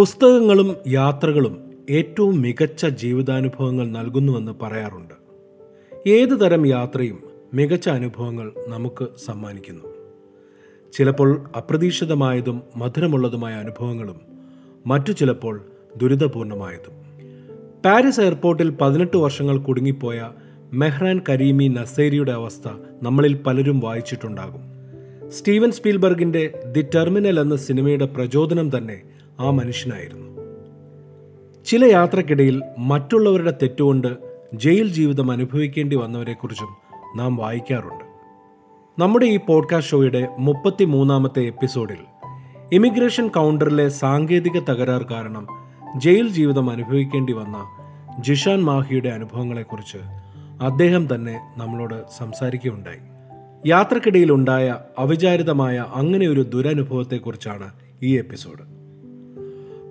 പുസ്തകങ്ങളും യാത്രകളും ഏറ്റവും മികച്ച ജീവിതാനുഭവങ്ങൾ നൽകുന്നുവെന്ന് പറയാറുണ്ട്. ഏതു തരം യാത്രയും മികച്ച അനുഭവങ്ങൾ നമുക്ക് സമ്മാനിക്കുന്നു. ചിലപ്പോൾ അപ്രതീക്ഷിതമായതും മധുരമുള്ളതുമായ അനുഭവങ്ങളും മറ്റു ചിലപ്പോൾ ദുരിതപൂർണമായതും. പാരീസ് എയർപോർട്ടിൽ പതിനെട്ട് വർഷങ്ങൾ കുടുങ്ങിപ്പോയ മെഹ്റാൻ കരീമി നസേരിയുടെ അവസ്ഥ നമ്മളിൽ പലരും വായിച്ചിട്ടുണ്ടാകും. സ്റ്റീവൻ സ്പീൽബർഗിന്റെ ദി ടെർമിനൽ എന്ന സിനിമയുടെ പ്രചോദനം തന്നെ ആ മനുഷ്യനായിരുന്നു. ചില യാത്രക്കിടയിൽ മറ്റുള്ളവരുടെ തെറ്റുകൊണ്ട് ജയിൽ ജീവിതം അനുഭവിക്കേണ്ടി വന്നവരെക്കുറിച്ചും നാം വായിക്കാറുണ്ട്. നമ്മുടെ ഈ പോഡ്കാസ്റ്റ് ഷോയുടെ മുപ്പത്തി മൂന്നാമത്തെ എപ്പിസോഡിൽ ഇമിഗ്രേഷൻ കൗണ്ടറിലെ സാങ്കേതിക തകരാർ കാരണം ജയിൽ ജീവിതം അനുഭവിക്കേണ്ടി വന്ന ജിഷാൻ മാഹിയുടെ അനുഭവങ്ങളെക്കുറിച്ച് അദ്ദേഹം തന്നെ നമ്മളോട് സംസാരിക്കുകയുണ്ടായി. യാത്രക്കിടയിലുണ്ടായ അവിചാരിതമായ അങ്ങനെ ഒരു ദുരനുഭവത്തെക്കുറിച്ചാണ് ഈ എപ്പിസോഡ്.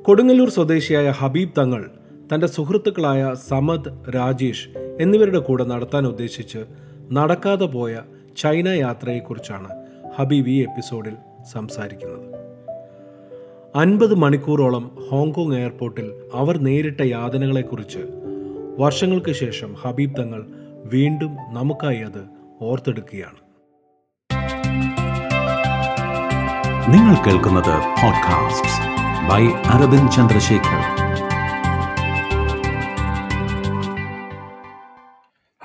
കൊടുങ്ങല്ലൂർ സ്വദേശിയായ ഹബീബ് തങ്ങൾ തന്റെ സുഹൃത്തുക്കളായ സമദ് രാജേഷ് എന്നിവരുടെ കൂടെ നടത്താൻ ഉദ്ദേശിച്ച് നടക്കാതെ പോയ ചൈന യാത്രയെക്കുറിച്ചാണ് ഹബീബ് ഈ എപ്പിസോഡിൽ സംസാരിക്കുന്നത്. അൻപത് മണിക്കൂറോളം ഹോങ്കോങ് എയർപോർട്ടിൽ അവർ നേരിട്ട യാതനകളെക്കുറിച്ച് വർഷങ്ങൾക്ക് ശേഷം ഹബീബ് തങ്ങൾ വീണ്ടും നമുക്കായി അത് ഓർത്തെടുക്കുകയാണ്. നിങ്ങൾ കേൾക്കുന്നത് podcast by Aravind Chandrasekhar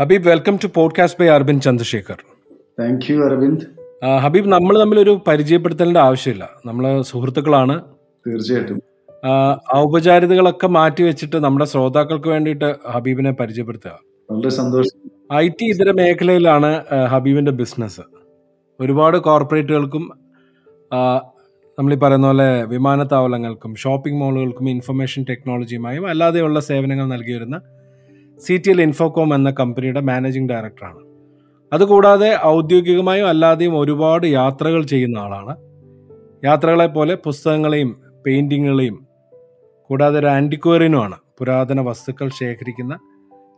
Habeeb welcome to podcast by Aravind Chandrasekhar thank you Aravind Habeeb നമ്മൾ തമ്മിൽ ഒരു പരിചയപ്പെടുത്തേണ്ട ആവശ്യമില്ല. നമ്മൾ സുഹൃത്തുക്കളാണ്. തീർച്ചയായിട്ടും. ഔപചാരികതകളൊക്കെ മാറ്റി വെച്ചിട്ട് നമ്മുടെ ശ്രോതാക്കൾക്ക് വേണ്ടിയിട്ട് ഹബീബിനെ പരിചയപ്പെടുത്തുക. വളരെ സന്തോഷം. ഐ ടി ഇതര മേഖലയിലാണ് ഹബീബിന്റെ ബിസിനസ് ഒരുപാട് കോർപ്പറേറ്റുകൾക്കും ഈ പറയുന്ന പോലെ വിമാനത്താവളങ്ങൾക്കും ഷോപ്പിംഗ് മോളുകൾക്കും ഇൻഫർമേഷൻ ടെക്നോളജിയുമായും അല്ലാതെയുള്ള സേവനങ്ങൾ നൽകി വരുന്ന സി ടി എൽ ഇൻഫോകോം എന്ന കമ്പനിയുടെ മാനേജിംഗ് ഡയറക്ടറാണ് അതുകൂടാതെ ഔദ്യോഗികമായും അല്ലാതെയും ഒരുപാട് യാത്രകൾ ചെയ്യുന്ന ആളാണ്. യാത്രകളെ പോലെ പുസ്തകങ്ങളെയും പെയിന്റിങ്ങുകളെയും കൂടാതെ ഒരു ആന്റിക്വറിനുമാണ് പുരാതന വസ്തുക്കൾ ശേഖരിക്കുന്ന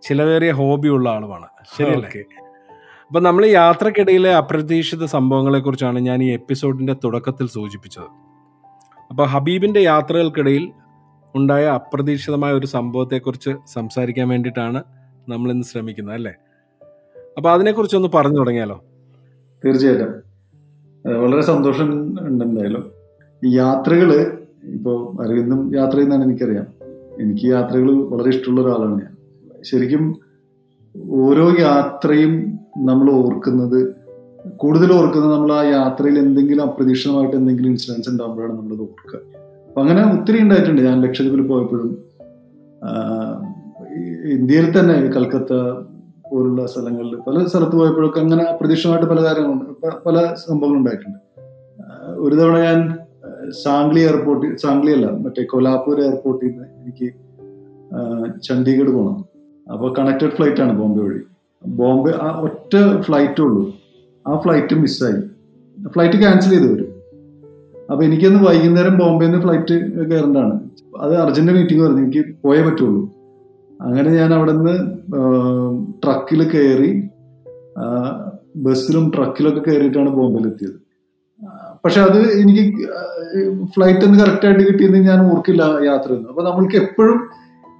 ചിലവേറിയ ഹോബിയുള്ള ആളുമാണ്. ശരിയല്ലേ? അപ്പം നമ്മൾ യാത്രക്കിടയിലെ അപ്രതീക്ഷിത സംഭവങ്ങളെക്കുറിച്ചാണ് ഞാൻ ഈ എപ്പിസോഡിന്റെ തുടക്കത്തിൽ സൂചിപ്പിച്ചത്. അപ്പോൾ ഹബീബിന്റെ യാത്രകൾക്കിടയിൽ ഉണ്ടായ അപ്രതീക്ഷിതമായ ഒരു സംഭവത്തെക്കുറിച്ച് സംസാരിക്കാൻ വേണ്ടിയിട്ടാണ് നമ്മൾ ഇന്ന് ശ്രമിക്കുന്നത് അല്ലേ? അപ്പോൾ അതിനെക്കുറിച്ചൊന്ന് പറഞ്ഞു തുടങ്ങിയാലോ? തീർച്ചയായിട്ടും. വളരെ സന്തോഷം ഉണ്ട് എന്തായാലും. ഈ യാത്രകൾ ഇപ്പോ അരവിന്ദും യാത്ര ചെയ്യുന്നതാണ് എനിക്കറിയാം. എനിക്ക് യാത്രകൾ വളരെ ഇഷ്ടമുള്ള ഒരാളാണ് ഞാൻ. ശരിക്കും ഓരോ യാത്രയും നമ്മൾ ഓർക്കുന്നത് കൂടുതൽ ഓർക്കുന്നത് നമ്മൾ ആ യാത്രയിൽ എന്തെങ്കിലും അപ്രതീക്ഷിതമായിട്ട് എന്തെങ്കിലും ഇൻസിഡൻസ് ഉണ്ടാകുമ്പോഴാണ് നമ്മളത് ഓർക്കുക. അപ്പൊ അങ്ങനെ ഒത്തിരി ഉണ്ടായിട്ടുണ്ട്. ഞാൻ ലക്ഷദ്വീപിൽ പോയപ്പോഴും ഇന്ത്യയിൽ തന്നെ കൽക്കത്ത പോലുള്ള സ്ഥലങ്ങളിൽ പല സ്ഥലത്ത് പോയപ്പോഴൊക്കെ അങ്ങനെ അപ്രതീക്ഷിതമായിട്ട് പല കാര്യങ്ങളുണ്ട് പല സംഭവങ്ങൾ ഉണ്ടായിട്ടുണ്ട്. ഒരു തവണ ഞാൻ സാംഗ്ലി എയർപോർട്ടിൽ സാംഗ്ലി അല്ല മറ്റേ കൊലാപൂർ എയർപോർട്ടിൽ നിന്ന് എനിക്ക് ചണ്ഡീഗഡ് പോകണം അപ്പോൾ കണക്റ്റഡ് ഫ്ലൈറ്റ് ആണ് ബോംബെ വഴി. ബോംബെ ആ ഒറ്റ ഫ്ലൈറ്റേ ഉള്ളൂ. ആ ഫ്ലൈറ്റ് മിസ്സായി ഫ്ലൈറ്റ് ക്യാൻസൽ ചെയ്തു വരും അപ്പൊ എനിക്കൊന്ന് വൈകുന്നേരം ബോംബെയിൽ നിന്ന് ഫ്ലൈറ്റ് കയറേണ്ടതാണ്. അത് അർജന്റ് മീറ്റിംഗ് പറഞ്ഞു. എനിക്ക് പോയേ പറ്റുള്ളൂ. അങ്ങനെ ഞാൻ അവിടെ നിന്ന് ട്രക്കിൽ കയറി ബസ്സിലും ട്രക്കിലൊക്കെ കയറിയിട്ടാണ് ബോംബെയിൽ എത്തിയത് പക്ഷെ അത് എനിക്ക് ഫ്ലൈറ്റ് ഒന്ന് കറക്റ്റ് ആയിട്ട് കിട്ടിയെന്ന് ഞാൻ ഓർക്കില്ല യാത്ര അപ്പൊ നമ്മൾക്ക് എപ്പോഴും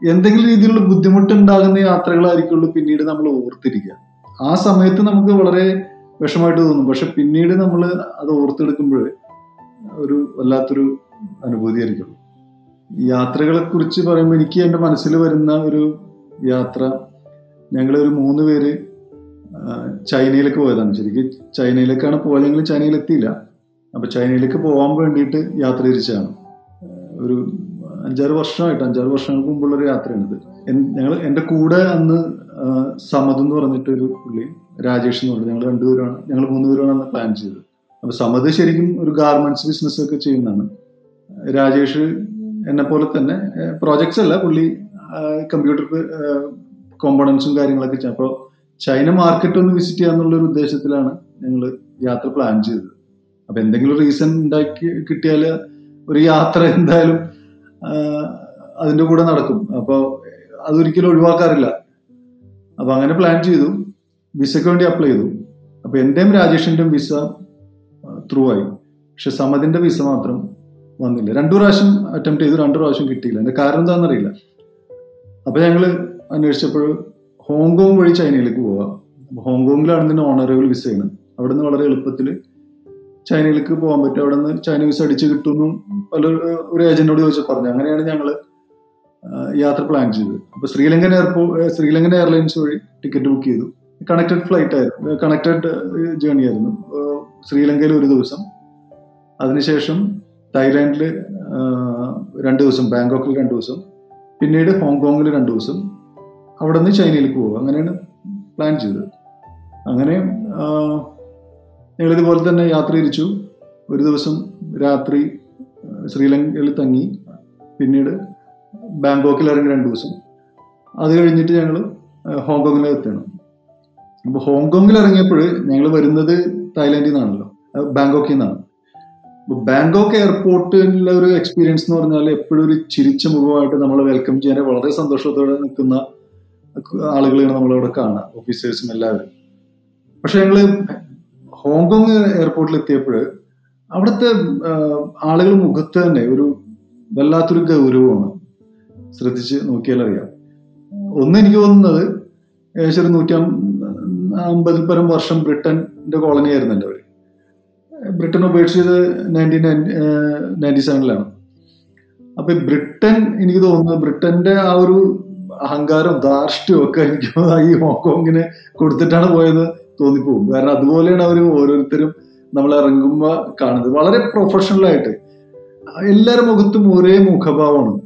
എന്തെങ്കിലും രീതിയിലുള്ള ബുദ്ധിമുട്ടുണ്ടാകുന്ന യാത്രകളായിരിക്കുള്ളൂ പിന്നീട് നമ്മൾ ഓർത്തിരിക്കുക. ആ സമയത്ത് നമുക്ക് വളരെ വിഷമായിട്ട് തോന്നും. പക്ഷെ പിന്നീട് നമ്മൾ അത് ഓർത്തെടുക്കുമ്പോൾ ഒരു വല്ലാത്തൊരു അനുഭൂതിയായിരിക്കും യാത്രകളെ കുറിച്ച് പറയുമ്പോൾ എനിക്ക് എന്റെ മനസ്സിൽ വരുന്ന ഒരു യാത്ര ഞങ്ങളൊരു മൂന്ന് പേര് ചൈനയിലേക്ക് പോയതാണ്. ശരിക്കും ചൈനയിലേക്കാണ് പോയതെങ്കിൽ ചൈനയിൽ എത്തിയില്ല അപ്പൊ ചൈനയിലേക്ക് പോകാൻ വേണ്ടിയിട്ട് യാത്ര തിരിച്ചാണ് ഒരു അഞ്ചാറ് വർഷമായിട്ട് അഞ്ചാറ് വർഷങ്ങൾക്ക് മുമ്പുള്ള ഒരു യാത്രയാണിത് ഞങ്ങൾ എന്റെ കൂടെ അന്ന് സമത് എന്ന് പറഞ്ഞിട്ട് ഒരു പുള്ളി രാജേഷ് എന്ന് പറഞ്ഞു ഞങ്ങൾ രണ്ടുപേരാണ് ഞങ്ങൾ മൂന്ന് പേരാണ് അന്ന് പ്ലാൻ ചെയ്തത്. അപ്പൊ സമദ് ശരിക്കും ഒരു ഗാർമെന്റ്സ് ബിസിനസ് ഒക്കെ ചെയ്യുന്നതാണ്. രാജേഷ് എന്നെ പോലെ തന്നെ പ്രോജക്ട്സ് അല്ല പുള്ളി കമ്പ്യൂട്ടർ കോമ്പണൻസും കാര്യങ്ങളൊക്കെ ചെയ്യും. അപ്പോൾ ചൈന മാർക്കറ്റ് ഒന്ന് വിസിറ്റ് ചെയ്യാന്നുള്ള ഒരു ഉദ്ദേശത്തിലാണ് ഞങ്ങൾ യാത്ര പ്ലാൻ ചെയ്തത്. അപ്പൊ എന്തെങ്കിലും റീസൺ ഉണ്ടാക്കി കിട്ടിയാൽ ഒരു യാത്ര എന്തായാലും അതിന്റെ കൂടെ നടക്കും. അപ്പോൾ അതൊരിക്കലും ഒഴിവാക്കാറില്ല. അപ്പൊ അങ്ങനെ പ്ലാൻ ചെയ്തു. വിസയ്ക്ക് വേണ്ടി അപ്ലൈ ചെയ്തു. അപ്പൊ എന്റെയും രാജേഷിന്റെയും വിസ ത്രൂ ആയി. പക്ഷെ സമതിന്റെ വിസ മാത്രം വന്നില്ല. രണ്ടു പ്രാവശ്യം അറ്റംപ്റ്റ് ചെയ്തു രണ്ടു പ്രാവശ്യം കിട്ടിയില്ല. എന്റെ കാരണം എന്താണെന്നറിയില്ല. അപ്പൊ ഞങ്ങൾ അന്വേഷിച്ചപ്പോൾ ഹോങ്കോങ് വഴി ചൈനയിലേക്ക് പോവാം. അപ്പൊ ഹോങ്കോങ്ങിലാണ് ഇതിന്റെ ഓണറബിൾ വിസയാണ്. അവിടെ നിന്ന് വളരെ എളുപ്പത്തിൽ ചൈനയിലേക്ക് പോകാൻ പറ്റും. അവിടെ നിന്ന് ചൈന വിസ അടിച്ച് കിട്ടുമെന്നും പല ഒരു ഏജന്റിനോട് ചോദിച്ചു പറഞ്ഞു. അങ്ങനെയാണ് ഞങ്ങൾ യാത്ര പ്ലാൻ ചെയ്തത്. അപ്പൊ ശ്രീലങ്കൻ എയർപോർട്ട് ശ്രീലങ്കൻ എയർലൈൻസ് വഴി ടിക്കറ്റ് ബുക്ക് ചെയ്തു. കണക്റ്റഡ് ഫ്ലൈറ്റ് ആയിരുന്നു. കണക്റ്റഡ് ജേണി ആയിരുന്നു. ശ്രീലങ്കയിൽ ഒരു ദിവസം. അതിനുശേഷം തായ്ലാൻഡിൽ രണ്ട് ദിവസം. ബാങ്കോക്കിൽ രണ്ട് ദിവസം. പിന്നീട് ഹോങ്കോങ്ങിൽ രണ്ട് ദിവസം. അവിടെ നിന്ന് ചൈനയിലേക്ക് പോകും അങ്ങനെയാണ് പ്ലാൻ ചെയ്തത്. അങ്ങനെ ഞങ്ങളിതുപോലെ തന്നെ യാത്ര തിരിച്ചു ഒരു ദിവസം രാത്രി ശ്രീലങ്കയിൽ തങ്ങി. പിന്നീട് ബാങ്കോക്കിൽ ഇറങ്ങി രണ്ട് ദിവസം. അത് കഴിഞ്ഞിട്ട് ഞങ്ങൾ ഹോങ്കോങ്ങിൽ എത്തണം. അപ്പോൾ ഹോങ്കോങ്ങിൽ ഇറങ്ങിയപ്പോൾ ഞങ്ങൾ വരുന്നത് തായ്ലാൻഡിൽ നിന്നാണല്ലോ. ബാങ്കോക്കിൽ നിന്നാണ്. അപ്പോൾ ബാങ്കോക്ക് എയർപോർട്ടിലെ ഒരു എക്സ്പീരിയൻസ് എന്ന് പറഞ്ഞാൽ എപ്പോഴും ഒരു ചിരിച്ച മുഖമായിട്ട് നമ്മളെ വെൽക്കം ചെയ്യാൻ വളരെ സന്തോഷത്തോടെ നിൽക്കുന്ന ആളുകളെയാണ് നമ്മളവിടെ കാണുക ഓഫീസേഴ്സും എല്ലാവരും. പക്ഷെ ഞങ്ങൾ ഹോങ്കോങ് എയർപോർട്ടിൽ എത്തിയപ്പോൾ അവിടുത്തെ ആളുകൾ മുഖത്ത് തന്നെ ഒരു വല്ലാത്തൊരു ഗൗരവമാണ്. ശ്രദ്ധിച്ച് നോക്കിയാൽ അറിയാം. ഒന്ന് എനിക്ക് തോന്നുന്നത് ഏകദേശം ഒരു നൂറ്റി അമ്പതിൽ പരം വർഷം ബ്രിട്ടന്റെ കോളനി ആയിരുന്നല്ലോ അവർ ബ്രിട്ടൻ ഉപേക്ഷിച്ചത് നയന്റീൻ നയന്റി സെവനിലാണ് അപ്പൊ ബ്രിട്ടൻ എനിക്ക് തോന്നുന്നു ബ്രിട്ടന്റെ ആ ഒരു അഹങ്കാരം ധാർഷ്ട്യവും ഒക്കെ എനിക്ക് ഈ ഹോങ്കോങ്ങിന് കൊടുത്തിട്ടാണ് പോയത്. തോന്നിപ്പോകും. കാരണം അതുപോലെയാണ് അവർ ഓരോരുത്തരും നമ്മൾ ഇറങ്ങുമ്പോൾ കാണുന്നത്. വളരെ പ്രൊഫഷണൽ ആയിട്ട്. എല്ലാവരുടെ മുഖത്തും ഒരേ മുഖഭാവമാണ്.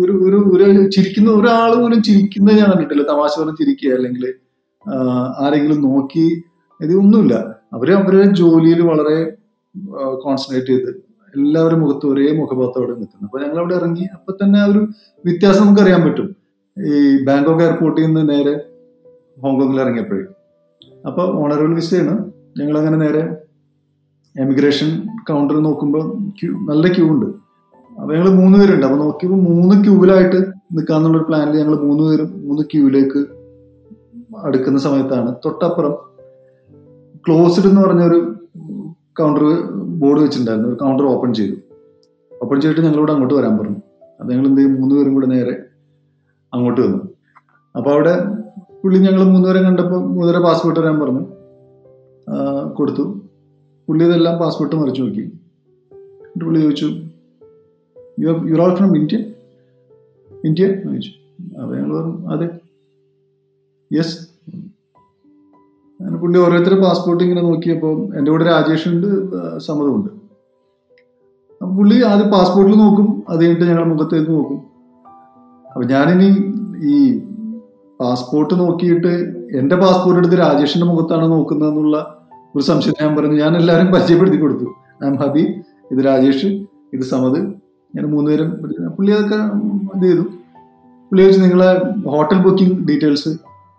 ഒരു ഒരു ഒരു ചിരിക്കുന്ന ഒരാൾ പോലും ചിരിക്കുന്നത് ഞാൻ കണ്ടിട്ടില്ല. തമാശ പറഞ്ഞ് ചിരിക്കുക അല്ലെങ്കിൽ ആരെങ്കിലും നോക്കി ഇത് ഒന്നുമില്ല. അവർ അവരുടെ ജോലിയിൽ വളരെ കോൺസെൻട്രേറ്റ് ചെയ്ത് എല്ലാവരും മുഖത്ത് ഒരേ മുഖഭാവത്തോടെ നിൽക്കുന്നു. അപ്പൊ ഞങ്ങൾ അവിടെ ഇറങ്ങി അപ്പൊ തന്നെ ആ ഒരു വ്യത്യാസം നമുക്ക് അറിയാൻ പറ്റും. ഈ ബാങ്കോക്ക് എയർപോർട്ടിൽ നിന്ന് നേരെ ഹോങ്കോങ്ങിൽ ഇറങ്ങിയപ്പോഴേ. അപ്പൊ ഓണറബിൾ വിസയാണ്. ഞങ്ങൾ അങ്ങനെ നേരെ എമിഗ്രേഷൻ കൗണ്ടർ നോക്കുമ്പോൾ ക്യൂ നല്ല ക്യൂ ഉണ്ട്. അപ്പോൾ ഞങ്ങൾ മൂന്ന് പേരുണ്ട്. അപ്പോൾ നോക്കിയപ്പോൾ മൂന്ന് ക്യൂവിലായിട്ട് നിൽക്കാന്നുള്ളൊരു പ്ലാനിൽ ഞങ്ങൾ മൂന്ന് പേരും മൂന്ന് ക്യൂവിലേക്ക് അടുക്കുന്ന സമയത്താണ്. തൊട്ടപ്പുറം ക്ലോസ്ഡ് എന്ന് പറഞ്ഞൊരു കൗണ്ടർ ബോർഡ് വെച്ചിട്ടുണ്ടായിരുന്നു. ഒരു കൗണ്ടർ ഓപ്പൺ ചെയ്തു. ഓപ്പൺ ചെയ്തിട്ട് ഞങ്ങളോട് അങ്ങോട്ട് വരാൻ പറഞ്ഞു. അത് ഞങ്ങൾ എന്ത് ചെയ്യും മൂന്ന് പേരും കൂടെ നേരെ അങ്ങോട്ട് വന്നു. അപ്പോൾ അവിടെ പുള്ളി ഞങ്ങൾ മൂന്നുപേരെ കണ്ടപ്പോൾ മൂന്നുപേരെ പാസ്പോർട്ട് തരാൻ പറഞ്ഞു. കൊടുത്തു. പുള്ളി ഇതെല്ലാം പാസ്പോർട്ട് മറിച്ച് നോക്കി. എന്നിട്ട് പുള്ളി ചോദിച്ചു you you all from India India ചോദിച്ചു. അപ്പോൾ ഞങ്ങൾ പറഞ്ഞു അതെ. യെസ് അങ്ങനെ പുള്ളി ഓരോരുത്തരുടെ പാസ്പോർട്ട് ഇങ്ങനെ നോക്കിയപ്പോൾ എന്റെ കൂടെ രാജേഷ് ഉണ്ട് സമ്മതമുണ്ട് അപ്പം പുള്ളി ആദ്യം പാസ്പോർട്ടിൽ നോക്കും അത് കഴിഞ്ഞിട്ട് ഞങ്ങളുടെ മുഖത്തേക്ക് നോക്കും. അപ്പം ഞാനിനി ഈ പാസ്പോർട്ട് നോക്കിയിട്ട് എന്റെ പാസ്പോർട്ട് എടുത്ത് രാജേഷിന്റെ മുഖത്താണ് നോക്കുന്നതെന്നുള്ള ഒരു സംശയം ഞാൻ പറഞ്ഞു. ഞാൻ എല്ലാവരും പരിചയപ്പെടുത്തി കൊടുത്തു. ഐ എം ഹബീബ് ഇത് രാജേഷ് ഇത് സമത് ഞാൻ മൂന്നുപേരും പുള്ളി അതൊക്കെ ഇത് ചെയ്തു. പുള്ളി വെച്ച് നിങ്ങളെ ഹോട്ടൽ ബുക്കിംഗ് ഡീറ്റെയിൽസ്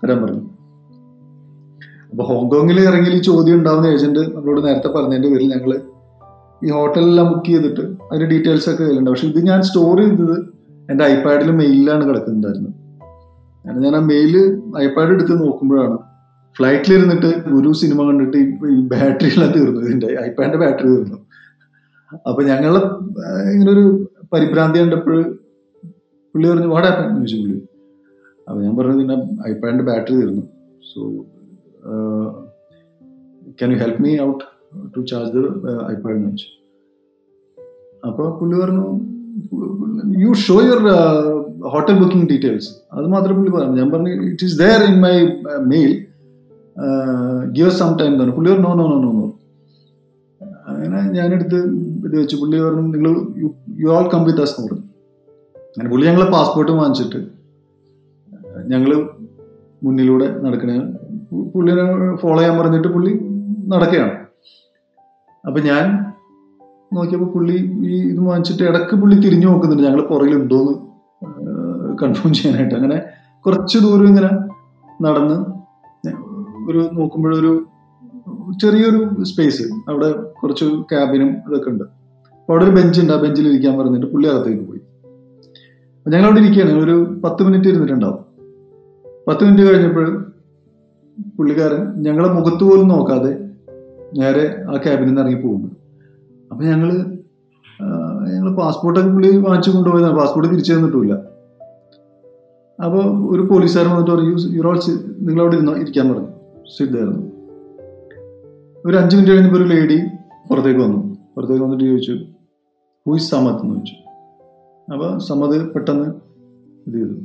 തരാൻ പറഞ്ഞു. അപ്പൊ ഹോങ്കോങ്ങിൽ ഇറങ്ങി ഈ ചോദ്യം ഉണ്ടാവുന്ന ഏജന്റ് നമ്മളോട് നേരത്തെ പറഞ്ഞതിന്റെ പേരിൽ ഞങ്ങൾ ഈ ഹോട്ടലെല്ലാം ബുക്ക് ചെയ്തിട്ട് അതിന്റെ ഡീറ്റെയിൽസ് ഒക്കെ കയ്യിലുണ്ട്. പക്ഷെ ഇത് ഞാൻ സ്റ്റോർ ചെയ്തത് എന്റെ ഐപാഡിൽ മെയിലിലാണ് കിടക്കുന്നുണ്ടായിരുന്നത്. അങ്ങനെ ഞാൻ ആ മെയിൽ ഐപാഡ് എടുത്ത് നോക്കുമ്പോഴാണ്. ഫ്ലൈറ്റിൽ ഇരുന്നിട്ട് ഒരു സിനിമ കണ്ടിട്ട് ഈ ബാറ്ററി എല്ലാം തീർന്നു ഇതിന്റെ ഐപാഡിന്റെ ബാറ്ററി തീർന്നു. അപ്പൊ ഞങ്ങളെ ഇങ്ങനെ ഒരു പരിഭ്രാന്തി കണ്ടപ്പോൾ പുള്ളി പറഞ്ഞു വാട്ട് ആപ്പൻ ചോദിച്ചു പുള്ളി. അപ്പൊ ഞാൻ പറഞ്ഞു പിന്നെ ഐപാഡിന്റെ ബാറ്ററി തീർന്നു. So can you help me out to charge the iPad എന്ന് വെച്ചു അപ്പൊ പുള്ളി പറഞ്ഞു you show your hotel booking details. അത് മാത്രമേ പുള്ളി പറഞ്ഞു. ഞാൻ പറഞ്ഞു it is there in my mail give some time തന്നെ പുള്ളി പറഞ്ഞു no no no no no അങ്ങനെ ഞാനെടുത്ത് ഇത് വെച്ച് പുള്ളി പറഞ്ഞു നിങ്ങൾ you all come with us എന്ന് പറഞ്ഞു. അങ്ങനെ പുള്ളി ഞങ്ങളെ പാസ്പോർട്ട് വാങ്ങിച്ചിട്ട് ഞങ്ങൾ മുന്നിലൂടെ നടക്കണ പുള്ളിനെ ഫോളോ ചെയ്യാൻ പറഞ്ഞിട്ട് പുള്ളി നടക്കുകയാണ്. അപ്പൊ ഞാൻ നോക്കിയപ്പോൾ പുള്ളി ഈ ഇത് വാങ്ങിച്ചിട്ട് ഇടയ്ക്ക് പുള്ളി തിരിഞ്ഞു നോക്കുന്നുണ്ട്. ഞങ്ങൾ പുറകിലുണ്ടോന്ന് കൺഫേം ചെയ്യാനായിട്ട്. അങ്ങനെ കുറച്ച് ദൂരം ഇങ്ങനെ നടന്ന് ഒരു നോക്കുമ്പോഴൊരു ചെറിയൊരു സ്പേസ് അവിടെ കുറച്ച് ക്യാബിനും ഇതൊക്കെ ഉണ്ട്. അപ്പോൾ അവിടെ ഒരു ബെഞ്ച് ഉണ്ട്. ആ ബെഞ്ചിൽ ഇരിക്കാൻ പറഞ്ഞിട്ട് പുള്ളി അകത്തേക്ക് പോയി. ഞങ്ങൾ അവിടെ ഇരിക്കുകയാണ്. ഒരു പത്ത് മിനിറ്റ് ഇരുന്നിട്ടുണ്ടാവും. പത്ത് മിനിറ്റ് കഴിഞ്ഞപ്പോൾ പുള്ളിക്കാരൻ ഞങ്ങളെ മുഖത്ത് പോലും നോക്കാതെ നേരെ ആ ക്യാബിനിൽ നിന്ന് ഇറങ്ങി പോകുന്നു. അപ്പം ഞങ്ങൾ ആ, ഞങ്ങൾ പാസ്പോർട്ടൊക്കെ പുള്ളി വാങ്ങിച്ചു കൊണ്ടുപോയതാണ്. പാസ്പോർട്ട് തിരിച്ചു തന്നിട്ടില്ല അപ്പോൾ ഒരു പോലീസുകാരൻ വന്നിട്ട് പറഞ്ഞു യുറോൾ നിങ്ങളവിടെ ഇരുന്നോ ഇരിക്കാൻ പറഞ്ഞു. സിദ്ധായിരുന്നു ഒരു അഞ്ച് മിനിറ്റ് കഴിഞ്ഞപ്പോൾ ഒരു ലേഡി പുറത്തേക്ക് വന്നു. പുറത്തേക്ക് വന്നിട്ട് ചോദിച്ചു ഹൂയിസ് സമത്ത് എന്ന് ചോദിച്ചു. അപ്പോൾ സമത് പെട്ടെന്ന് ഇത് ചെയ്തു.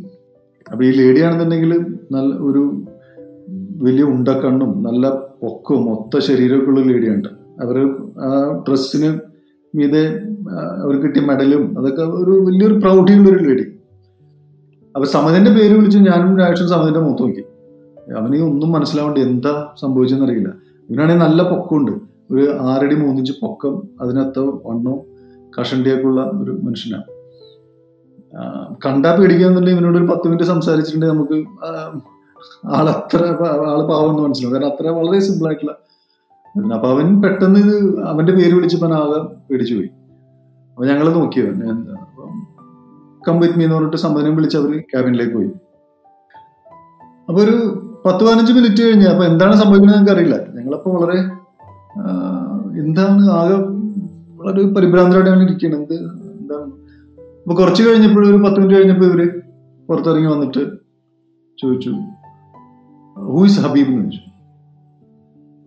അപ്പോൾ ഈ ലേഡി ആണെന്നുണ്ടെങ്കിൽ നല്ല ഒരു വലിയ ഉണ്ടക്കണ്ണും നല്ല പൊക്കവും മൊത്ത ശരീരമൊക്കെ ഉള്ള ലേഡിയാണ് അവർ ആ ഡ്രസ്സിന് മീതെ അവർ കിട്ടിയ മെഡലും അതൊക്കെ ഒരു വലിയൊരു പ്രൗഢിയുള്ള ഒരു ലേഡി അപ്പൊ സമതിന്റെ പേര് വിളിച്ച് ഞാനും രാഷ്ട്രം സമതിന്റെ മുഖത്ത് നോക്കി. അവന് ഒന്നും മനസ്സിലാവേണ്ട എന്താ സംഭവിച്ചെന്ന് അറിയില്ല. ഇവനാണെങ്കിൽ നല്ല പൊക്കമുണ്ട്. ഒരു ആറടി മൂന്നിഞ്ച് പൊക്കം അതിനകത്ത് വണ്ണോ കഷണ്ടിയൊക്കെയുള്ള ഒരു മനുഷ്യനാണ് കണ്ടാ പേടിക്കാന്നുണ്ടെങ്കിൽ ഇവനോട് ഒരു പത്ത് മിനിറ്റ് സംസാരിച്ചിട്ടുണ്ടെങ്കിൽ നമുക്ക് ആളത്ര ആൾ എന്ന് മനസ്സിലാവും. കാരണം അത്ര വളരെ സിമ്പിൾ ആയിട്ടുള്ള. അപ്പൊ അവൻ പെട്ടെന്ന് ഇത് അവന്റെ പേര് വിളിച്ചപ്പോൾ ആകെ പേടിച്ചു പോയി. അപ്പൊ ഞങ്ങൾ നോക്കിയോ കം വിത്ത് മീ എന്ന് പറഞ്ഞിട്ട് സമ്മതനം വിളിച്ച് അവർ ക്യാബിനിലേക്ക് പോയി. അപ്പൊ ഒരു പത്ത് പതിനഞ്ച് മിനിറ്റ് കഴിഞ്ഞ് അപ്പൊ എന്താണ് സംഭവിക്കുന്നത് ഞങ്ങൾക്ക് അറിയില്ല ഞങ്ങളപ്പോ വളരെ എന്താണ് ആകെ വളരെ പരിഭ്രാന്തരായിട്ട് ഞങ്ങൾ ഇരിക്കുന്നത് എന്ത് എന്താണ്? അപ്പൊ കുറച്ച് കഴിഞ്ഞപ്പോൾ ഒരു പത്ത് മിനിറ്റ് കഴിഞ്ഞപ്പോൾ ഇവർ പുറത്തിറങ്ങി വന്നിട്ട് ചോദിച്ചു ഹൂ ഇസ് ഹബീബ് എന്ന് ചോദിച്ചു.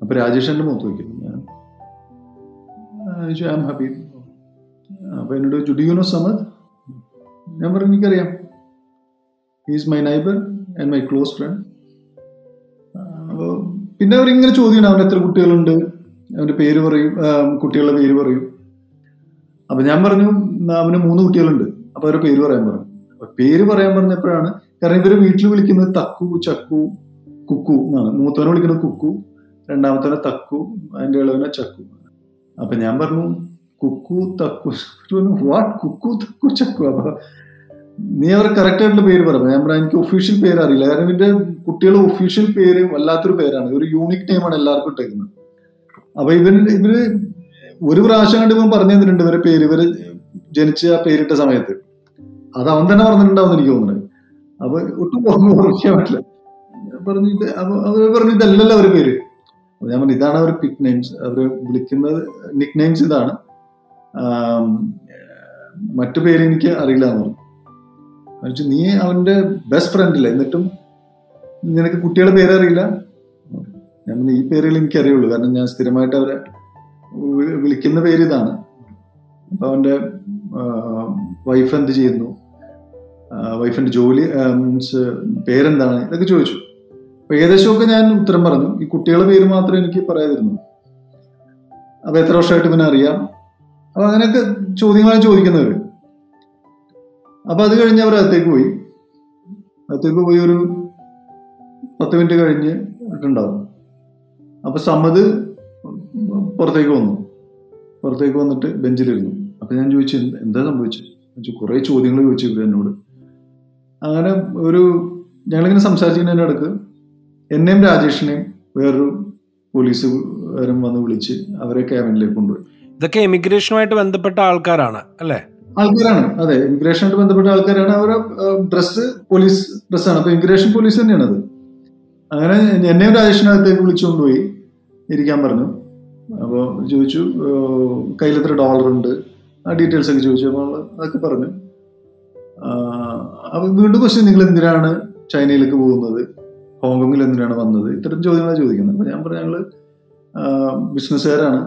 അപ്പൊ രാജേഷ് എന്റെ മുഖത്ത് വയ്ക്കുന്നു ഞാൻ. ഐ ആം ഹബീബ് അപ്പൊ എന്നോട് ചോദിച്ചു ഡു യു നോ സമദ് ഞാൻ പറഞ്ഞു എനിക്കറിയാം. Is my neighbour and my close friend അപ്പോൾ പിന്നെ അവരിങ്ങനെ ചോദ്യമാണ് അവന് എത്ര കുട്ടികളുണ്ട്? അവന്റെ പേര് പറയും കുട്ടികളുടെ പേര് പറയും. അപ്പൊ ഞാൻ പറഞ്ഞു അവന് മൂന്ന് കുട്ടികളുണ്ട്. അപ്പൊ അവരുടെ പേര് പറയാൻ പറഞ്ഞു. പേര് പറയാൻ പറഞ്ഞപ്പോഴാണ് കാരണം ഇവർ വീട്ടിൽ വിളിക്കുന്നത് തക്കു ചക്കു കുക്കു എന്നാണ്. മൂത്തവനെ വിളിക്കുന്നത് കുക്കു. രണ്ടാമത്തവനെ തക്കു അതിന്റെ ഇളവനെ ചക്കു. അപ്പൊ ഞാൻ പറഞ്ഞു കുക്കു തക്കു വാട്ട് കുക്കു തക്കു ചക്കു? അപ്പൊ നീ അവർ കറക്റ്റ് ആയിട്ടുള്ള പേര് പറഞ്ഞു ഞാൻ പറഞ്ഞു എനിക്ക് ഒഫീഷ്യൽ പേര് അറിയില്ല കാരണം ഇതിന്റെ കുട്ടികളുടെ ഒഫീഷ്യൽ പേര് വല്ലാത്തൊരു പേരാണ്. ഒരു യൂണിക് നെയിമാണ് എല്ലാവർക്കും ഇട്ടേക്കുന്നത്. അപ്പൊ ഇവർ ഇവർ ഒരു പ്രാവശ്യം കണ്ട് ഇവൻ പറഞ്ഞു തന്നിട്ടുണ്ട് ഇവരെ പേര്. ഇവർ ജനിച്ച ആ പേരിട്ട സമയത്ത്. അത് അവൻ തന്നെ പറഞ്ഞിട്ടുണ്ടാവും എനിക്ക് തോന്നുന്നത് അപ്പൊ ഒട്ടും ഓർമ്മിക്കാൻ പറ്റില്ല. പറഞ്ഞു ഇത് അവർ പറഞ്ഞു ഇതല്ലല്ലോ അവർ പേര്. ഞാൻ പറഞ്ഞു ഇതാണ് അവർ പിക് നെയിംസ് അവർ വിളിക്കുന്നത് നിക് നെയിംസ് ഇതാണ് മറ്റു പേര് എനിക്ക് അറിയില്ല എന്ന് പറഞ്ഞു. എന്നുവെച്ചാൽ നീ അവന്റെ ബെസ്റ്റ് ഫ്രണ്ട് അല്ലേ എന്നിട്ടും നിനക്ക് കുട്ടികളുടെ പേരറിയില്ല ഞാൻ പറഞ്ഞു, ഈ പേരുകൾ എനിക്കറിയുള്ളൂ കാരണം ഞാൻ സ്ഥിരമായിട്ട് അവരെ വിളിക്കുന്ന പേര് ഇതാണ്. അപ്പൊ അവന്റെ വൈഫ് എന്ത് ചെയ്യുന്നു? വൈഫിന്റെ ജോലി മീൻസ് പേരെന്താണ്? ഇതൊക്കെ ചോദിച്ചു. ഏകദേശമൊക്കെ ഞാൻ ഉത്തരം പറഞ്ഞു. ഈ കുട്ടികളുടെ പേര് മാത്രമേ എനിക്ക് പറയാതിരുന്നു അപ്പൊ എത്ര വർഷമായിട്ട് ഇവനെ അറിയാം? അപ്പൊ അങ്ങനെയൊക്കെ ചോദ്യങ്ങളാണ് ചോദിക്കുന്നവര്. അപ്പൊ അത് കഴിഞ്ഞ് അവർ അകത്തേക്ക് പോയി. അകത്തേക്ക് പോയി ഒരു പത്ത് മിനിറ്റ് കഴിഞ്ഞ് ഇട്ടുണ്ടാവും അപ്പൊ സമ്മത് പുറത്തേക്ക് വന്നു. പുറത്തേക്ക് വന്നിട്ട് ബെഞ്ചിലിരുന്നു. അപ്പൊ ഞാൻ ചോദിച്ചു എന്താ സംഭവിച്ചു കുറെ ചോദ്യങ്ങൾ ചോദിച്ചു എന്നോട്. അങ്ങനെ ഒരു ഞങ്ങളിങ്ങനെ സംസാരിക്കുന്നതിന്റെ ഇടയ്ക്ക് എന്നെയും രാജേഷിനെയും വേറൊരു പോലീസുകാരൻ വന്ന് വിളിച്ച് അവരെ ക്യാബിനിലേക്ക് കൊണ്ടുപോയി. ഇതൊക്കെ എമിഗ്രേഷനുമായിട്ട് ബന്ധപ്പെട്ട ആൾക്കാരാണ് അല്ലേ? ആൾക്കാരാണ്. അതെ ഇമിഗ്രേഷനായിട്ട് ബന്ധപ്പെട്ട ആൾക്കാരാണ്. അവരെ ഡ്രസ് പോലീസ് ഡ്രസ്സാണ്. അപ്പൊ ഇമിഗ്രേഷൻ പോലീസ് തന്നെയാണ് അത് അങ്ങനെ എന്നെയും രാജേഷിനകത്തേക്ക് വിളിച്ചുകൊണ്ടുപോയി ഇരിക്കാൻ പറഞ്ഞു. അപ്പോൾ ചോദിച്ചു കയ്യിൽ എത്ര ഡോളർ ഉണ്ട് ആ ഡീറ്റെയിൽസ് ഒക്കെ ചോദിച്ചു. അപ്പോൾ അതൊക്കെ പറഞ്ഞു. അപ്പം വീണ്ടും ക്വസ്റ്റ്യൻ നിങ്ങൾ എന്തിനാണ് ചൈനയിലേക്ക് പോകുന്നത്? ഹോങ്കോങ്ങിൽ എന്തിനാണ് വന്നത്? ഇത്തരം ചോദ്യങ്ങളാണ് ചോദിക്കുന്നത്. അപ്പൊ ഞാൻ പറഞ്ഞു ഞങ്ങൾ ബിസിനസ്സുകാരാണ്.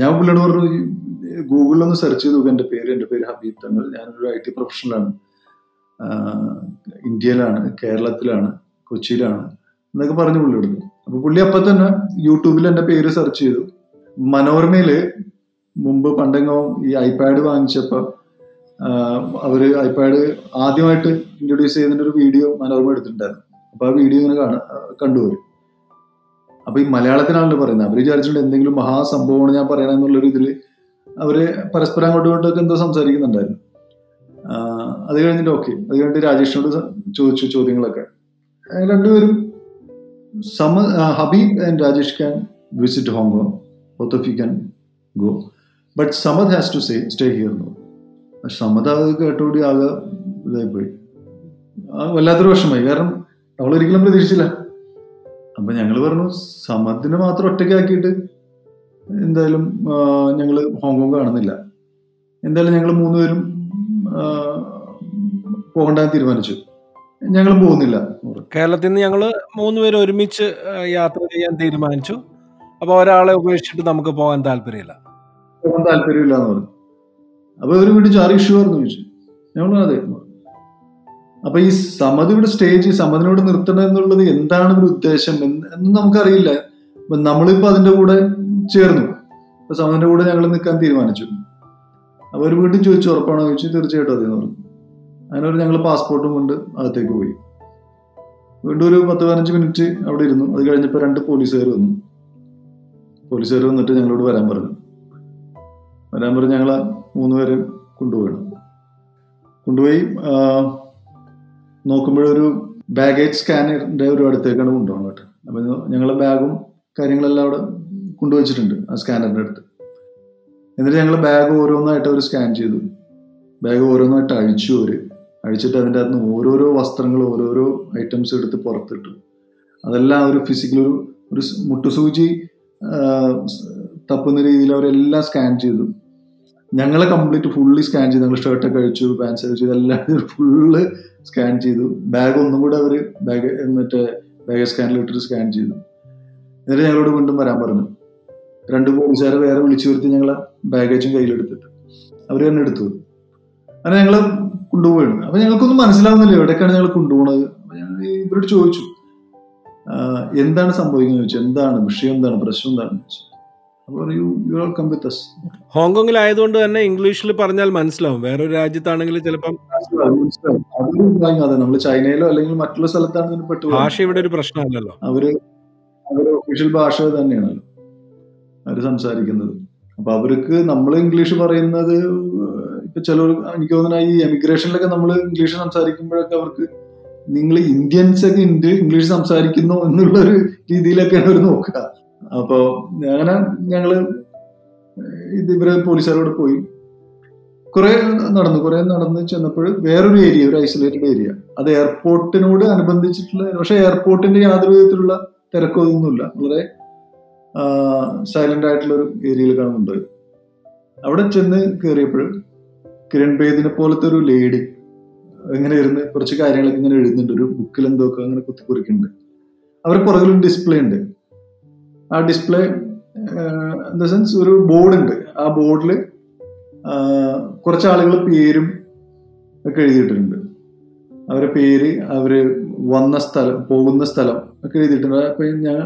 ഞാൻ പുള്ളിയോട് പറഞ്ഞു ഗൂഗിളിലൊന്ന് സെർച്ച് ചെയ്ത് നോക്കുക എന്റെ പേര് എന്റെ പേര് ഹബീബ് തങ്ങൾ. ഞാനൊരു ഐ ടി പ്രൊഫഷണലാണ് ഇന്ത്യയിലാണ് കേരളത്തിലാണ് കൊച്ചിയിലാണ് എന്നൊക്കെ പറഞ്ഞു പുള്ളിയോട്. അപ്പൊ പുള്ളി അപ്പൊ തന്നെ യൂട്യൂബിൽ എന്റെ പേര് സെർച്ച് ചെയ്തു. മനോരമയിൽ മുമ്പ് പണ്ടെങ്ങോ ഈ ഐപാഡ് വാങ്ങിച്ചപ്പോ അവർ ഐപാഡ് ആദ്യമായിട്ട് ഇൻട്രൊഡ്യൂസ് ചെയ്തതിന്റെ ഒരു വീഡിയോ മനോരമ എടുത്തിട്ടുണ്ടായിരുന്നു. അപ്പൊ ആ വീഡിയോ ഇങ്ങനെ കാണാ കണ്ടുവരും അപ്പൊ ഈ മലയാളത്തിനാണല്ലോ പറയുന്നത്. അവർ വിചാരിച്ചിട്ടുണ്ട് എന്തെങ്കിലും മഹാസംഭവമാണ് ഞാൻ പറയണമെന്നുള്ളൊരു ഇതിൽ അവർ പരസ്പരം അങ്ങോട്ടും ഇങ്ങോട്ടൊക്കെ എന്തോ സംസാരിക്കുന്നുണ്ടായിരുന്നു. അത് കഴിഞ്ഞിട്ട് ഓക്കെ അത് കഴിഞ്ഞിട്ട് രാജേഷിനോട് ചോദിച്ചു ചോദ്യങ്ങളൊക്കെ. രണ്ടുപേരും സമ Habeeb and Rajesh can visit Hong Kong both of you can go but Samad has to say stay here no Samad അത് കേട്ടോടി ആകെ ഇതായി പോയി വല്ലാത്തൊരു വിഷമമായി. കാരണം അവൾ ഒരിക്കലും പ്രതീക്ഷിച്ചില്ല. അപ്പൊ ഞങ്ങൾ പറഞ്ഞു സമത്തിനെ മാത്രം ഒറ്റയ്ക്കാക്കിയിട്ട് എന്തായാലും ഞങ്ങൾ ഹോങ്കോങ് കാണുന്നില്ല. എന്തായാലും ഞങ്ങൾ മൂന്നുപേരും പോകണ്ടെന്ന് തീരുമാനിച്ചു. ഞങ്ങൾ പോകുന്നില്ല. കേരളത്തിൽ നിന്ന് ഞങ്ങൾ മൂന്നുപേരും ഒരുമിച്ച് യാത്ര ചെയ്യാൻ തീരുമാനിച്ചു. അപ്പൊ ഒരാളെ ഉപേക്ഷിച്ചിട്ട് നമുക്ക് പോകാൻ താല്പര്യമില്ല. പോകാൻ താല്പര്യമില്ല എന്ന് പറഞ്ഞു. അപ്പൊ ഇവർ വീട്ടിൽ ആർ ഇഷ്യൂ ആയിരുന്നു ചോദിച്ചു. ഞങ്ങൾ അതെ. അപ്പൊ ഈ സമത് ഇവിടെ സ്റ്റേജ് സമതിനോട് നിർത്തണം എന്നുള്ളത് എന്താണ് ഒരു ഉദ്ദേശം എന്ന് നമുക്കറിയില്ല. അപ്പൊ നമ്മളിപ്പോ അതിന്റെ കൂടെ ചേർന്നു. അപ്പൊ സമതിന്റെ കൂടെ ഞങ്ങൾ നിൽക്കാൻ തീരുമാനിച്ചു. ഒരു വീണ്ടും ചോദിച്ചു ഉറപ്പാണോ? ചോദിച്ചു തീർച്ചയായിട്ടും അതെന്ന് പറഞ്ഞു. അങ്ങനെ ഒരു ഞങ്ങൾ പാസ്പോർട്ടും കൊണ്ട് അകത്തേക്ക് പോയി. വീണ്ടും ഒരു പത്ത് പതിനഞ്ച് മിനിറ്റ് അവിടെ ഇരുന്നു. അത് കഴിഞ്ഞപ്പോൾ രണ്ട് പോലീസുകാർ വന്നു. പോലീസുകാർ വന്നിട്ട് ഞങ്ങളോട് വരാൻ പറഞ്ഞു. വരാൻ പറഞ്ഞ് ഞങ്ങളെ മൂന്നുപേരെ കൊണ്ടുപോയി. കൊണ്ടുപോയി നോക്കുമ്പോഴൊരു ബാഗേജ് സ്കാനറിന്റെ ഒരു അടുത്തേക്കാണ് കൊണ്ടുപോകണം കേട്ടോ. അപ്പൊ ഞങ്ങളെ ബാഗും കാര്യങ്ങളെല്ലാം അവിടെ കൊണ്ടുവച്ചിട്ടുണ്ട് ആ സ്കാനറിന്റെ അടുത്ത്. എന്നിട്ട് ഞങ്ങൾ ബാഗ് ഓരോന്നായിട്ട് അവർ സ്കാൻ ചെയ്തു. ബാഗ് ഓരോന്നായിട്ട് അഴിച്ചു അവർ. അഴിച്ചിട്ട് അതിന്റെ അകത്ത് നിന്ന് ഓരോരോ വസ്ത്രങ്ങൾ ഓരോരോ ഐറ്റംസ് എടുത്ത് പുറത്തിട്ടു. അതെല്ലാം ഒരു ഫിസിക്കൽ ഒരു ഒരു മുട്ടുസൂചി തപ്പുന്ന രീതിയിൽ അവരെല്ലാം സ്കാൻ ചെയ്തു. ഞങ്ങളെ കംപ്ലീറ്റ് ഫുള്ളി സ്കാൻ ചെയ്തു. ഞങ്ങൾ ഷർട്ടൊക്കെ അഴിച്ചു പാൻസ് അഴിച്ചു ഇതെല്ലാം ഫുള്ള് സ്കാൻ ചെയ്തു. ബാഗ് ഒന്നും കൂടെ അവർ ബാഗ് മറ്റേ ബാഗ് സ്കാനിൽ ഇട്ടിട്ട് സ്കാൻ ചെയ്തു. എന്നിട്ട് ഞങ്ങളോട് വീണ്ടും വരാൻ പറഞ്ഞു. രണ്ട് പോലീസുകാരെ വേറെ വിളിച്ചു വരുത്തി ഞങ്ങളെ ബാഗേജും കയ്യിലെടുത്തിട്ട്. അവർ തന്നെ എടുത്തു. അങ്ങനെ ഞങ്ങൾ കൊണ്ടുപോയിരുന്നു അപ്പൊ ഞങ്ങൾക്കൊന്നും മനസ്സിലാവുന്നില്ല എവിടേക്കാണ് ഞങ്ങൾ കൊണ്ടുപോകുന്നത് ഞങ്ങൾ ഇവരോട് ചോദിച്ചു. എന്താണ് സംഭവിക്കുന്നത്? ചോദിച്ചു. എന്താണ്? വിഷയം എന്താണ്? പ്രശ്നം എന്താണെന്ന് ചോദിച്ചു. ഹോങ്കോങ്ങിലായതുകൊണ്ട് തന്നെ ഇംഗ്ലീഷിൽ പറഞ്ഞാൽ മനസ്സിലാവും. വേറൊരു രാജ്യത്താണെങ്കിൽ ചിലപ്പം നമ്മൾ ചൈനയിലോ അല്ലെങ്കിൽ മറ്റുള്ള സ്ഥലത്താണ് പെട്ടു ഭാഷ ഇവിടെ ഒരു പ്രശ്നമല്ലല്ലോ. അവർ അവർ ഒഫീഷ്യൽ ഭാഷ തന്നെയാണല്ലോ അവർ സംസാരിക്കുന്നത്. അപ്പൊ അവർക്ക് നമ്മൾ ഇംഗ്ലീഷ് പറയുന്നത് ഇപ്പൊ ചിലർ എനിക്ക് തോന്നുന്ന ഈ എമിഗ്രേഷനിലൊക്കെ നമ്മൾ ഇംഗ്ലീഷ് സംസാരിക്കുമ്പോഴൊക്കെ അവർക്ക് നിങ്ങൾ ഇന്ത്യൻസ് ഒക്കെ ഇംഗ്ലീഷ് സംസാരിക്കുന്നു എന്നുള്ള ഒരു രീതിയിലൊക്കെയാണ് അവർ നോക്കുക. അപ്പോ അങ്ങനെ ഞങ്ങൾ ഇത് ഇവർ പോലീസുകാരോട് പോയി. കുറെ നടന്നു കുറെ നടന്ന് ചെന്നപ്പോൾ വേറൊരു ഏരിയ ഒരു ഐസൊലേറ്റഡ് ഏരിയ അത് എയർപോർട്ടിനോട് അനുബന്ധിച്ചിട്ടുള്ള പക്ഷെ എയർപോർട്ടിന്റെ യാതൊരു വിധത്തിലുള്ള തിരക്കോ ഒന്നുമില്ല വളരെ സൈലന്റ് ആയിട്ടുള്ള ഒരു ഏരിയയിൽ കാണുന്നുണ്ട്. അവിടെ ചെന്ന് കയറിയപ്പോൾ കിരൺ ബേദിനെ പോലത്തെ ഒരു ലേഡി ഇങ്ങനെ ഇരുന്ന് കുറച്ച് കാര്യങ്ങളൊക്കെ ഇങ്ങനെ എഴുതുന്നുണ്ട്. ഒരു ബുക്കിൽ എന്തൊക്കെ അങ്ങനെ കുത്തി കുറിക്കുന്നുണ്ട് അവർ പുറകിലും ഡിസ്പ്ലേ ഉണ്ട്. ആ ഡിസ്പ്ലേ ഇൻ ദ സെൻസ് ഒരു ബോർഡുണ്ട്. ആ ബോർഡിൽ കുറച്ച് ആളുകൾ പേരും ഒക്കെ എഴുതിയിട്ടുണ്ട്. അവരെ പേര് അവർ വന്ന സ്ഥലം പോകുന്ന സ്ഥലം ഒക്കെ എഴുതിയിട്ടുണ്ട്. അപ്പൊ ഞാൻ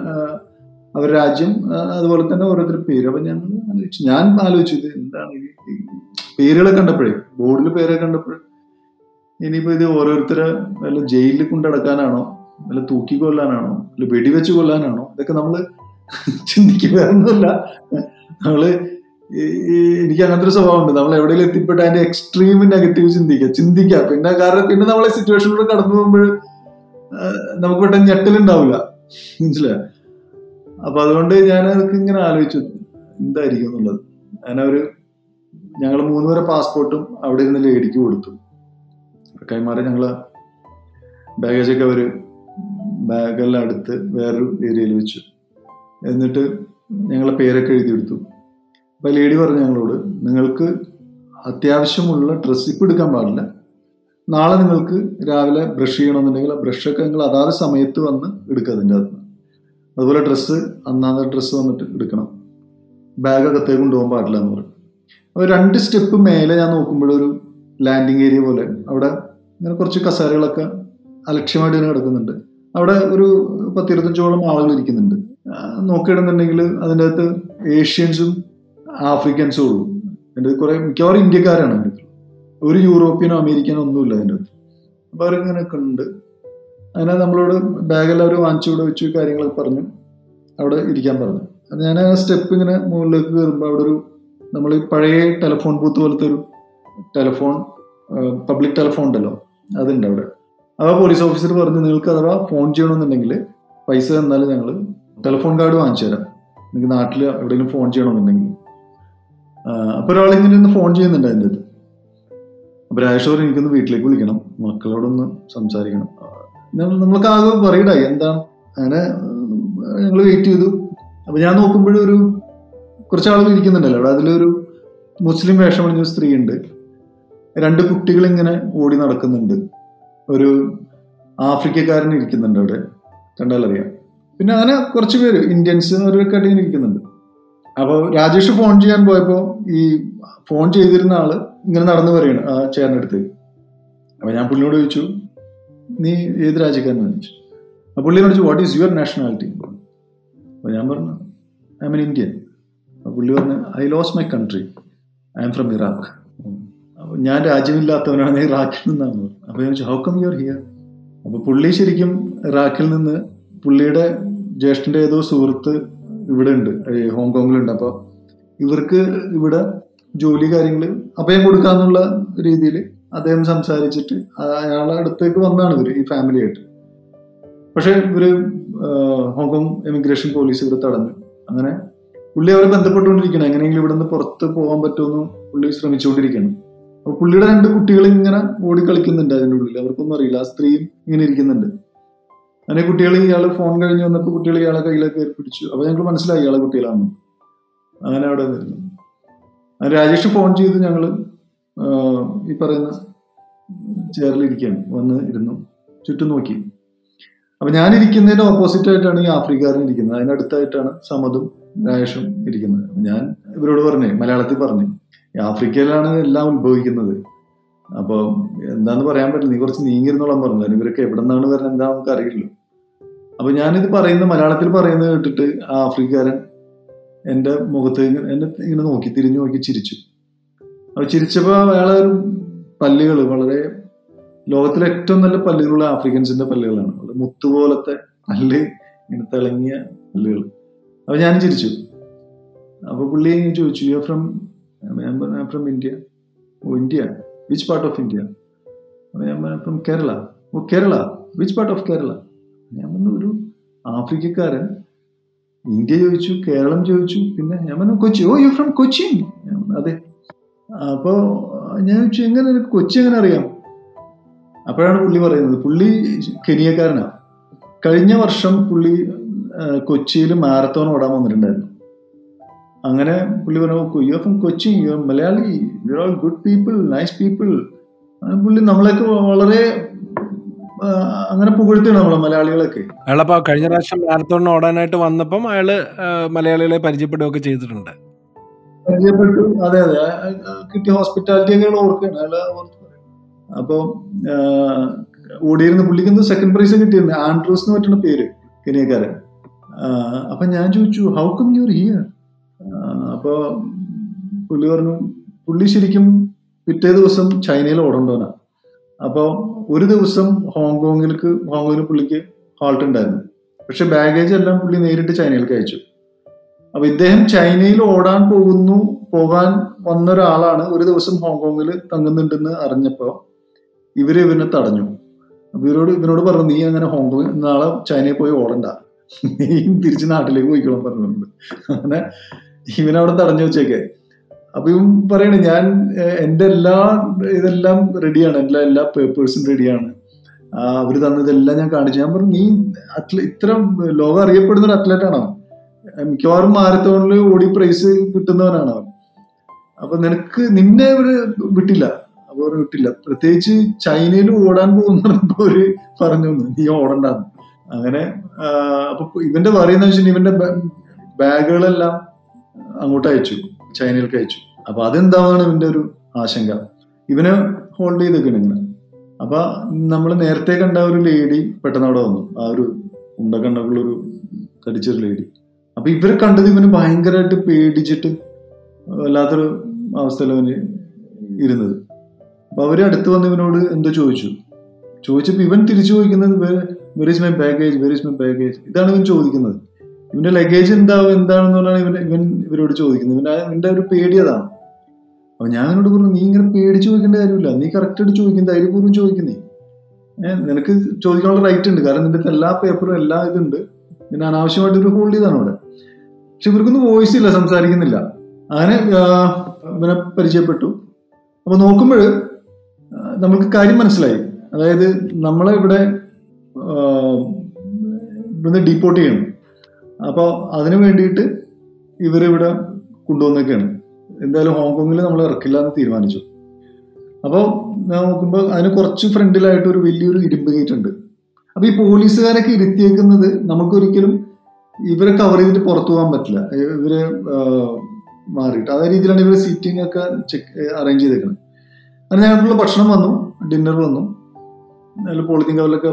അവർ രാജ്യം അതുപോലെ തന്നെ ഓരോരുത്തരുടെ പേര്. അപ്പൊ ഞാൻ ആലോചിച്ചു. ഞാൻ ആലോചിച്ചു ഇത് എന്താണ് ഈ പേരുകളെ കണ്ടപ്പോഴേ ബോർഡിൽ പേരെ കണ്ടപ്പോഴേ ഇനിയിപ്പോ ഇത് ഓരോരുത്തരെ വല്ല ജയിലിൽ കൊണ്ടടക്കാനാണോ വല്ല തൂക്കി കൊല്ലാനാണോ വെടിവെച്ച് കൊല്ലാനാണോ ഇതൊക്കെ നമ്മൾ ചിന്തിക്കുക വേറൊന്നുമില്ല. നമ്മൾ എനിക്ക് അങ്ങനത്തെ ഒരു സ്വഭാവമുണ്ട്. നമ്മൾ എവിടെയെങ്കിലും എത്തിപ്പെട്ട് അതിന്റെ എക്സ്ട്രീം നെഗറ്റീവ് ചിന്തിക്കുക. ചിന്തിക്കുക. പിന്നെ കാരണം പിന്നെ നമ്മളെ സിറ്റുവേഷനിലൂടെ കടന്നു പോകുമ്പോൾ നമുക്ക് പെട്ടെന്ന് ഞെട്ടലുണ്ടാവില്ല മനസ്സിലായോ? അപ്പൊ അതുകൊണ്ട് ഞാൻ അതൊക്കെ ഇങ്ങനെ ആലോചിച്ചു. എന്തായിരിക്കും എന്നുള്ളത്. അങ്ങനെ ഒരു ഞങ്ങൾ മൂന്നുപേരെ പാസ്പോർട്ടും അവിടെ ഇരുന്ന് ലേഡിക്ക് കൊടുത്തു. കൈമാറി ഞങ്ങൾ ബാഗേജൊക്കെ അവർ ബാഗെല്ലാം എടുത്ത് വേറൊരു ഏരിയയിൽ വെച്ചു. എന്നിട്ട് ഞങ്ങളെ പേരൊക്കെ എഴുതിയെടുത്തു. അപ്പം ലേഡി പറഞ്ഞു ഞങ്ങളോട് നിങ്ങൾക്ക് അത്യാവശ്യമുള്ള ഡ്രസ്സ് ഇപ്പം എടുക്കാൻ പാടില്ല. നാളെ നിങ്ങൾക്ക് രാവിലെ ബ്രഷ് ചെയ്യണമെന്നുണ്ടെങ്കിൽ ആ ബ്രഷൊക്കെ നിങ്ങൾ അതാത് സമയത്ത് വന്ന് എടുക്കുക അതിന്റെ അകത്ത്. അതുപോലെ ഡ്രസ്സ് അന്നാതെ ഡ്രസ്സ് വന്നിട്ട് എടുക്കണം. ബാഗ് അകത്തേക്ക് കൊണ്ടുപോകാൻ പാടില്ല എന്ന് പറഞ്ഞു. അപ്പോൾ രണ്ട് സ്റ്റെപ്പ് മേലെ ഞാൻ നോക്കുമ്പോഴൊരു ലാൻഡിങ് ഏരിയ പോലെ അവിടെ ഇങ്ങനെ കുറച്ച് കസേരകളൊക്കെ അലക്ഷ്യമായിട്ട് ഇങ്ങനെ കിടക്കുന്നുണ്ട്. അവിടെ ഒരു പത്തിരുപത്തഞ്ചോളം ആളുകൾ ഇരിക്കുന്നുണ്ട്. നോക്കിയിടുന്നുണ്ടെങ്കിൽ അതിന്റെ അകത്ത് ഏഷ്യൻസും ആഫ്രിക്കൻസും ഉള്ളൂ എന്റെ കുറെ മിക്കവാറും ഇന്ത്യക്കാരാണ് അതിന്റെ അകത്ത്. ഒരു യൂറോപ്യനോ അമേരിക്കനോ ഒന്നുമില്ല അതിന്റെ അകത്ത്. അപ്പൊ അവരിങ്ങനെ ഒക്കെ ഉണ്ട് അങ്ങനെ നമ്മളോട് ബാഗെല്ലാം അവർ വാങ്ങിച്ചു ഇവിടെ വെച്ചു കാര്യങ്ങളൊക്കെ പറഞ്ഞു. അവിടെ ഇരിക്കാൻ പറഞ്ഞു. ഞാൻ ആ സ്റ്റെപ്പ് ഇങ്ങനെ മുകളിലേക്ക് കയറുമ്പോൾ അവിടെ ഒരു നമ്മൾ പഴയ ടെലഫോൺ ബൂത്ത് പോലത്തെ ഒരു ടെലഫോൺ പബ്ലിക് ടെലഫോൺ ഉണ്ടല്ലോ അതുണ്ട് അവിടെ. അപ്പോൾ പോലീസ് ഓഫീസർ പറഞ്ഞു നിങ്ങൾക്ക് അഥവാ ഫോൺ ചെയ്യണമെന്നുണ്ടെങ്കിൽ പൈസ തന്നാൽ ഞങ്ങൾ ടെലിഫോൺ കാർഡ് വാങ്ങിച്ചു തരാം. നിങ്ങൾക്ക് നാട്ടിൽ എവിടെയെങ്കിലും ഫോൺ ചെയ്യണമെന്നുണ്ടെങ്കിൽ. അപ്പോൾ ഒരാളിങ്ങനെ ഒന്ന് ഫോൺ ചെയ്യുന്നുണ്ട് അതിന്റെ അത് അപ്പോൾ രാജേഷോർ എനിക്കൊന്ന് വീട്ടിലേക്ക് വിളിക്കണം. മക്കളോടൊന്ന് സംസാരിക്കണം. നമ്മൾ- നമ്മൾക്ക് ആകെ പറയടായി എന്താണ്? അങ്ങനെ ഞങ്ങൾ വെയിറ്റ് ചെയ്തു. അപ്പോൾ ഞാൻ നോക്കുമ്പോഴൊരു കുറച്ച് ആളുകൾ ഇരിക്കുന്നുണ്ടല്ലോ. അവിടെ അതിലൊരു മുസ്ലിം വേഷം അണിഞ്ഞ സ്ത്രീ ഉണ്ട് രണ്ട് കുട്ടികൾ ഇങ്ങനെ ഓടി നടക്കുന്നുണ്ട്. ഒരു ആഫ്രിക്കക്കാരൻ ഇരിക്കുന്നുണ്ട് അവിടെ. കണ്ടാലറിയാം. പിന്നെ അങ്ങനെ കുറച്ച് പേര് ഇന്ത്യൻസ് ഇങ്ങനെ ഇരിക്കുന്നുണ്ട്. അപ്പോൾ രാജേഷ് ഫോൺ ചെയ്യാൻ പോയപ്പോൾ ഈ ഫോൺ ചെയ്തിരുന്ന ആൾ ഇങ്ങനെ നടന്നു പറയാണ് ആ ചേട്ടനടുത്ത് അപ്പൊ ഞാൻ പുള്ളിയോട് ചോദിച്ചു നീ ഏത് രാജ്യക്കാരനാണ് ചോദിച്ചു. അപ്പൊ പുള്ളി ചോദിച്ചു വാട്ട് ഈസ് യുവർ നാഷണാലിറ്റി അപ്പൊ ഞാൻ പറഞ്ഞു ഐ എം എൻ ഇന്ത്യൻ അപ്പൊ പുള്ളി പറഞ്ഞു I lose my country I'm from Iraq അപ്പൊ ഞാൻ രാജ്യമില്ലാത്തവനാണ് ഞാൻ ഇറാഖിൽ നിന്നാണ്. അപ്പൊ ഞാൻ ചോദിച്ചു ഹൗ കം യുവർ ഹിയർ അപ്പൊ പുള്ളി ശരിക്കും ഇറാഖിൽ നിന്ന് പുള്ളിയുടെ ജ്യേഷ്ഠന്റെ ഏതോ സുഹൃത്ത് ഇവിടെ ഉണ്ട് ഹോങ്കോങ്ങിലുണ്ട്. അപ്പൊ ഇവർക്ക് ഇവിടെ ജോലി കാര്യങ്ങൾ അഭയം കൊടുക്കാന്നുള്ള രീതിയിൽ അദ്ദേഹം സംസാരിച്ചിട്ട് അയാളെ അടുത്തേക്ക് വന്നാണ് ഇവർ ഈ ഫാമിലി ആയിട്ട്. പക്ഷെ ഇവർ ഹോങ്കോങ് എമിഗ്രേഷൻ പോലീസ് ഇവർ തടഞ്ഞു. അങ്ങനെ പുള്ളി അവരെ ബന്ധപ്പെട്ടുകൊണ്ടിരിക്കണം എങ്ങനെയെങ്കിലും ഇവിടെ നിന്ന് പുറത്ത് പോകാൻ പറ്റുമെന്ന് പുള്ളി ശ്രമിച്ചുകൊണ്ടിരിക്കണം അപ്പൊ പുള്ളിയുടെ രണ്ട് കുട്ടികൾ ഇങ്ങനെ ഓടി അതിന്റെ ഉള്ളിൽ അവർക്കൊന്നും അറിയില്ല. ആ സ്ത്രീയും ഇങ്ങനെ ഇരിക്കുന്നുണ്ട്. അങ്ങനെ കുട്ടികൾ ഇയാൾ ഫോൺ കഴിഞ്ഞ് വന്നപ്പോൾ കുട്ടികൾ ഇയാളെ കയ്യിലേക്ക് പിടിച്ചു. അപ്പൊ ഞങ്ങൾക്ക് മനസ്സിലായി ഇയാളെ കുട്ടികളാണ് അങ്ങനെ അവിടെ നിന്നു രാജേഷ് ഫോൺ ചെയ്ത് ഞങ്ങൾ ഈ പറയുന്ന ചേറിലിരിക്കുകയാണ് വന്ന് ഇരുന്നു. ചുറ്റും നോക്കി. അപ്പൊ ഞാൻ ഇരിക്കുന്നതിന്റെ ഓപ്പോസിറ്റ് ആയിട്ടാണ് ഈ ആഫ്രിക്കാരൻ ഇരിക്കുന്നത്. അതിനടുത്തായിട്ടാണ് സമതും രാജേഷും ഇരിക്കുന്നത്. ഞാൻ ഇവരോട് പറഞ്ഞു മലയാളത്തിൽ പറഞ്ഞു ആഫ്രിക്കയിലാണ് എല്ലാം ഉത്ഭവിക്കുന്നത്. അപ്പൊ എന്താന്ന് പറയാൻ പറ്റില്ല. നീ കുറച്ച് നീങ്ങിരുന്നോളാൻ പറഞ്ഞു. ഇവരൊക്കെ എവിടെ നിന്നാണ് വരുന്നത് എന്താ നമുക്ക് അറിയില്ലല്ലോ. അപ്പൊ ഞാനിത് പറയുന്ന മലയാളത്തിൽ പറയുന്നത് കേട്ടിട്ട് ആ ആഫ്രിക്കാരൻ എന്റെ മുഖത്ത് എന്നെ ഇങ്ങനെ നോക്കി തിരിഞ്ഞു നോക്കി ചിരിച്ചു. അപ്പൊ ചിരിച്ചപ്പോ അയാളെ പല്ലുകൾ വളരെ ലോകത്തിലെ ഏറ്റവും നല്ല പല്ലുകളുള്ള ആഫ്രിക്കൻസിന്റെ പല്ലുകളാണ്. മുത്തുപോലത്തെ പല്ല് ഇങ്ങനെ തിളങ്ങിയ പല്ലുകൾ അപ്പൊ ഞാൻ ചിരിച്ചു. അപ്പൊ പുള്ളി ചോദിച്ചു യു ഫ്രം ഞാൻ from India oh India which part of India അപ്പൊ ഞാൻ from Kerala oh Kerala which part of Kerala ഞാൻ പറഞ്ഞു ഒരു ആഫ്രിക്കക്കാരൻ ഇന്ത്യ ചോദിച്ചു കേരളം ചോദിച്ചു പിന്നെ ഞാൻ പറഞ്ഞു Kochi oh you from Kochi അതെ. അപ്പോ ഞാൻ ചോദിച്ചു എങ്ങനെ കൊച്ചി എങ്ങനെ അറിയാം? അപ്പോഴാണ് പുള്ളി പറയുന്നത്. പുള്ളി കെനിയക്കാരനാണ് കഴിഞ്ഞ വർഷം പുള്ളി കൊച്ചിയിൽ മാരത്തോൺ ഓടാൻ വന്നിട്ടുണ്ടായിരുന്നു. അങ്ങനെ പുള്ളി പറഞ്ഞു you from Kochi you Malayali you all good people nice people പുള്ളി നമ്മളെയൊക്കെ വളരെ അങ്ങനെ പുകഴ്ത്തിയാണ് നമ്മളെ മലയാളികളൊക്കെ? അയാളപ്പോ കഴിഞ്ഞ പ്രാവശ്യം മാരത്തോണിന് ഓടാനായിട്ട് വന്നപ്പം അയാൾ മലയാളികളെ പരിചയപ്പെടുകയൊക്കെ ചെയ്തിട്ടുണ്ട്. പരിചയപ്പെട്ടു. അതെ അതെ. കിട്ടിയ ഹോസ്പിറ്റാലിറ്റി ഒക്കെ ഓർക്കുകയാണ് അയാൾ ഓർത്ത് പറയും. അപ്പൊ ആ, ഓടിയിരുന്ന പുള്ളിക്ക് എന്തോ സെക്കൻഡ് പ്രൈസ് കിട്ടിയിരുന്നു ആൻഡ്രൂസ് എന്ന് പറ്റുന്ന പേര് കെനിയക്കാരൻ. അപ്പൊ ഞാൻ ചോദിച്ചു ഹൗ കം യു ഹിയർ അപ്പൊ പുള്ളി പറഞ്ഞു പുള്ളി ശരിക്കും പിറ്റേ ദിവസം ചൈനയിൽ ഓടണ്ടോനാ അപ്പൊ ഒരു ദിവസം ഹോങ്കോങ്ങിലേക്ക് ഹോങ്കോങ്ങിൽ പുള്ളിക്ക് ഹാൾട്ട് ഉണ്ടായിരുന്നു. പക്ഷെ ബാഗേജ് എല്ലാം പുള്ളി നേരിട്ട് ചൈനയിലേക്ക് അയച്ചു. അപ്പൊ ഇദ്ദേഹം ചൈനയിൽ ഓടാൻ പോകുന്നു പോകാൻ വന്ന ഒരാളാണ് ഒരു ദിവസം ഹോങ്കോങ്ങിൽ തങ്ങുന്നുണ്ടെന്ന് അറിഞ്ഞപ്പോ ഇവർ ഇവനെ തടഞ്ഞു. അപ്പൊ ഇവരോട് ഇവനോട് പറഞ്ഞു നീ അങ്ങനെ ഹോങ്കോങ് നാളെ ചൈനയിൽ പോയി ഓടണ്ട. നീ തിരിച്ച് നാട്ടിലേക്ക് പോയിക്കോളാൻ പറഞ്ഞിട്ടുണ്ട് അങ്ങനെ ഇവനവിടെ തടഞ്ഞു വെച്ചേക്കെ അപ്പൊ ഇവൻ പറയണേ ഞാൻ എന്റെ എല്ലാ ഇതെല്ലാം റെഡിയാണ് എല്ലാ എല്ലാ പേപ്പേഴ്സും റെഡിയാണ് അവർ തന്നതെല്ലാം ഞാൻ കാണിച്ചു. ഞാൻ പറഞ്ഞു നീ അത്ല ഇത്ര ലോകം അറിയപ്പെടുന്ന ഒരു അത്ലറ്റാണ് ആണോ മിക്കവാറും മാരത്തോണിൽ ഓടി പ്രൈസ് കിട്ടുന്നവനാണ്? അവൻ അപ്പൊ നിനക്ക് നിന്നെ ഇവർ വിട്ടില്ല. അപ്പൊ അവർ വിട്ടില്ല. പ്രത്യേകിച്ച് ചൈനയിൽ ഓടാൻ പോകുന്ന ഒരു പറഞ്ഞു നീ ഓടണ്ടെന്ന് അങ്ങനെ അപ്പൊ ഇവന്റെ പറയുന്ന വെച്ചാൽ ഇവന്റെ ബാഗുകളെല്ലാം അങ്ങോട്ട് അയച്ചു. ചൈനയിലേക്ക് അയച്ചു. അപ്പൊ അതെന്താണ് ഇവന്റെ ഒരു ആശങ്ക? ഇവന് ഹോൾഡ് ചെയ്തേക്കാണ് ഇങ്ങനെ. അപ്പൊ നമ്മൾ നേരത്തെ കണ്ട ഒരു ലേഡി പെട്ടെന്ന് അവിടെ വന്നു. ആ ഒരു ഉണ്ടക്കണ്ണുള്ള ഒരു തടിച്ചൊരു ലേഡി അപ്പൊ ഇവരെ കണ്ടത് ഇവന് ഭയങ്കരമായിട്ട് പേടിച്ചിട്ട് വല്ലാത്തൊരു അവസ്ഥയിൽ അവന് ഇരുന്നത്. അപ്പൊ അവർ അടുത്ത് വന്ന് ഇവനോട് എന്തോ ചോദിച്ചു. ചോദിച്ചപ്പോ ഇവൻ തിരിച്ചു ചോദിക്കുന്നത് where my baggage where is my baggage ഇതാണ് ഇവൻ ചോദിക്കുന്നത്. ഇവന്റെ ലഗേജ് എന്താവും എന്താണെന്നുള്ളതാണ് ഇവൻ ഇവൻ ഇവരോട് ചോദിക്കുന്നത്. ഇവൻ ഒരു പേടി അതാണ്. അപ്പൊ ഞാൻ അവനോട് പറഞ്ഞു നീ ഇങ്ങനെ പേടിച്ച് ചോദിക്കേണ്ട കാര്യമില്ല. നീ കറക്റ്റ് ആയിട്ട് ചോദിക്കും ധൈര്യപൂർവം ചോദിക്കുന്നേ. ഏഹ് നിനക്ക് ചോദിക്കാനുള്ള റൈറ്റ് ഉണ്ട്. കാരണം നിന്റെ എല്ലാ പേപ്പറും എല്ലാ ഇതുണ്ട്. പിന്നെ അനാവശ്യമായിട്ട് ഒരു ഹോൾഡ് ചെയ്താണ് അവിടെ. പക്ഷെ ഇവർക്കൊന്നും വോയിസ് ഇല്ല സംസാരിക്കുന്നില്ല. അങ്ങനെ ഇവനെ പരിചയപ്പെട്ടു. അപ്പൊ നോക്കുമ്പോൾ നമ്മൾക്ക് കാര്യം മനസ്സിലായി. അതായത് നമ്മളെ ഇവിടെ ഇവിടുന്ന് ഡീപ്പോർട്ട് ചെയ്യണം. അപ്പോൾ അതിനു വേണ്ടിയിട്ട് ഇവരിവിടെ കൊണ്ടുവന്നൊക്കെയാണ് എന്തായാലും ഹോങ്കോങ്ങിൽ നമ്മൾ ഇറക്കില്ല എന്ന് തീരുമാനിച്ചു. അപ്പോൾ ഞാൻ നോക്കുമ്പോൾ അതിന് കുറച്ച് ഫ്രണ്ടിലായിട്ട് ഒരു വലിയൊരു ഇരുമ്പ് ഗേറ്റ് ഉണ്ട് അപ്പോൾ ഈ പോലീസുകാരൊക്കെ ഇരുത്തിയേക്കുന്നത് നമുക്കൊരിക്കലും ഇവരെ കവർ ചെയ്തിട്ട് പുറത്തു പോകാൻ പറ്റില്ല. ഇവർ മാറിയിട്ട്. അതേ രീതിയിലാണ് ഇവർ സീറ്റിംഗ് ഒക്കെ ചെക്ക് അറേഞ്ച് ചെയ്തേക്കുന്നത് അങ്ങനെ ഞങ്ങൾക്കുള്ള ഭക്ഷണം വന്നു ഡിന്നർ വന്നു. നല്ല പോളിത്തീൻ കവറിലൊക്കെ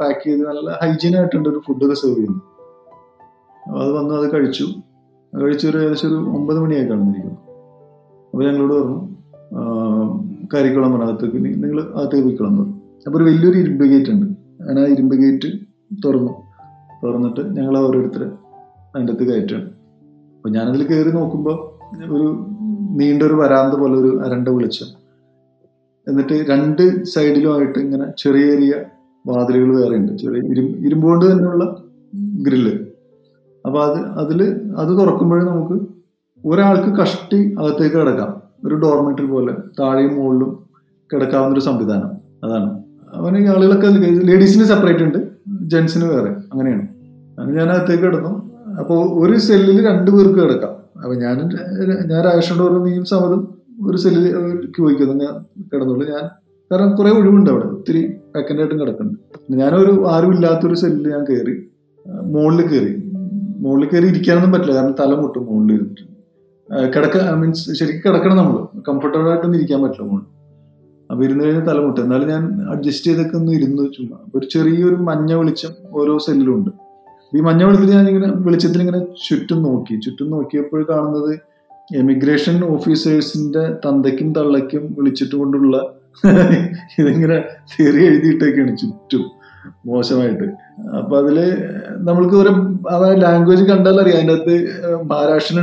പാക്ക് ചെയ്ത് നല്ല ഹൈജീൻ ആയിട്ടുണ്ട് ഒരു ഫുഡൊക്കെ സെർവ് ചെയ്യുന്നു അത് വന്നു അത് കഴിച്ചു. അത് കഴിച്ച് ഒരു ഏകദേശം ഒരു ഒമ്പത് മണിയായി കാണുന്നിരിക്കുന്നു അപ്പൊ ഞങ്ങളോട് പറഞ്ഞു ആ, കയറിക്കോളാൻ പറഞ്ഞു. അകത്തേക്ക് നിങ്ങൾ അകത്തേക്ക് പോയിക്കോളാൻ പറഞ്ഞു. അപ്പൊ ഒരു വലിയൊരു ഇരുമ്പ് ഗേറ്റ് ഉണ്ട്. ഞാൻ ആ ഇരുമ്പ് ഗേറ്റ് തുറന്നു. തുറന്നിട്ട് ഞങ്ങൾ ഓരോരുത്തർ അതിന്റെ അകത്ത് കയറ്റാണ് അപ്പൊ ഞാനതിൽ കയറി നോക്കുമ്പോൾ ഒരു നീണ്ടൊരു വരാന്ത പോലെ ഒരു അരണ്ട വെളിച്ചം. എന്നിട്ട് രണ്ട് സൈഡിലുമായിട്ട് ഇങ്ങനെ ചെറിയ ചെറിയ വാതിലുകൾ വേറെ ഉണ്ട്. ചെറിയ ഇരുമ്പ് ഇരുമ്പ് കൊണ്ട് തന്നെയുള്ള ഗ്രില്ല്. അപ്പോൾ അത് അതിൽ അത് തുറക്കുമ്പോഴേ നമുക്ക് ഒരാൾക്ക് കഷ്ടി അകത്തേക്ക് കിടക്കാം. ഒരു ഡോർമെറ്ററി പോലെ താഴെയും മുകളിലും കിടക്കാവുന്ന ഒരു സംവിധാനം. അതാണ്. അവന് ആളുകളൊക്കെ ലേഡീസിന് സെപ്പറേറ്റ് ഉണ്ട്. ജെന്റ്സിന് വേറെ. അങ്ങനെയാണ്. അങ്ങനെ ഞാൻ അകത്തേക്ക് കിടന്നു. അപ്പോൾ ഒരു സെല്ലിൽ രണ്ടു പേർക്ക് കിടക്കാം. അപ്പൊ ഞാൻ ഞാൻ രാജേഷോട് പറഞ്ഞു നീയും സമതും ഒരു സെല്ലിൽ ചോദിക്കുന്നു ഞാൻ കിടന്നുള്ളൂ ഞാൻ കാരണം കുറെ ഒഴിവുണ്ട് അവിടെ. ഒത്തിരി വെക്കന്റായിട്ടും കിടക്കുന്നുണ്ട്. ഞാനൊരു ആരും ഇല്ലാത്തൊരു സെല്ലിൽ ഞാൻ കയറി മുകളിൽ കയറി മുകളിൽ കയറി ഇരിക്കാനൊന്നും പറ്റില്ല. കാരണം തല മുട്ടും മുകളിൽ ഇരുന്നിട്ട്. കിടക്ക മീൻസ് ശരിക്കും കിടക്കണം നമ്മൾ കംഫർട്ടബിൾ ആയിട്ടൊന്നും ഇരിക്കാൻ പറ്റില്ല നമ്മൾ അപ്പൊ ഇരുന്ന് കഴിഞ്ഞാൽ തലമുട്ട് എന്നാലും ഞാൻ അഡ്ജസ്റ്റ് ചെയ്തൊക്കെ ഒന്ന് ഇരുന്ന് ചുമ്മാ. ഒരു ചെറിയൊരു മഞ്ഞ വെളിച്ചം ഓരോ സെല്ലിലും ഉണ്ട്. ഈ മഞ്ഞ വെളിച്ചത്തിൽ ഞാൻ ഇങ്ങനെ വെളിച്ചത്തിൽ ഇങ്ങനെ ചുറ്റും നോക്കി. ചുറ്റും നോക്കിയപ്പോൾ കാണുന്നത് എമിഗ്രേഷൻ ഓഫീസേഴ്സിന്റെ തന്തയ്ക്കും തള്ളയ്ക്കും വിളിച്ചിട്ട് കൊണ്ടുള്ള ഇതിങ്ങനെ തിയറി എഴുതിയിട്ടൊക്കെയാണ് ചുറ്റും മോശമായിട്ട്. അപ്പൊ അതിൽ നമ്മൾക്ക് ഒരു അതായത് ലാംഗ്വേജ് കണ്ടാൽ അറിയാം അതിന്റെ അകത്ത് മഹാരാഷ്ട്രൻ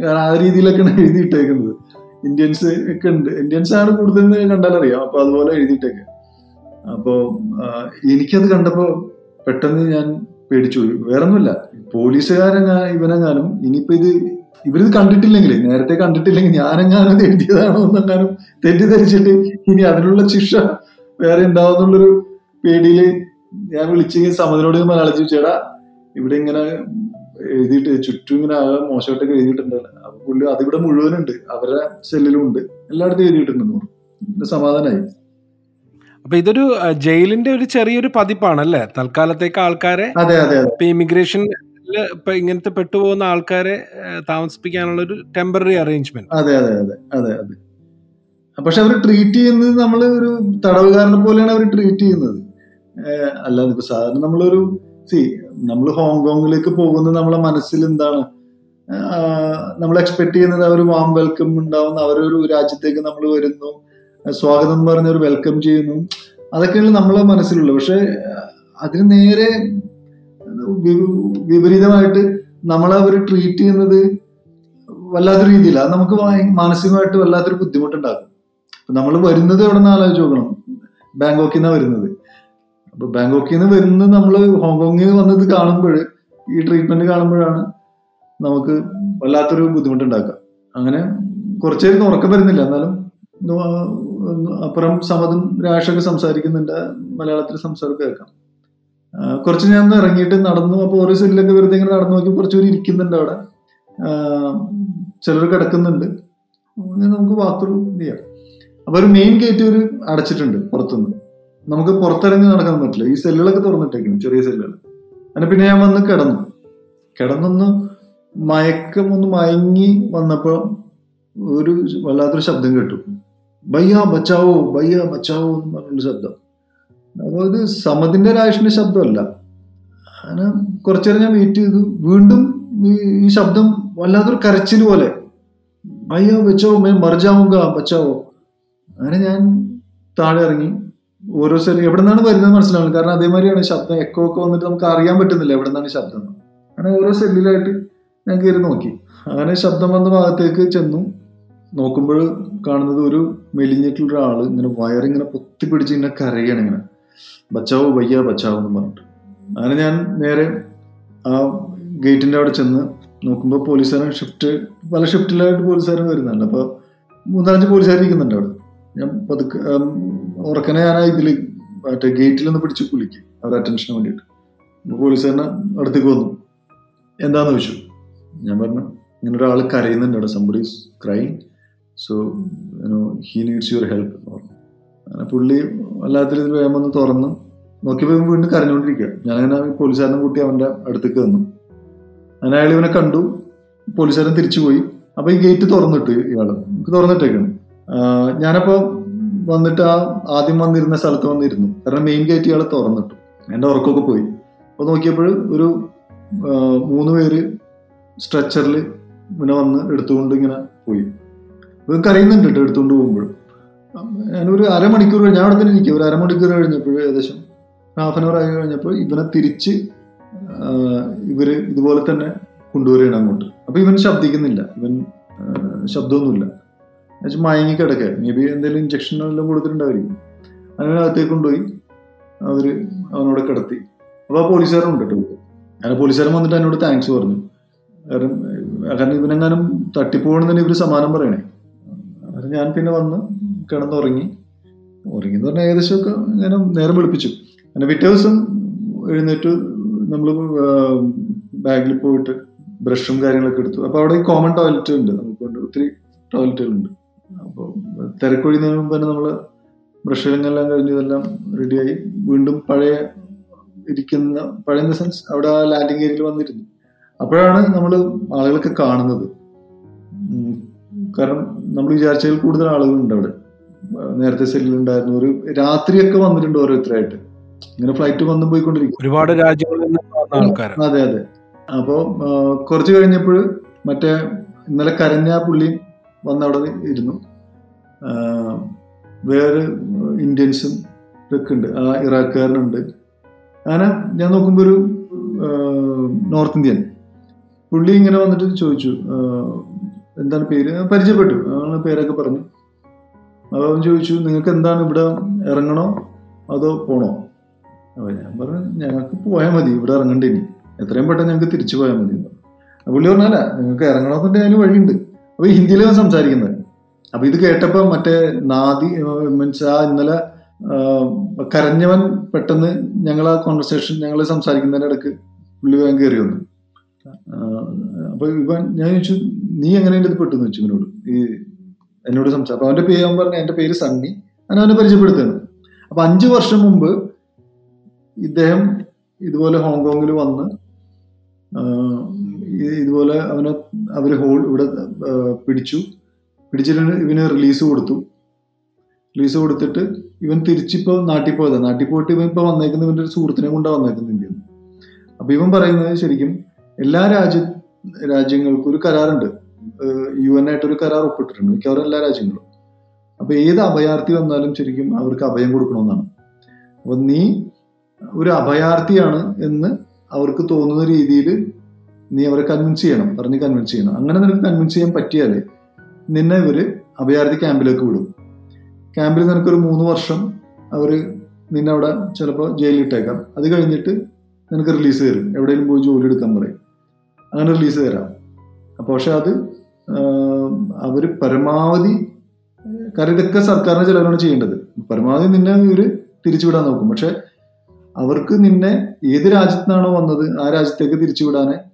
ഉണ്ട് ആ രീതിയിലൊക്കെയാണ് എഴുതിയിട്ടേക്കുന്നത്. ഇന്ത്യൻസ് ഒക്കെ ഉണ്ട്. ഇന്ത്യൻസ് ആണ് കൂടുതൽ കണ്ടാലറിയാം അപ്പൊ അതുപോലെ എഴുതിയിട്ടേക്ക്. അപ്പോ എനിക്കത് കണ്ടപ്പോ പെട്ടെന്ന് ഞാൻ പേടിച്ചു. വേറൊന്നുമില്ല. പോലീസുകാരെങ്ങാ ഇവനെങ്ങാനും ഇനിയിപ്പോ ഇത് ഇവരിത് കണ്ടിട്ടില്ലെങ്കിൽ നേരത്തെ കണ്ടിട്ടില്ലെങ്കിൽ ഞാനെങ്ങാനും ഇത് എഴുതിയതാണോ എന്നെങ്ങാനും തെറ്റിദ്ധരിച്ചിട്ട് ഇനി അതിനുള്ള ശിക്ഷ വേറെ ഉണ്ടാവുന്നുള്ളൊരു പേടിയിൽ ഞാൻ വിളിച്ച് സമതിനോട് മലയാളം ചോദിച്ചേടാ ഇവിടെ ഇങ്ങനെ എഴുതിയിട്ട് ചുറ്റും ഇങ്ങനെ ആകെ മോശമായിട്ടൊക്കെ എഴുതിയിട്ടുണ്ടല്ലോ. അപ്പൊ പുള്ളി അതിവിടെ മുഴുവനുണ്ട്. അവരുടെ സെല്ലിലും ഉണ്ട് എല്ലായിടത്തും എഴുതിയിട്ടുണ്ടെന്ന് സമാധാനമായി അപ്പൊ ഇതൊരു ജയിലിന്റെ ഒരു ചെറിയൊരു പതിപ്പാണല്ലേ? തൽക്കാലത്തേക്ക് ആൾക്കാരെ അതെ അതെ ഇപ്പൊ ഇമിഗ്രേഷൻ ഇപ്പൊ ഇങ്ങനത്തെ പെട്ടുപോകുന്ന ആൾക്കാരെ താമസിപ്പിക്കാനുള്ള ഒരു ടെമ്പററി അറേഞ്ച്മെന്റ്. അതെ അതെ അതെ അതെ അതെ. പക്ഷെ അവർ ട്രീറ്റ് ചെയ്യുന്നത് നമ്മൾ ഒരു തടവുകാരനെ പോലെയാണ് അവർ ട്രീറ്റ് ചെയ്യുന്നത്. അല്ലാതെ ഇപ്പൊ സാധാരണ നമ്മളൊരു സി നമ്മൾ ഹോങ്കോങ്ങിലേക്ക് പോകുന്നത് നമ്മളെ മനസ്സിൽ എന്താണ്? നമ്മൾ എക്സ്പെക്ട് ചെയ്യുന്നത് അവർ വാം വെൽക്കം ഉണ്ടാവുന്ന അവരൊരു രാജ്യത്തേക്ക് നമ്മൾ വരുന്നു സ്വാഗതം എന്ന് പറഞ്ഞ ഒരു വെൽക്കം ചെയ്യുന്നു. അതൊക്കെയാണ് നമ്മളെ മനസ്സിലുള്ളത്. പക്ഷെ അതിന് നേരെ വിപരീതമായിട്ട് നമ്മളെ അവർ ട്രീറ്റ് ചെയ്യുന്നത് വല്ലാത്ത രീതിയിൽ അത് നമുക്ക് മാനസികമായിട്ട് വല്ലാത്തൊരു ബുദ്ധിമുട്ടുണ്ടാകും നമ്മൾ വരുന്നത് എവിടെ നിന്ന് ആലോചിച്ച് നോക്കണം? ബാങ്കോക്കിൽ നിന്നാണ് വരുന്നത്. അപ്പൊ ബാങ്കോക്കിൽ നിന്ന് വരുന്നത് നമ്മൾ ഹോങ്കോങ്ങിൽ വന്നത് കാണുമ്പോൾ ഈ ട്രീറ്റ്മെന്റ് കാണുമ്പോഴാണ് നമുക്ക് വല്ലാത്തൊരു ബുദ്ധിമുട്ടുണ്ടാക്കുക. അങ്ങനെ കുറച്ചു ഉറക്കം വരുന്നില്ല. എന്നാലും അപ്പുറം സമതും രാഷൊക്കെ സംസാരിക്കുന്നുണ്ട്. മലയാളത്തിൽ സംസാരം കേൾക്കാം. കുറച്ച് ഞാൻ ഇറങ്ങിയിട്ട് നടന്നു. അപ്പോൾ ഓരോ സെല്ലിലൊക്കെ വെറുതെ ഇങ്ങനെ നടന്നു നോക്കി കുറച്ചുപേര് ഇരിക്കുന്നുണ്ട് അവിടെ. ചിലർ കിടക്കുന്നുണ്ട്. നമുക്ക് ബാത്റൂം ചെയ്യാം. അപ്പൊ ഒരു മെയിൻ ഗേറ്റ് ഒരു അടച്ചിട്ടുണ്ട് പുറത്തുനിന്ന്. നമുക്ക് പുറത്തിറങ്ങി നടക്കാൻ പറ്റില്ല. ഈ സെല്ലുകളൊക്കെ തുറന്നിട്ടേക്കും ചെറിയ സെല്ലുകൾ. അങ്ങനെ പിന്നെ ഞാൻ വന്ന് കിടന്നു. കിടന്നൊന്ന് മയക്കം ഒന്ന് മയങ്ങി വന്നപ്പോൾ ഒരു വല്ലാത്തൊരു ശബ്ദം കേട്ടു. ബയ്യ ബച്ചാവോ ബയ്യ ബച്ചാവോ എന്ന് പറഞ്ഞൊരു ശബ്ദം. അപ്പോൾ ഇത് സമതിന്റെ രാഷ്ട്രീയ ശബ്ദമല്ല. അങ്ങനെ കുറച്ചേരം ഞാൻ വെയിറ്റ് ചെയ്തു. വീണ്ടും ഈ- ശബ്ദം വല്ലാത്തൊരു കരച്ചിൽ പോലെ. അയ്യോ ബച്ചാവോ മേ മറിജാവുക ബച്ചാവോ. അങ്ങനെ ഞാൻ താഴെ ഇറങ്ങി. ഓരോ സ്ഥലം എവിടെ നിന്നാണ് വരുന്നത് മനസ്സിലാവില്ല കാരണം അതേമാതിരിയാണ് ശബ്ദം. എക്കോ ഒക്കെ വന്നിട്ട് നമുക്ക് അറിയാൻ പറ്റുന്നില്ല എവിടെ നിന്നാണ് ശബ്ദം അങ്ങനെ ഓരോ സെല്ലിലായിട്ട് ഞാൻ കയറി നോക്കി. അങ്ങനെ ശബ്ദം വന്ന ഭാഗത്തേക്ക് ചെന്നു. നോക്കുമ്പോൾ കാണുന്നത് ഒരു മെലിഞ്ഞിട്ടുള്ള ഒരാൾ ഇങ്ങനെ വയറിങ്ങനെ പൊത്തി പിടിച്ച് ഇങ്ങനെ കരയാണ് ഇങ്ങനെ. ബച്ചാവോ വയ്യ ബച്ചാവോ എന്ന് പറഞ്ഞിട്ട്. അങ്ങനെ ഞാൻ നേരെ ആ ഗേറ്റിന്റെ അവിടെ ചെന്ന് നോക്കുമ്പോൾ പോലീസുകാരൻ ഷിഫ്റ്റ് പല ഷിഫ്റ്റിലായിട്ട് പോലീസുകാരൻ വരുന്നുണ്ട്. അപ്പോൾ മൂന്നാലഞ്ച് പോലീസുകാർ ഇരിക്കുന്നുണ്ട് അവിടെ. ഞാൻ പതുക്കെ ഉറക്കനെ ഞാൻ ഇതിൽ മറ്റേ ഗേറ്റിൽ നിന്ന് പിടിച്ച് കുളിക്കും. അവരുടെ അറ്റൻഷന് വേണ്ടിയിട്ട്. പോലീസ് പോലീസുകാരനെ അടുത്തേക്ക് വന്നു. എന്താന്ന് ചോദിച്ചു? ഞാൻ പറഞ്ഞു ഇങ്ങനെ ഒരാൾ കരയുന്നുണ്ട് അവിടെ. Somebody crime so he needs your help എന്ന് പറഞ്ഞു. അങ്ങനെ പുള്ളി വല്ലാത്ത രീതിയിൽ വേഗം വന്ന് തുറന്ന് നോക്കിയപ്പോൾ വീണ്ടും കരഞ്ഞുകൊണ്ടിരിക്കുക. ഞാനങ്ങനെ പോലീസുകാരനെ കൂട്ടി അവന്റെ അടുത്തേക്ക് വന്നു. അങ്ങനെ അയാൾ ഇവനെ കണ്ടു. പോലീസുകാരൻ തിരിച്ചു പോയി അപ്പൊ ഈ ഗേറ്റ് തുറന്നിട്ട് ഇയാൾ നമുക്ക് തുറന്നിട്ടേക്കാണ്. ഞാനപ്പോൾ ഞാനപ്പോ വന്നിട്ട് ആ ആദ്യം വന്നിരുന്ന സ്ഥലത്ത് വന്നിരുന്നു. കാരണം മെയിൻ ഗേറ്റ് ഇയാൾ തുറന്നിട്ടു. എന്റെ ഉറക്കമൊക്കെ പോയി. അപ്പോൾ നോക്കിയപ്പോൾ ഒരു മൂന്ന് പേര് സ്ട്രെച്ചറിൽ ഇങ്ങനെ വന്ന് എടുത്തുകൊണ്ട് ഇങ്ങനെ പോയി. ഇത് കരയുന്നുണ്ട് കേട്ടോ എടുത്തുകൊണ്ട് പോകുമ്പോൾ ഞാനൊരു അരമണിക്കൂർ ഞാൻ അവിടെ തന്നെ ഇരിക്കുക ഒരു അരമണിക്കൂർ കഴിഞ്ഞപ്പോൾ ഏകദേശം ഹാഫ് ആൻ അവർ ആയി കഴിഞ്ഞപ്പോൾ ഇവനെ തിരിച്ച് ഇവർ ഇതുപോലെ തന്നെ കൊണ്ടുവരികയാണ് അങ്ങോട്ട്. അപ്പൊ ഇവൻ ശബ്ദിക്കുന്നില്ല. ഇവൻ ശബ്ദമൊന്നുമില്ല. എന്നുവെച്ചാൽ മയങ്ങി കിടക്കുക. മേ ബി എന്തെങ്കിലും ഇഞ്ചക്ഷൻ എല്ലാം കൊടുത്തിട്ടുണ്ടായിരിക്കും. അങ്ങനെ അകത്തേക്ക് കൊണ്ടുപോയി അവർ അവനോട് കിടത്തി. അപ്പോൾ ആ പോലീസുകാരൻ ഉണ്ട് കേട്ടോ. അങ്ങനെ പോലീസുകാരൻ വന്നിട്ട് എന്നോട് താങ്ക്സ് പറഞ്ഞു. കാരണം കാരണം ഇവനെങ്ങാനും തട്ടിപ്പോകണമെന്ന് ഇവർ സമാനം പറയണേ. ഞാൻ പിന്നെ വന്ന് കിടന്നുറങ്ങി. ഉറങ്ങി എന്ന് പറഞ്ഞാൽ ഏകദേശമൊക്കെ ഇങ്ങനെ നേരം വെളുപ്പിച്ചു. അങ്ങനെ പിറ്റേ ദിവസം എഴുന്നേറ്റ് നമ്മൾ ബാഗിൽ പോയിട്ട് ബ്രഷും കാര്യങ്ങളൊക്കെ എടുത്തു. അപ്പോൾ അവിടെ കോമൺ ടോയ്ലറ്റ് ഉണ്ട്. നമുക്ക് ഒത്തിരി ടോയ്ലറ്റുകളുണ്ട് അപ്പോൾ തിരക്കൊഴിയുന്നതിന് മുമ്പ് തന്നെ നമ്മൾ ബ്രഷെല്ലാം കഴിഞ്ഞ് ഇതെല്ലാം റെഡിയായി വീണ്ടും പഴയ ഇരിക്കുന്ന പഴയ സെൻസ് അവിടെ ആ ലാൻഡിങ് ഏരിയയിൽ വന്നിരുന്നു. അപ്പോഴാണ് നമ്മൾ ആളുകളൊക്കെ കാണുന്നത്. കാരണം നമ്മൾ വിചാരിച്ചതിൽ കൂടുതൽ ആളുകളുണ്ട് അവിടെ. നേരത്തെ സെല്ലിലുണ്ടായിരുന്നു ഒരു രാത്രിയൊക്കെ വന്നിട്ടുണ്ട് ഓരോരുത്തരായിട്ട് ഇങ്ങനെ ഫ്ലൈറ്റ് വന്നും പോയിക്കൊണ്ടിരിക്കും. ഒരുപാട് രാജ്യങ്ങളിൽ നിന്ന് അതെ അതെ. അപ്പോൾ കുറച്ച് കഴിഞ്ഞപ്പോൾ മറ്റേ ഇന്നലെ കരഞ്ഞ ആ പുള്ളി വന്ന് അവിടെ ഇരുന്നു വേറെ ഇന്ത്യൻസും ഒക്കെ ഉണ്ട്. ആ ഇറാഖുകാരനുണ്ട്. അങ്ങനെ ഞാൻ നോക്കുമ്പോൾ ഒരു നോർത്ത് ഇന്ത്യൻ. പുള്ളി ഇങ്ങനെ വന്നിട്ട് ചോദിച്ചു എന്താണ് പേര്? പരിചയപ്പെട്ടു. അങ്ങനെ പേരൊക്കെ പറഞ്ഞു. അപ്പോൾ അവൻ ചോദിച്ചു നിങ്ങൾക്ക് എന്താണ് ഇവിടെ ഇറങ്ങണോ അതോ പോണോ? അപ്പോൾ ഞാൻ പറഞ്ഞു ഞങ്ങൾക്ക് പോയാൽ മതി. ഇവിടെ ഇറങ്ങണ്ട ഇനി. എത്രയും പെട്ടെന്ന് ഞങ്ങൾക്ക് തിരിച്ചു പോയാൽ മതി. പുള്ളി പറഞ്ഞല്ല നിങ്ങൾക്ക് ഇറങ്ങണമെന്നുണ്ടെങ്കിൽ അതിന് വഴിയുണ്ട്. അപ്പൊ ഹിന്ദിയിലാണ് സംസാരിക്കുന്നത്. അപ്പൊ ഇത് കേട്ടപ്പോ മറ്റേ നാദി മീൻസ് ആ ഇന്നലെ കരഞ്ഞവൻ പെട്ടെന്ന് ഞങ്ങൾ ആ കോൺവെർസേഷൻ ഞങ്ങൾ സംസാരിക്കുന്നതിന്റെ ഇടയ്ക്ക് പുള്ളി വേഗം കയറി വന്നു. അപ്പൊ ഇവൻ ഞാൻ ചോദിച്ചു നീ എങ്ങനെ ഇത് പെട്ടെന്ന്? വെച്ചു ഇവനോട്. ഈ എന്നോട് സംസാരിച്ചു അപ്പൊ അവന്റെ പേര് അവൻ പറഞ്ഞു എന്റെ പേര് സണ്ണി. ഞാൻ അവനെ പരിചയപ്പെടുത്തുകയാണ്. അപ്പൊ അഞ്ചു വർഷം മുമ്പ് ഇദ്ദേഹം ഇതുപോലെ ഹോങ്കോങ്ങിൽ വന്ന് ഇതുപോലെ അവനെ അവർ ഹോൾ ഇവിടെ പിടിച്ചു. പിടിച്ചിട്ട് ഇവന് റിലീസ് കൊടുത്തു. റിലീസ് കൊടുത്തിട്ട് ഇവൻ തിരിച്ചിപ്പോൾ നാട്ടിൽ പോയത്. നാട്ടിൽ പോയിട്ട് ഇവൻ ഇപ്പൊ വന്നേക്കുന്ന ഇവന്റെ ഒരു സുഹൃത്തിനെ കൊണ്ടാണ് വന്നേക്കുന്നത് ഇന്ത്യയിൽ നിന്ന്. അപ്പൊ ഇവൻ പറയുന്നത് ശരിക്കും എല്ലാ രാജ്യ രാജ്യങ്ങൾക്കും ഒരു കരാറുണ്ട്. യു എൻ ആയിട്ടൊരു കരാർ ഒപ്പിട്ടിട്ടുണ്ട്. മിക്കവാറും എല്ലാ രാജ്യങ്ങളും. അപ്പൊ ഏത് അഭയാർത്ഥി വന്നാലും ശരിക്കും അവർക്ക് അഭയം കൊടുക്കണമെന്നാണ്. അപ്പൊ നീ ഒരു അഭയാർത്ഥിയാണ് എന്ന് അവർക്ക് തോന്നുന്ന രീതിയിൽ നീ അവരെ കൺവിൻസ് ചെയ്യണം പറഞ്ഞ് കൺവിൻസ് ചെയ്യണം. അങ്ങനെ നിനക്ക് കൺവിൻസ് ചെയ്യാൻ പറ്റിയാൽ നിന്നെ ഇവർ അഭയാർത്ഥി ക്യാമ്പിലേക്ക് വിടും. ക്യാമ്പിൽ നിനക്കൊരു മൂന്ന് വർഷം അവർ നിന്നെ അവിടെ ചിലപ്പോൾ ജയിലിൽ ഇട്ടേക്കാം. അത് കഴിഞ്ഞിട്ട് നിനക്ക് റിലീസ് തരും. എവിടെയെങ്കിലും പോയി ജോലി എടുക്കാൻ പറയും. അങ്ങനെ റിലീസ് തരാം. അപ്പോൾ പക്ഷെ അത് അവർ പരമാവധി കാരണം ഇതൊക്കെ സർക്കാരിന് ചിലവാണ് ചെയ്യേണ്ടത്. പരമാവധി നിന്നെ ഇവർ തിരിച്ചുവിടാൻ നോക്കും. പക്ഷെ അവർക്ക് നിന്നെ ഏത് രാജ്യത്തിനാണോ വന്നത് ആ രാജ്യത്തേക്ക് തിരിച്ചുവിടാനേ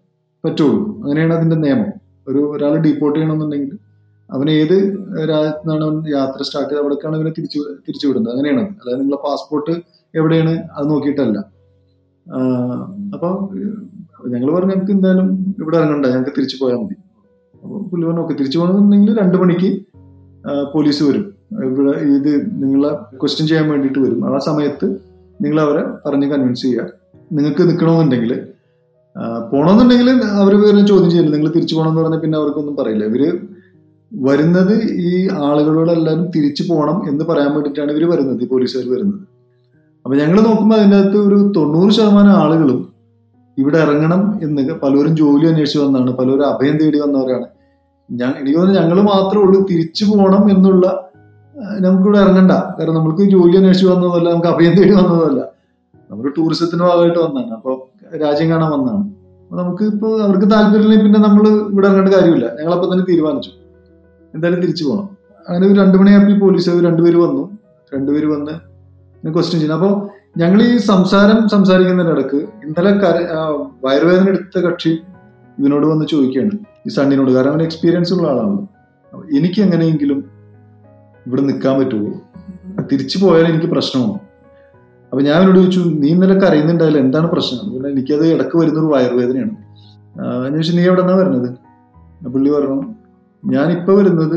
പറ്റുള്ളൂ. അങ്ങനെയാണ് അതിന്റെ നിയമം. ഒരു ഒരാൾ ഡീപ്പോർട്ട് ചെയ്യണമെന്നുണ്ടെങ്കിൽ അവൻ ഏത് രാജ്യത്താണ് അവൻ യാത്ര സ്റ്റാർട്ട് ചെയ്ത് അവിടേക്കാണ് അവനെ തിരിച്ചു തിരിച്ചു വിടുന്നത്. അങ്ങനെയാണ്. അല്ലാതെ നിങ്ങളെ പാസ്പോർട്ട് എവിടെയാണ് അത് നോക്കിയിട്ടല്ല. അപ്പൊ ഞങ്ങൾ പറഞ്ഞു ഞങ്ങൾക്ക് എന്തായാലും ഇവിടെ ഇറങ്ങണ്ട. ഞങ്ങൾക്ക് തിരിച്ചു പോയാൽ മതി. അപ്പോൾ പുള്ളി പറഞ്ഞു ഓക്കെ തിരിച്ചു പോകണമെന്നുണ്ടെങ്കിൽ രണ്ട് മണിക്ക് പോലീസ് വരും. ഇവിടെ ഇത് നിങ്ങളെ ക്വസ്റ്റ്യൻ ചെയ്യാൻ വേണ്ടിയിട്ട് വരും. ആ സമയത്ത് നിങ്ങൾ അവരെ പറഞ്ഞ് കൺവിൻസ് ചെയ്യുക. നിങ്ങൾക്ക് നിൽക്കണമെന്നുണ്ടെങ്കിൽ പോണമെന്നുണ്ടെങ്കിൽ അവർ വേറെ ചോദ്യം ചെയ്യില്ല നിങ്ങൾ തിരിച്ചു പോകണമെന്ന് പറഞ്ഞാൽ പിന്നെ അവർക്കൊന്നും പറയില്ല. ഇവർ വരുന്നത് ഈ ആളുകളോട് എല്ലാവരും തിരിച്ചു പോകണം എന്ന് പറയാൻ വേണ്ടിയിട്ടാണ് ഇവർ വരുന്നത് ഈ പോലീസുകാർ വരുന്നത്. അപ്പൊ ഞങ്ങൾ നോക്കുമ്പോൾ അതിന്റെ അകത്ത് ഒരു തൊണ്ണൂറ് ശതമാനം ആളുകളും ഇവിടെ ഇറങ്ങണം എന്ന് പലരും ജോലി അന്വേഷിച്ച് വന്നതാണ് പലരും അഭയം തേടി വന്നവരാണ്. ഞാൻ എനിക്ക് തോന്നുന്നു ഞങ്ങൾ മാത്രമേ ഉള്ളൂ തിരിച്ചു പോകണം എന്നുള്ള നമുക്കിവിടെ ഇറങ്ങണ്ട. കാരണം നമുക്ക് ജോലി അന്വേഷിച്ച് വന്നതല്ല നമുക്ക് അഭയം തേടി വന്നതല്ല. നമ്മൾ ടൂറിസത്തിന്റെ ഭാഗമായിട്ട് വന്നതാണ്. അപ്പോൾ രാജ്യം കാണാൻ വന്നതാണ് നമുക്ക് ഇപ്പോൾ അവർക്ക് താല്പര്യമില്ലെങ്കിൽ പിന്നെ നമ്മൾ ഇവിടെ ഇറങ്ങേണ്ട കാര്യമില്ല. ഞങ്ങളപ്പോൾ തന്നെ തീരുമാനിച്ചു. എന്തായാലും തിരിച്ചു പോകണം അങ്ങനെ ഒരു രണ്ടു മണിയായപ്പോൾ പോലീസ് രണ്ടുപേര് വന്നു. രണ്ടുപേര് വന്ന് ക്വസ്റ്റ്യൻ ചെയ്യുന്നു. അപ്പോൾ ഞങ്ങൾ ഈ സംസാരം സംസാരിക്കുന്നതിനിടക്ക് ഇന്നലെ കര വയറുവേദന എടുത്ത കക്ഷി ഇവനോട് വന്ന് ചോദിക്കുകയാണ്. ഈ സണ്ണിനോട്. കാരണം അവൻ എക്സ്പീരിയൻസ് ഉള്ള ആളാണ് എനിക്ക് എങ്ങനെയെങ്കിലും ഇവിടെ നിൽക്കാൻ പറ്റുമോ തിരിച്ചു പോയാൽ എനിക്ക് പ്രശ്നമാണോ? അപ്പൊ ഞാൻ അവനോട് ചോദിച്ചു നീ ഇന്നലൊക്കെ അറിയുന്നുണ്ടായില്ല എന്താണ് പ്രശ്നം? അതുകൊണ്ട് എനിക്കത് ഇടയ്ക്ക് വരുന്നൊരു വയറുവേദനയാണ്. അതിന് ചോദിച്ചു നീ എവിടെ നിന്നാ വരുന്നത് പുള്ളി പറഞ്ഞു ഞാൻ ഇപ്പൊ വരുന്നത്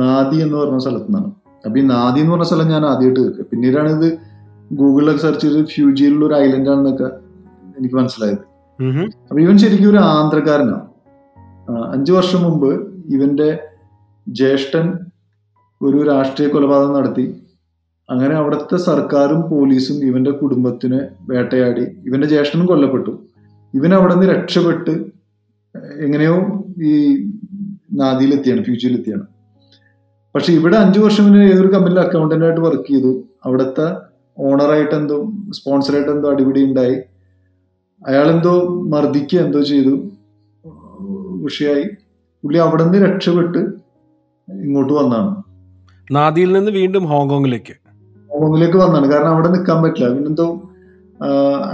നാദി എന്ന് പറഞ്ഞ സ്ഥലത്തു നിന്നാണ് അപ്പൊ ഈ നാദി എന്ന് പറഞ്ഞ സ്ഥലം ഞാൻ ആദ്യമായിട്ട് കേൾക്കുക. പിന്നീടാണ് ഇത് ഗൂഗിളിലൊക്കെ സെർച്ച് ചെയ്ത് ഫ്യൂജിയിലുള്ള ഒരു ഐലൻഡ് ആണെന്നൊക്കെ എനിക്ക് മനസ്സിലായത്. അപ്പൊ ഇവൻ ശരിക്കും ഒരു ആന്ധ്രക്കാരനാണ് അഞ്ചു വർഷം മുമ്പ് ഇവന്റെ ജ്യേഷ്ഠൻ ഒരു രാഷ്ട്രീയ കൊലപാതകം നടത്തി. അങ്ങനെ അവിടുത്തെ സർക്കാരും പോലീസും ഇവന്റെ കുടുംബത്തിനെ വേട്ടയാടി. ഇവന്റെ ജ്യേഷ്ഠനും കൊല്ലപ്പെട്ടു. ഇവൻ അവിടെ നിന്ന് രക്ഷപ്പെട്ട് എങ്ങനെയോ ഈ നാദിയിലെത്തിയാണ് ഫ്യൂച്ചറിലെത്തിയാണ്. പക്ഷെ ഇവിടെ അഞ്ചു വർഷം മുന്നേ ഏതൊരു കമ്പനിയിൽ അക്കൗണ്ടന്റ് ആയിട്ട് വർക്ക് ചെയ്തു. അവിടുത്തെ ഓണറായിട്ട് എന്തോ സ്പോൺസറായിട്ട് എന്തോ അടിപിടി ഉണ്ടായി. അയാളെന്തോ മർദ്ദിക്കുക എന്തോ ചെയ്തു. വിഷയായി പുള്ളി അവിടെ നിന്ന് രക്ഷപ്പെട്ട് ഇങ്ങോട്ട് വന്നാണ്. നാദിയിൽ നിന്ന് വീണ്ടും ഹോങ്കോങ്ങിലേക്ക്. ഹോങ്കോങ്ങിലേക്ക് വന്നാണ്. കാരണം അവിടെ നിൽക്കാൻ പറ്റില്ല. പിന്നെന്തോ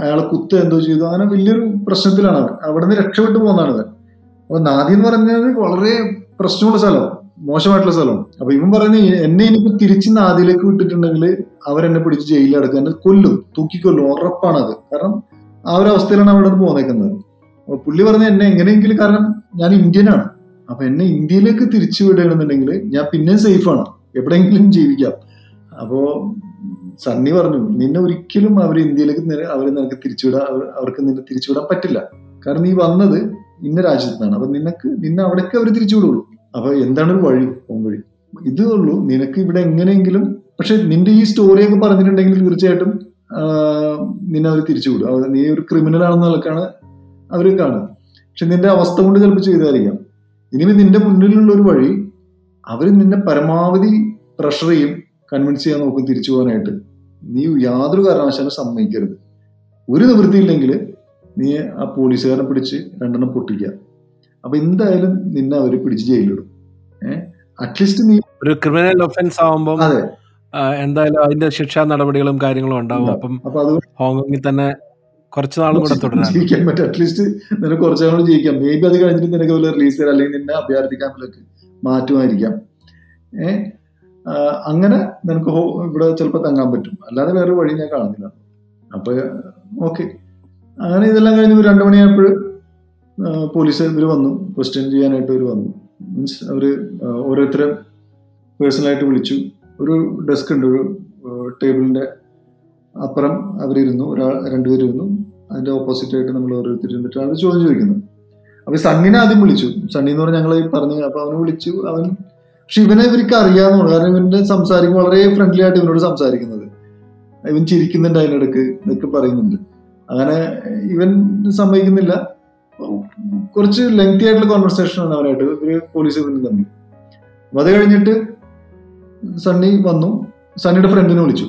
അയാളെ കുത്ത് എന്തോ ചെയ്തു. അങ്ങനെ വലിയൊരു പ്രശ്നത്തിലാണ് അവൻ അവിടെ നിന്ന് രക്ഷപ്പെട്ടു പോകുന്നതാണ് അവൻ അപ്പൊ നാദി എന്ന് പറഞ്ഞത് വളരെ പ്രശ്നമുള്ള സ്ഥലം മോശമായിട്ടുള്ള സ്ഥലം അപ്പൊ ഇവൻ പറയുന്നത് എന്നെ എനിക്ക് തിരിച്ച് നാദിയിലേക്ക് വിട്ടിട്ടുണ്ടെങ്കിൽ അവരെന്നെ പിടിച്ച് ജയിലിൽ അടക്കുക എന്നെ കൊല്ലും. തൂക്കിക്കൊല്ലും. ഉറപ്പാണ് അത്. കാരണം ആ ഒരു അവസ്ഥയിലാണ് അവിടെ നിന്ന് പോന്നേക്കുന്നത്. അപ്പൊ പുള്ളി പറഞ്ഞ എന്നെ എങ്ങനെയെങ്കിലും കാരണം ഞാൻ ഇന്ത്യനാണ്. അപ്പൊ എന്നെ ഇന്ത്യയിലേക്ക് തിരിച്ചു വിടുകയാണെന്നുണ്ടെങ്കിൽ ഞാൻ പിന്നെയും സേഫാണ്. എവിടെയെങ്കിലും ജീവിക്കാം. അപ്പോ സണ്ണി പറഞ്ഞു നിന്നെ ഒരിക്കലും അവർ ഇന്ത്യയിലേക്ക് അവർ നിനക്ക് തിരിച്ചുവിടാൻ അവർ- അവർക്ക് നിന്നെ തിരിച്ചുവിടാൻ പറ്റില്ല. കാരണം നീ വന്നത് ഇന്ന രാജ്യത്തു നിന്നാണ് അപ്പൊ നിനക്ക് നിന്നെ അവിടേക്ക് അവർ തിരിച്ചുവിടുള്ളൂ. അപ്പൊ എന്താണ് ഒരു വഴി? പോം വഴി. ഇതേ ഉള്ളൂ നിനക്ക് ഇവിടെ എങ്ങനെയെങ്കിലും പക്ഷെ നിന്റെ ഈ സ്റ്റോറിയൊക്കെ പറഞ്ഞിട്ടുണ്ടെങ്കിൽ തീർച്ചയായിട്ടും നിന്നെ അവർ തിരിച്ചുവിടും. നീ ഒരു ക്രിമിനൽ ആണെന്ന നിലക്കാണ് അവർ കാണുക. പക്ഷെ നിന്റെ അവസ്ഥ കൊണ്ട് ചിലപ്പോൾ ചെയ്തായിരിക്കാം. ഇനി നിന്റെ മുന്നിലുള്ള ഒരു വഴി അവർ നിന്നെ പരമാവധി പ്രഷർ ചെയ്യും കൺവിൻസ് ചെയ്യാൻ നോക്കും തിരിച്ചു പോകാനായിട്ട്. നീ യാതൊരു കാരണവശാലും സമ്മതിക്കരുത്. ഒരു നിവൃത്തിയില്ലെങ്കിൽ നീ ആ പോലീസുകാരനെ പിടിച്ച് രണ്ടെണ്ണം പൊട്ടിക്കുക. അപ്പൊ എന്തായാലും നിന്നെ അവർ പിടിച്ച് ജയിലിടും ഏഹ് അറ്റ്ലീസ്റ്റ് നീ ഒരു ക്രിമിനൽ ഒഫൻസ് ആവുമ്പോൾ അതെ. എന്തായാലും അതിന്റെ ശിക്ഷാ നടപടികളും കാര്യങ്ങളും ഉണ്ടാവും. അപ്പം ഹോങ്കോങ്ങിൽ തന്നെ കുറച്ച് നാളും കൂടെ തുടരാം ജീവിക്കാൻ പറ്റും. അറ്റ്ലീസ്റ്റ് നിനക്ക് കുറച്ച് നാൾ ജീവിക്കാം മേ ബി അത് കഴിഞ്ഞിട്ട് നിനക്ക് വല്ല റിലീസ് തരാം. അല്ലെങ്കിൽ നിന്നെ അഭ്യർത്ഥിക്കാൻ മാറ്റുമായിരിക്കാം. ഏഹ് അങ്ങനെ നിനക്ക് ഇവിടെ ചിലപ്പോൾ തങ്ങാൻ പറ്റും. അല്ലാതെ വേറെ വഴി ഞാൻ കാണുന്നില്ല. അപ്പൊ ഓക്കെ. അങ്ങനെ ഇതെല്ലാം കഴിഞ്ഞ് രണ്ടു മണിയായപ്പോൾ പോലീസ് ഇവർ വന്നു. ക്വസ്റ്റ്യൻ ചെയ്യാനായിട്ട് ഇവർ വന്നു. മീൻസ് അവർ ആ, ഓരോരുത്തരെ പേഴ്സണലായിട്ട് വിളിച്ചു. ഒരു ഡെസ്ക് ഉണ്ട് ഒരു ടേബിളിന്റെ അപ്പുറം അവരിരുന്നു. ഒരാൾ രണ്ടുപേരിരുന്നു അതിന്റെ ഓപ്പോസിറ്റ് ആയിട്ട് നമ്മൾ ഓരോരുത്തർ ഇരുന്നിട്ട് അവർ ചോദ്യം ചോദിക്കുന്നു. അപ്പൊ സണ്ണിനെ ആദ്യം വിളിച്ചു. സണ്ണി എന്ന് പറഞ്ഞാൽ ഞങ്ങൾ പറഞ്ഞു അപ്പൊ അവനെ വിളിച്ചു. അവൻ പക്ഷെ ഇവനെ ഇവർക്ക് അറിയാവുന്നതാണ്. കാരണം ഇവന്റെ സംസാരിക്കും വളരെ ഫ്രണ്ട്ലി ആയിട്ട് ഇവനോട് സംസാരിക്കുന്നത്. ഇവൻ ചിരിക്കുന്നുണ്ട് അതിനിടക്ക് എന്നൊക്കെ പറയുന്നുണ്ട്. അങ്ങനെ ഇവൻ സമ്മതിക്കുന്നില്ല. കുറച്ച് ലെങ്തി ആയിട്ടുള്ള കോൺവെർസേഷൻ ആണ് അവനായിട്ട്. ഇവർ പോലീസ് ഇവനും തമ്മിൽ. അപ്പൊ അത് കഴിഞ്ഞിട്ട് സണ്ണി വന്നു. സണ്ണിയുടെ ഫ്രണ്ടിനെ വിളിച്ചു.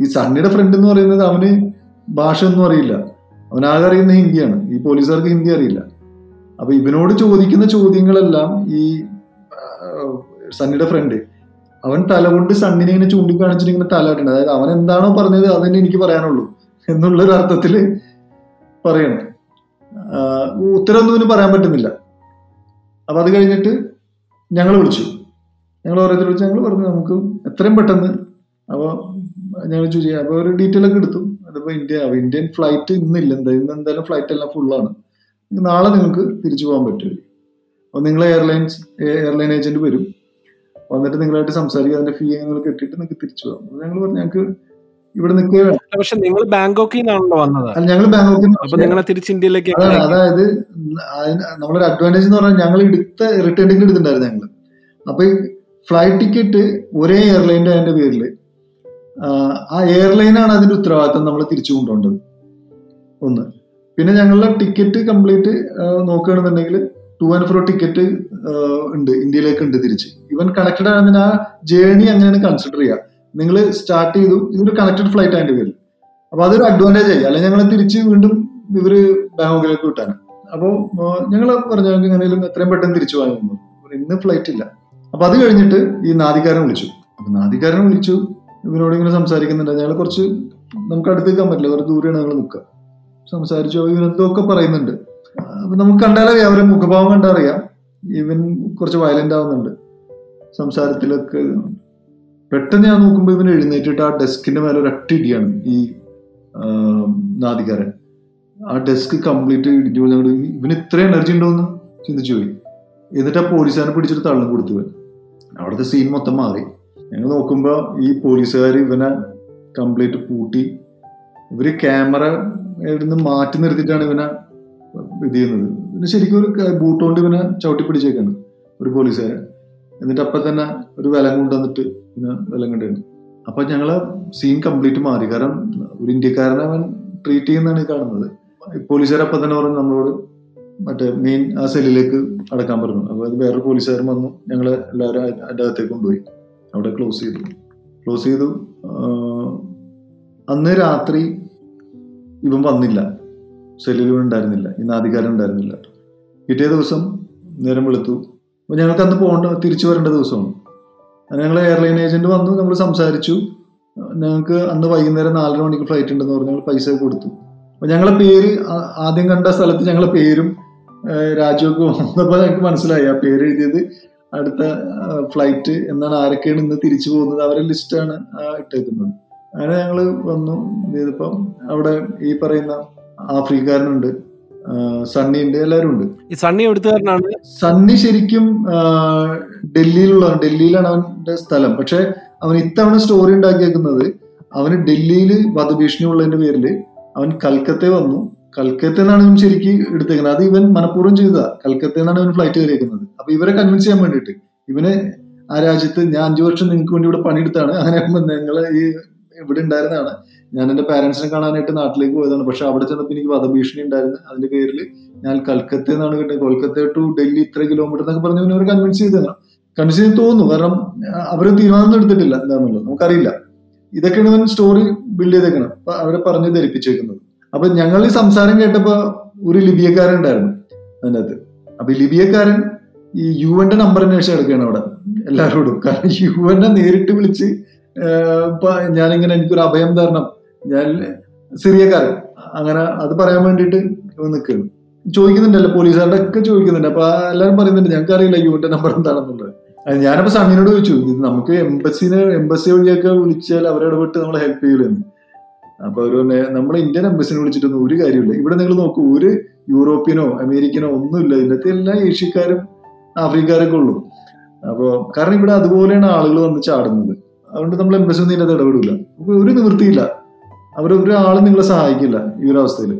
ഈ സണ്ണിയുടെ ഫ്രണ്ട് എന്ന് പറയുന്നത് അവന് ഭാഷ ഒന്നും അറിയില്ല അവനാകെ അറിയുന്ന ഹിന്ദിയാണ്. ഈ പോലീസുകാർക്ക് ഹിന്ദി അറിയില്ല. അപ്പൊ ഇവനോട് ചോദിക്കുന്ന ചോദ്യങ്ങളെല്ലാം ഈ സണ്ണിയുടെ ഫ്രണ്ട് അവൻ തലകൊണ്ട് സണ്ണിനെ ഇങ്ങനെ ചൂണ്ടിക്കാണിച്ചിട്ട് ഇങ്ങനെ തലാട്ടുണ്ട് അതായത് അവൻ എന്താണോ പറഞ്ഞത് അതന്നെ എനിക്ക് പറയാനുള്ളൂ എന്നുള്ള ഒരു അർത്ഥത്തിൽ പറയണം ഉത്തരമൊന്നും പറയാൻ പറ്റുന്നില്ല. അപ്പൊ അത് കഴിഞ്ഞിട്ട് ഞങ്ങൾ വിളിച്ചു. ഞങ്ങൾ ഓരോരുത്തർ വിളിച്ചു ഞങ്ങൾ പറഞ്ഞു നമുക്ക് എത്രയും പെട്ടെന്ന് അപ്പോൾ ഞങ്ങൾ ചൂസ് ചെയ്യാം അപ്പോൾ ഒരു ഡീറ്റെയിൽ ഒക്കെ എടുത്തു. അതിപ്പോൾ ഇന്ത്യ ഇന്ത്യൻ ഫ്ലൈറ്റ് ഇന്നില്ല. എന്തായാലും എന്തായാലും ഫ്ലൈറ്റ് എല്ലാം ഫുള്ളാണ് നാളെ നിങ്ങൾക്ക് തിരിച്ചു പോകാൻ പറ്റും അപ്പോൾ നിങ്ങൾ എയർലൈൻസ് എയർലൈൻ ഏജന്റ് വരും. വന്നിട്ട് നിങ്ങളായിട്ട് സംസാരിക്കുക അതിന്റെ ഫീ നിങ്ങൾ കെട്ടിയിട്ട് നിങ്ങൾക്ക് തിരിച്ചു പോകാം ഞങ്ങൾ പറഞ്ഞു ഞങ്ങൾക്ക് ഇവിടെ നിൽക്കുക പക്ഷെ നിങ്ങൾ ബാങ്കോക്കിൽ നിന്നാണല്ലോ വന്നത്. അല്ല ഞങ്ങൾ ബാങ്കോക്കിൽ അപ്പൊ നിങ്ങളെ തിരിച്ച് ഇന്ത്യയിലേക്ക് അതായത് നമ്മളൊരു അഡ്വാന്റേജ് എന്ന് പറഞ്ഞാൽ ഞങ്ങൾ എടുത്ത റിട്ടേൺ ടിക്കറ്റ് എടുത്തിട്ടുണ്ടായിരുന്നു ഞങ്ങൾ അപ്പൊ ഈ ഫ്ലൈറ്റ് ടിക്കറ്റ് ഒരേ എയർലൈന്റെ അതിന്റെ പേരിൽ ആ എയർലൈനാണ് അതിന്റെ ഉത്തരവാദിത്തം നമ്മൾ തിരിച്ചു കൊണ്ടുപോകേണ്ടത്. ഒന്ന്. പിന്നെ ഞങ്ങളുടെ ടിക്കറ്റ് കംപ്ലീറ്റ് നോക്കുകയാണെന്നുണ്ടെങ്കിൽ ടു ആൻഡ് ഫ്രോ ടിക്കറ്റ് ഉണ്ട് ഇന്ത്യയിലേക്ക് ഉണ്ട് തിരിച്ച്. ഇവൻ കണക്റ്റഡ് ആണെന്ന് ആ ജേണി അങ്ങനെയാണ് കൺസിഡർ ചെയ്യുക നിങ്ങൾ സ്റ്റാർട്ട് ചെയ്തു ഇതൊരു കണക്റ്റഡ് ഫ്ലൈറ്റ് ആയിട്ട് വരും അപ്പൊ അതൊരു അഡ്വാന്റേജ് ആയി. അല്ലെങ്കിൽ ഞങ്ങൾ തിരിച്ച് വീണ്ടും ഇവർ ബാങ്കോക്കിലേക്ക് വിട്ടാണ്. അപ്പോൾ ഞങ്ങൾ പറഞ്ഞു എങ്ങനെയും എത്രയും പെട്ടെന്ന് തിരിച്ചു വാങ്ങുന്നു ഇന്ന് ഫ്ലൈറ്റ് ഇല്ല. അപ്പൊ അത് കഴിഞ്ഞിട്ട് ഈ നാദികാരൻ വിളിച്ചു. അപ്പൊ നാദികാരൻ വിളിച്ചു ഇവനോട് ഇങ്ങനെ സംസാരിക്കുന്നുണ്ട്. ഞങ്ങൾ കുറച്ച് നമുക്ക് അടുത്ത് നിൽക്കാൻ പറ്റില്ല. കുറച്ച് ദൂരെയാണ് ഞങ്ങൾ നിൽക്കുക. സംസാരിച്ചു ഇവനെന്തൊക്കെ പറയുന്നുണ്ട്. നമുക്ക് കണ്ടാലറിയാം അവരെ മുഖഭാവം കണ്ടറിയാം. ഇവൻ കുറച്ച് വയലന്റ് ആവുന്നുണ്ട്. സംസാരത്തിലൊക്കെ പെട്ടെന്ന് ഞാൻ നോക്കുമ്പോൾ ഇവൻ എഴുന്നേറ്റിട്ട് ആ ഡെസ്കിന്റെ മേലെ ഒരൊറ്റ ഇടിയാണ് ഈ നാദികാരൻ ആ ഡെസ്ക് കംപ്ലീറ്റ് ഇടിഞ്ഞു. ഇവന് ഇത്ര എനർജി ഉണ്ടോന്ന് ചിന്തിച്ചു പോയി. എന്നിട്ട് ആ പോലീസുകാരനെ പിടിച്ചിട്ട് തള്ളും കൊടുത്തു പോയി അവിടുത്തെ സീൻ മൊത്തം മാറി. ഞങ്ങൾ നോക്കുമ്പോൾ ഈ പോലീസുകാർ ഇവനെ കംപ്ലീറ്റ് പൂട്ടി. ഇവർ ക്യാമറ ഇവിടുന്ന് മാറ്റി നിർത്തിയിട്ടാണ് ഇവനെ ഇത് ചെയ്യുന്നത്. പിന്നെ ശരിക്കും ഒരു ബൂട്ട് കൊണ്ട് ഇവനെ ചവിട്ടി പിടിച്ചേക്കാണ് ഒരു പോലീസുകാരൻ. എന്നിട്ട് അപ്പം തന്നെ ഒരു വിലം കൊണ്ടുവന്നിട്ട് പിന്നെ വിലം കണ്ടാണ്. അപ്പൊ ഞങ്ങൾ സീൻ കംപ്ലീറ്റ് മാറി. കാരണം ഒരു ഇന്ത്യക്കാരനെ അവൻ ട്രീറ്റ് ചെയ്യുന്നതാണ് ഈ കാണുന്നത്. അപ്പൊ തന്നെ പറഞ്ഞു നമ്മളോട് മറ്റേ മെയിൻ ആ സെല്ലിലേക്ക് അടക്കാൻ പറഞ്ഞു. അപ്പൊ അത് വേറൊരു പോലീസുകാരൻ വന്നു ഞങ്ങൾ എല്ലാവരും അതിന്റെ അകത്തേക്ക് കൊണ്ടുപോയി. അവിടെ ക്ലോസ് ചെയ്തു. ക്ലോസ് ചെയ്തു. അന്ന് രാത്രി ഇവൻ വന്നില്ല. ഇവൻ ഉണ്ടായിരുന്നില്ല. ഇന്ന് അധികാരം ഉണ്ടായിരുന്നില്ല പിറ്റേ ദിവസം നേരം വെളുത്തു. അപ്പോൾ ഞങ്ങൾക്ക് അന്ന് പോകേണ്ട തിരിച്ചു വരേണ്ട ദിവസമാണ്. അങ്ങനെ ഞങ്ങൾ എയർലൈൻ ഏജന്റ് വന്നു നമ്മൾ സംസാരിച്ചു. ഞങ്ങൾക്ക് അന്ന് വൈകുന്നേരം നാലര മണിക്ക് ഫ്ലൈറ്റ് ഉണ്ടെന്ന് പറഞ്ഞു ഞങ്ങൾ പൈസ കൊടുത്തു. അപ്പോൾ ഞങ്ങളെ പേര് ആദ്യം കണ്ട സ്ഥലത്ത് ഞങ്ങളെ പേരും രാജുവൊക്കെ വന്നപ്പോൾ ഞങ്ങൾക്ക് മനസ്സിലായി. ആ പേര് എഴുതിയത് അടുത്ത ഫ്ലൈറ്റ് എന്നാണ് ആരൊക്കെയാണ് ഇന്ന് തിരിച്ചു പോകുന്നത് അവരുടെ ലിസ്റ്റാണ് ഇട്ടേക്കുന്നത്. അങ്ങനെ ഞങ്ങൾ വന്നു ഇതിപ്പം അവിടെ ഈ പറയുന്ന ആഫ്രിക്കാരനുണ്ട് സണ്ണി ഉണ്ട് എല്ലാവരും ഉണ്ട് ഈ സണ്ണി എവിടുത്തുകാരനാണ്? സണ്ണി ശരിക്കും ഡൽഹിയിലുള്ള ഡൽഹിയിലാണ് അവന്റെ സ്ഥലം. പക്ഷെ അവൻ ഇത്തവണ സ്റ്റോറി ഉണ്ടാക്കിയേക്കുന്നത് അവന് ഡൽഹിയിൽ വധഭീഷണി ഉള്ളതിന്റെ പേരിൽ അവൻ കൽക്കത്ത വന്നു. കൽക്കത്ത നിന്നാണ് ഇവൻ ശരിക്കും എടുത്തേക്കുന്നത്. അത് ഇവൻ മനഃപൂർവം ചെയ്തതാ. കൽക്കത്ത നിന്നാണ് ഇവൻ ഫ്ലൈറ്റ് കയറിയേക്കുന്നത്. അപ്പൊ ഇവരെ കൺവിൻസ് ചെയ്യാൻ വേണ്ടിയിട്ട് ഇവന് ആ രാജ്യത്ത് ഞാൻ അഞ്ചു വർഷം നിങ്ങൾക്ക് വേണ്ടി ഇവിടെ പണിയെടുത്താണ്. അങ്ങനെ ഞങ്ങൾ ഈ ഇവിടെ ഉണ്ടായിരുന്നതാണ്. ഞാൻ എന്റെ പാരന്റ്സിനെ കാണാനായിട്ട് നാട്ടിലേക്ക് പോയതാണ്. പക്ഷെ അവിടെ ചെന്നപ്പോൾ എനിക്ക് വധഭീഷണി ഉണ്ടായിരുന്നു. അതിന്റെ പേരിൽ ഞാൻ കൽക്കത്ത എന്നാണ് കിട്ടുന്നത്. കൊൽക്കത്ത ടു ഡൽഹി ഇത്ര കിലോമീറ്റർ എന്നൊക്കെ പറഞ്ഞ് അവർ കൺവിൻസ് ചെയ്തതാണ് കൺവിൻസ് ചെയ്ത് തോന്നുന്നു. കാരണം അവർ തീരുമാനം എടുത്തിട്ടില്ല. എന്താണെന്നുള്ളത് നമുക്കറിയില്ല. ഇതൊക്കെയാണ് ഇവൻ സ്റ്റോറി ബിൽഡ് ചെയ്തേക്കണം അവരെ പറഞ്ഞ് ധരിപ്പിച്ചേക്കുന്നത്. അപ്പൊ ഞങ്ങൾ ഈ സംസാരം കേട്ടപ്പോ ഒരു ലിബിയക്കാരൻ ഉണ്ടായിരുന്നു അതിനകത്ത്. അപ്പൊ ഈ ലിബിയക്കാരൻ ഈ യു എന്റെ നമ്പർ അന്വേഷിച്ച് എടുക്കുകയാണ് അവിടെ. എല്ലാവരോടും കാരണം യു എന്നെ നേരിട്ട് വിളിച്ച് ഞാനിങ്ങനെ എനിക്കൊരു അഭയം തരണം. ഞാൻ സിറിയക്കാരൻ. അങ്ങനെ അത് പറയാൻ വേണ്ടിയിട്ട് നിൽക്കുന്നു ചോദിക്കുന്നുണ്ടല്ലോ പോലീസുകാരുടെ ഒക്കെ ചോദിക്കുന്നുണ്ട്. അപ്പൊ എല്ലാവരും പറയുന്നുണ്ട് ഞങ്ങൾക്ക് അറിയില്ല യുവിന്റെ നമ്പർ എന്താണെന്നുള്ളത്. ഞാനപ്പോ സണ്ണിനോട് ചോദിച്ചു ഇത് നമുക്ക് എംബസിനെ എംബസി വഴിയൊക്കെ വിളിച്ചാൽ അവരെ ഇടപെട്ട് നമ്മളെ ഹെൽപ്പ് ചെയ്യില്ലെന്ന് അപ്പൊ അവർ പറഞ്ഞ നമ്മളെ ഇന്ത്യൻ എംബസിനെ വിളിച്ചിട്ടൊന്നും ഒരു കാര്യമില്ല. ഇവിടെ നിങ്ങൾ നോക്കൂ ഒരു യൂറോപ്യനോ അമേരിക്കനോ ഒന്നുമില്ല. ഇതിനകത്ത് എല്ലാ ഏഷ്യക്കാരും ആഫ്രിക്കാരൊക്കെ ഉള്ളൂ. അപ്പോ കാരണം ഇവിടെ അതുപോലെയാണ് ആളുകൾ വന്ന് ചാടുന്നത്. അതുകൊണ്ട് നമ്മൾ എംബസി ഒന്നും ഇതിനകത്ത് ഇടപെടില്ല ഒരു നിവൃത്തിയില്ല. അവർ ഒരാളും നിങ്ങളെ സഹായിക്കില്ല ഈ ഒരു അവസ്ഥയിൽ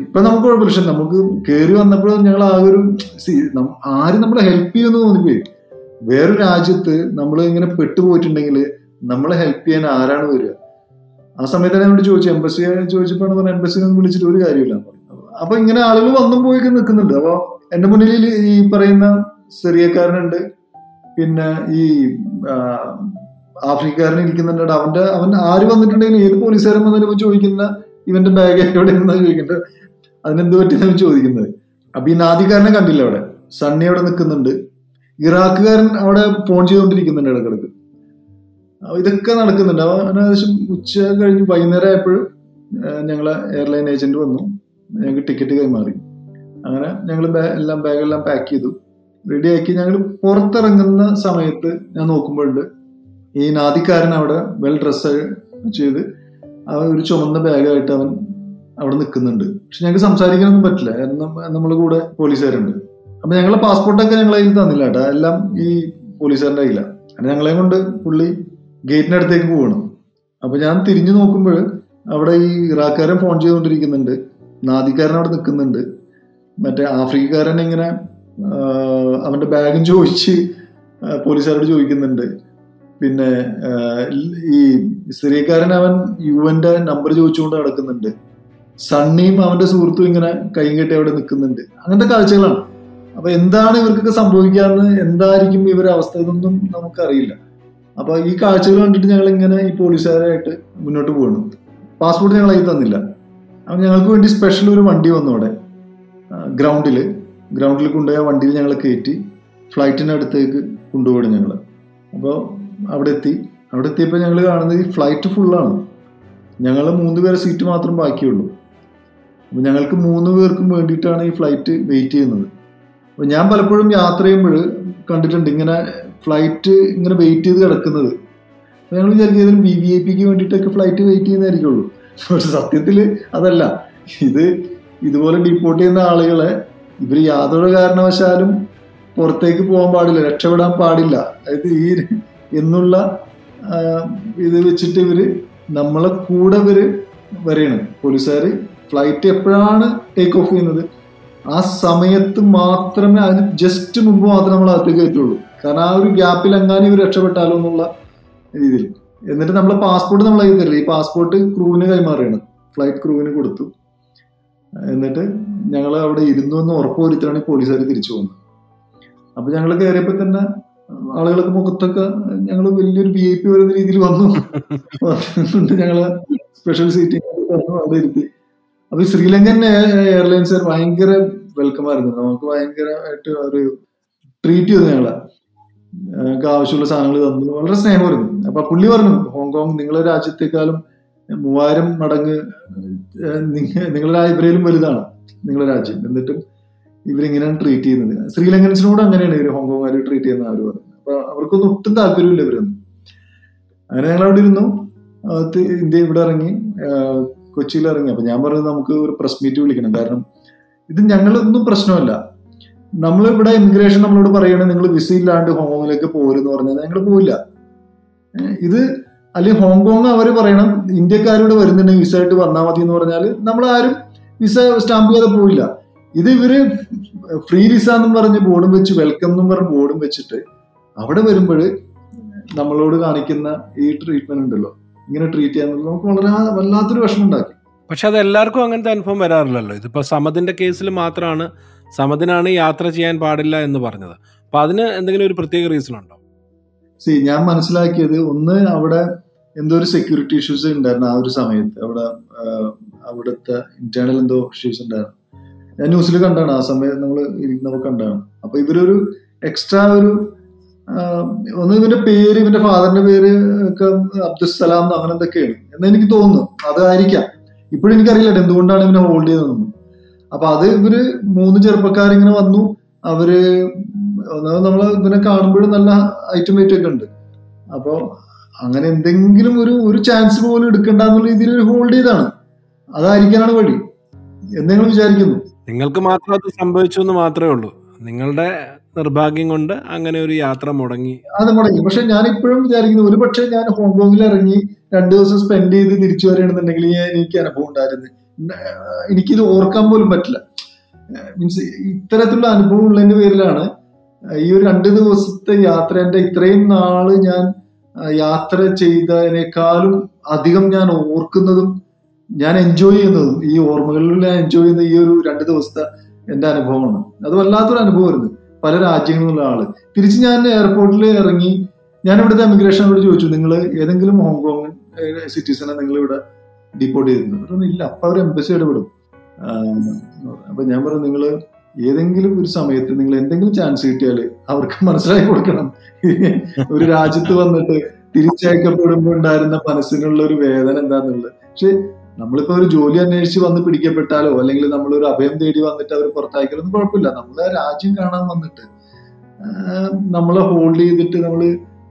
ഇപ്പൊ നമുക്ക് കുഴപ്പമില്ല. പക്ഷെ നമുക്ക് കയറി വന്നപ്പോഴും ഞങ്ങൾ ആ ഒരു ആരും നമ്മളെ ഹെൽപ്പ് ചെയ്യുമെന്ന് തോന്നിപ്പോയി. വേറൊരു രാജ്യത്ത് നമ്മൾ ഇങ്ങനെ പെട്ടുപോയിട്ടുണ്ടെങ്കിൽ നമ്മളെ ഹെൽപ്പ് ചെയ്യാൻ ആരാണ് വരിക? ആ സമയത്ത് എന്നോട് ചോദിച്ചു. എംബസിയെ ചോദിച്ചപ്പോഴാണ് പറഞ്ഞത് എംബസിനെ ഒന്നും വിളിച്ചിട്ട് ഒരു കാര്യമില്ല. അപ്പൊ ഇങ്ങനെ ആളുകൾ വന്നും പോയൊക്കെ നിൽക്കുന്നുണ്ട്. അപ്പൊ എന്റെ മുന്നിൽ ഈ പറയുന്ന സിറിയക്കാരനുണ്ട് പിന്നെ ഈ ആ, ആഫ്രിക്കാരൻ ഇരിക്കുന്നുണ്ട് അവന്റെ അവൻ ആര് വന്നിട്ടുണ്ടെങ്കിലും ഏത് പോലീസുകാരൻ വന്നാലും ചോദിക്കുന്ന ഇവന്റെ ബാഗ് എവിടെ നിന്നാ ചോദിക്കുന്നത് അതിനെന്ത് പറ്റിയെന്ന് ചോദിക്കുന്നത്? അപ്പൊ ഈ നാദിക്കാരനെ കണ്ടില്ല അവിടെ? സണ്ണി അവിടെ നിൽക്കുന്നുണ്ട്. ഇറാഖുകാരൻ അവിടെ ഫോൺ ചെയ്തുകൊണ്ടിരിക്കുന്നുണ്ട് ഇടക്കിടക്ക്. അപ്പൊ ഇതൊക്കെ നടക്കുന്നുണ്ട്. അവൻ ഏകദേശം ഉച്ച കഴിഞ്ഞ് വൈകുന്നേരം ആയപ്പോഴും ഞങ്ങളെ എയർലൈൻ ഏജന്റ് വന്നു. ഞങ്ങൾക്ക് ടിക്കറ്റ് കൈമാറി. അങ്ങനെ ഞങ്ങൾ എല്ലാം ബാഗെല്ലാം പാക്ക് ചെയ്തു. റെഡിയാക്കി ഞങ്ങൾ പുറത്തിറങ്ങുന്ന സമയത്ത് ഞാൻ നോക്കുമ്പോഴുണ്ട് ഈ നാദിക്കാരൻ അവിടെ വെൽ ഡ്രസ്സ് ചെയ്ത് അവൻ ഒരു ചുമന്ന ബാഗായിട്ട് അവൻ അവിടെ നിൽക്കുന്നുണ്ട്. പക്ഷെ ഞങ്ങൾക്ക് സംസാരിക്കാനൊന്നും പറ്റില്ല. കാരണം നമ്മളെ കൂടെ പോലീസുകാരുണ്ട്. അപ്പൊ ഞങ്ങളെ പാസ്പോർട്ടൊക്കെ ഞങ്ങളെ കയ്യിൽ തന്നില്ല കേട്ടോ. എല്ലാം ഈ പോലീസുകാരന്റെ കയ്യിലാണ് ഞങ്ങളെയും കൊണ്ട് പുള്ളി ഗേറ്റിന്റെ അടുത്തേക്ക് പോകണം അപ്പൊ ഞാൻ തിരിഞ്ഞു നോക്കുമ്പോൾ അവിടെ ഈ ഇറാഖുകാരൻ ഫോൺ ചെയ്തുകൊണ്ടിരിക്കുന്നുണ്ട്. നാദിക്കാരൻ അവിടെ നിൽക്കുന്നുണ്ട്. മറ്റേ ആഫ്രിക്കക്കാരൻ ഇങ്ങനെ അവന്റെ ബാഗും ചോദിച്ച് പോലീസുകാരോട് ചോദിക്കുന്നുണ്ട്. പിന്നെ ഈ സിറിയക്കാരൻ അവൻ യുവന്റെ നമ്പർ ചോദിച്ചുകൊണ്ട് നടക്കുന്നുണ്ട്. സണ്ണിയും അവന്റെ സുഹൃത്തും ഇങ്ങനെ കൈയും കെട്ടി അവിടെ നിൽക്കുന്നുണ്ട്. അങ്ങനത്തെ കാഴ്ചകളാണ്. അപ്പൊ എന്താണ് ഇവർക്കൊക്കെ സംഭവിക്കാന്ന് എന്തായിരിക്കും ഇവരുടെ അവസ്ഥ ഇതൊന്നും നമുക്കറിയില്ല. അപ്പൊ ഈ കാഴ്ചകൾ കണ്ടിട്ട് ഞങ്ങൾ ഇങ്ങനെ ഈ പോലീസുകാരായിട്ട് മുന്നോട്ട് പോകണം പാസ്പോർട്ട് ഞങ്ങൾ ആയി തന്നില്ല. അപ്പൊ ഞങ്ങൾക്ക് വേണ്ടി സ്പെഷ്യൽ ഒരു വണ്ടി വന്നു അവിടെ. ഗ്രൗണ്ടിൽ ഗ്രൗണ്ടിൽ കൊണ്ടുപോയ വണ്ടിയിൽ ഞങ്ങൾ കയറ്റി ഫ്ലൈറ്റിന്റെ അടുത്തേക്ക് കൊണ്ടുപോയി ഞങ്ങൾ അപ്പോൾ അവിടെ എത്തി അവിടെ എത്തിയപ്പോൾ ഞങ്ങൾ കാണുന്നത് ഈ ഫ്ലൈറ്റ് ഫുള്ളാണ് ഞങ്ങൾ മൂന്ന് പേരെ സീറ്റ് മാത്രം ബാക്കിയുള്ളൂ. അപ്പോൾ ഞങ്ങൾക്ക് മൂന്ന് പേർക്കും വേണ്ടിയിട്ടാണ് ഈ ഫ്ലൈറ്റ് വെയിറ്റ് ചെയ്യുന്നത്. അപ്പോൾ ഞാൻ പലപ്പോഴും യാത്ര ചെയ്യുമ്പോൾ കണ്ടിട്ടുണ്ട് ഇങ്ങനെ ഫ്ലൈറ്റ് ഇങ്ങനെ വെയിറ്റ് ചെയ്ത് കിടക്കുന്നത്. അപ്പോൾ ഞങ്ങൾ വിചാരിക്കും ബി വി ഐ പിക്ക് വേണ്ടിയിട്ടൊക്കെ ഫ്ലൈറ്റ് വെയിറ്റ് ചെയ്യുന്നതായിരിക്കുള്ളൂ. പക്ഷെ സത്യത്തിൽ അതല്ല. ഇത് ഇതുപോലെ ഡിപ്പോർട്ട് ചെയ്യുന്ന ആളുകളെ ഇവർ യാതൊരു കാരണവശാലും പുറത്തേക്ക് പോകാൻ പാടില്ല രക്ഷപ്പെടാൻ പാടില്ല. അതായത് ഈ എന്നുള്ള ഇത് വെച്ചിട്ട് ഇവർ നമ്മളെ കൂടെ ഇവർ വരെയാണ്. പോലീസുകാർ ഫ്ലൈറ്റ് എപ്പോഴാണ് ടേക്ക് ഓഫ് ചെയ്യുന്നത്? ആ സമയത്ത് മാത്രമേ അതിന് ജസ്റ്റ് മുമ്പ് മാത്രമേ നമ്മൾ അകത്തേക്ക് കയറ്റുള്ളൂ. കാരണം ആ ഒരു ഗ്യാപ്പിൽ എങ്ങാനും ഇവർ രക്ഷപ്പെട്ടാലോ എന്നുള്ള രീതിയിൽ. എന്നിട്ട് നമ്മളെ പാസ്പോർട്ട് നമ്മൾ കയ്യിൽ തരില്ല. ഈ പാസ്പോർട്ട് ക്രൂവിന് കൈമാറിയാണ് ഫ്ലൈറ്റ് ക്രൂവിന് കൊടുത്തു. എന്നിട്ട് ഞങ്ങൾ അവിടെ ഇരുന്നു എന്ന് ഉറപ്പ് വരുത്തിലാണ് പോലീസുകാർ തിരിച്ചു പോകുന്നത്. അപ്പൊ ഞങ്ങൾ കയറിയപ്പോൾ തന്നെ ആളുകളൊക്കെ മുഖത്തൊക്കെ ഞങ്ങൾ വലിയൊരു വി ഐ പി വരുന്ന രീതിയിൽ വന്നു. ഞങ്ങൾ സ്പെഷ്യൽ സീറ്റിംഗ് വന്നു അവിടെ ഇരുത്തി. അപ്പൊ ശ്രീലങ്കൻ എയർലൈൻസ് ഭയങ്കര വെൽക്കം ആയിരുന്നു. നമുക്ക് ഭയങ്കരമായിട്ട് ഒരു ട്രീറ്റ് ചെയ്തു ഞങ്ങളെ. ഞങ്ങൾക്ക് ആവശ്യമുള്ള സാധനങ്ങൾ തന്നു. വളരെ സ്നേഹമായിരുന്നു. അപ്പൊ പുള്ളി പറഞ്ഞു ഹോങ്കോങ് നിങ്ങളെ രാജ്യത്തെക്കാളും മൂവായിരം മടങ്ങ് നിങ്ങളുടെ ഇവരേലും വലുതാണ് നിങ്ങളുടെ രാജ്യം. എന്നിട്ടും ഇവരിങ്ങനെയാണ് ട്രീറ്റ് ചെയ്യുന്നത്. ശ്രീലങ്കൻസിനോട് അങ്ങനെയാണ് ഇവർ ഹോങ്കോങ്ങുകാർ ട്രീറ്റ് ചെയ്യുന്ന അവർ പറഞ്ഞു അപ്പൊ അവർക്കൊന്നും ഒട്ടും താല്പര്യമില്ല ഇവരൊന്നും. അങ്ങനെ ഞങ്ങൾ അവിടെ ഇരുന്നു ഇന്ത്യ ഇവിടെ ഇറങ്ങി. കൊച്ചിയിൽ ഇറങ്ങി. അപ്പൊ ഞാൻ പറഞ്ഞത് നമുക്ക് ഒരു പ്രസ് മീറ്റ് വിളിക്കണം. കാരണം ഇത് ഞങ്ങളൊന്നും പ്രശ്നമല്ല. നമ്മൾ ഇവിടെ ഇമിഗ്രേഷൻ നമ്മളോട് പറയണേ നിങ്ങൾ വിസ ഇല്ലാണ്ട് ഹോങ്കോങ്ങിലേക്ക് പോരെന്ന് പറഞ്ഞാൽ ഞങ്ങൾ പോവില്ല. ഇത് അല്ലെങ്കിൽ ഹോങ്കോങ് അവർ പറയണം ഇന്ത്യക്കാരോട് വരുന്നുണ്ടെങ്കിൽ വിസ ആയിട്ട് വന്നാൽ മതി എന്ന് പറഞ്ഞാൽ നമ്മൾ ആരും വിസ സ്റ്റാമ്പ് ചെയ്യാതെ പോയില്ല ഇത് ഇവർ ഫ്രീ വിസ എന്നും പറഞ്ഞ് ബോർഡും വെച്ച് വെൽക്കം എന്നും പറഞ്ഞ് ബോർഡും വെച്ചിട്ട് അവിടെ വരുമ്പോൾ നമ്മളോട് കാണിക്കുന്ന ഈ ട്രീറ്റ്മെന്റ് ഉണ്ടല്ലോ. ഇങ്ങനെ ട്രീറ്റ് ചെയ്യാന്നുള്ളത് നമുക്ക് വളരെ വല്ലാത്തൊരു വിഷമം ഉണ്ടാക്കി. പക്ഷെ അത് എല്ലാവർക്കും അങ്ങനത്തെ അനുഭവം വരാറില്ലല്ലോ. ഇതിപ്പോ സമതിന്റെ കേസിൽ മാത്രമാണ് സമതിനാണ് യാത്ര ചെയ്യാൻ പാടില്ല എന്ന് പറഞ്ഞത്. അപ്പൊ അതിന് എന്തെങ്കിലും ഒരു പ്രത്യേക റീസൺ ഉണ്ടോ? സി ഞാൻ മനസ്സിലാക്കിയത് ഒന്ന് അവിടെ എന്തോ ഒരു സെക്യൂരിറ്റി ഇഷ്യൂസ് ഉണ്ടായിരുന്നു ആ ഒരു സമയത്ത്. അവിടെ അവിടുത്തെ ഇന്റേണൽ എന്തോ ഇഷ്യൂസ് ഉണ്ടായിരുന്നു. ഞാൻ ന്യൂസിൽ കണ്ടാണ് ആ സമയത്ത് നമ്മൾ ഇരിക്കുന്നപ്പോൾ കണ്ടാണ്. അപ്പൊ ഇവരൊരു എക്സ്ട്രാ ഒരു ഒന്ന് ഇവന്റെ പേര് ഇവന്റെ ഫാദറിന്റെ പേര് ഒക്കെ അബ്ദുസലാം അങ്ങനെ എന്തൊക്കെയാണ് എന്ന് എനിക്ക് തോന്നുന്നു. അതായിരിക്കാം. ഇപ്പോഴും എനിക്കറിയില്ല എന്തുകൊണ്ടാണ് ഇവനെ ഹോൾഡ് ചെയ്തതെന്നും. അപ്പൊ അത് ഇവർ മൂന്ന് ചെറുപ്പക്കാരിങ്ങനെ വന്നു. അവർ നമ്മൾ ഇവനെ കാണുമ്പോഴും നല്ല ഐറ്റം വെയിറ്റ് ഒക്കെ ഉണ്ട്. അപ്പോ അങ്ങനെ എന്തെങ്കിലും ഒരു ഒരു ചാൻസ് പോലും എടുക്കണ്ട എന്നുള്ള രീതിയിൽ ഹോൾഡ് ചെയ്താണ് അതായിരിക്കാനാണ് വഴി. എന്തെങ്കിലും വിചാരിക്കുന്നു. നിങ്ങൾക്ക് മാത്രം അത് സംഭവിച്ചു എന്ന് മാത്രമേ ഉള്ളൂ. നിങ്ങളുടെ നിർഭാഗ്യം കൊണ്ട് അങ്ങനെ ഒരു യാത്ര മുടങ്ങി. അത് മുടങ്ങി. പക്ഷെ ഞാൻ ഇപ്പോഴും വിചാരിക്കുന്നു ഒരു പക്ഷേ ഞാൻ ഹോങ്കോങ്ങിൽ ഇറങ്ങി രണ്ടു ദിവസം സ്പെൻഡ് ചെയ്ത് തിരിച്ചു വരികയാണെന്നുണ്ടെങ്കിൽ എനിക്ക് അനുഭവം ഉണ്ടായിരുന്നു. എനിക്കിത് ഓർക്കാൻ പോലും പറ്റില്ല. മീൻസ് ഇത്തരത്തിലുള്ള അനുഭവം ഉള്ളതിന്റെ പേരിലാണ് ഈ ഒരു രണ്ട് ദിവസത്തെ യാത്ര എന്റെ ഇത്രയും നാൾ ഞാൻ യാത്ര ചെയ്തതിനേക്കാളും അധികം ഞാൻ ഓർക്കുന്നതും ഞാൻ എൻജോയ് ചെയ്യുന്നതും ഈ ഓർമ്മകളിൽ ഞാൻ എൻജോയ് ചെയ്യുന്ന ഈ ഒരു രണ്ട് ദിവസത്തെ എന്റെ അനുഭവമാണ്. അത് വല്ലാത്തൊരു അനുഭവമായിരുന്നു. പല രാജ്യങ്ങളിലുള്ള ആൾ. തിരിച്ച് ഞാൻ എയർപോർട്ടിൽ ഇറങ്ങി ഞാൻ ഇവിടുത്തെ എമിഗ്രേഷനോട് ചോദിച്ചു നിങ്ങൾ ഏതെങ്കിലും ഹോങ്കോങ് സിറ്റിസനെ നിങ്ങൾ ഇവിടെ ഡിപ്പോർട്ട് ചെയ്തിട്ടുണ്ട്? അതൊന്നും ഇല്ല അപ്പൊ അവർ എംബസി ഇടപെടും. അപ്പൊ ഞാൻ പറഞ്ഞു നിങ്ങൾ ഏതെങ്കിലും ഒരു സമയത്ത് നിങ്ങൾ എന്തെങ്കിലും ചാൻസ് കിട്ടിയാൽ അവർക്ക് മനസ്സിലാക്കി കൊടുക്കണം. ഒരു രാജ്യത്ത് വന്നിട്ട് തിരിച്ചയക്കപ്പെടുമ്പോൾ ഉണ്ടായിരുന്ന മനസ്സിനുള്ള ഒരു വേദന എന്താന്നുള്ളത്. പക്ഷെ നമ്മളിപ്പോ ഒരു ജോലി അന്വേഷിച്ച് വന്ന് പിടിക്കപ്പെട്ടാലോ അല്ലെങ്കിൽ നമ്മൾ ഒരു അഭയം തേടി വന്നിട്ട് അവർ പുറത്താക്കലൊന്നും കുഴപ്പമില്ല. നമ്മളെ രാജ്യം കാണാൻ വന്നിട്ട് നമ്മളെ ഹോൾഡ് ചെയ്തിട്ട് നമ്മൾ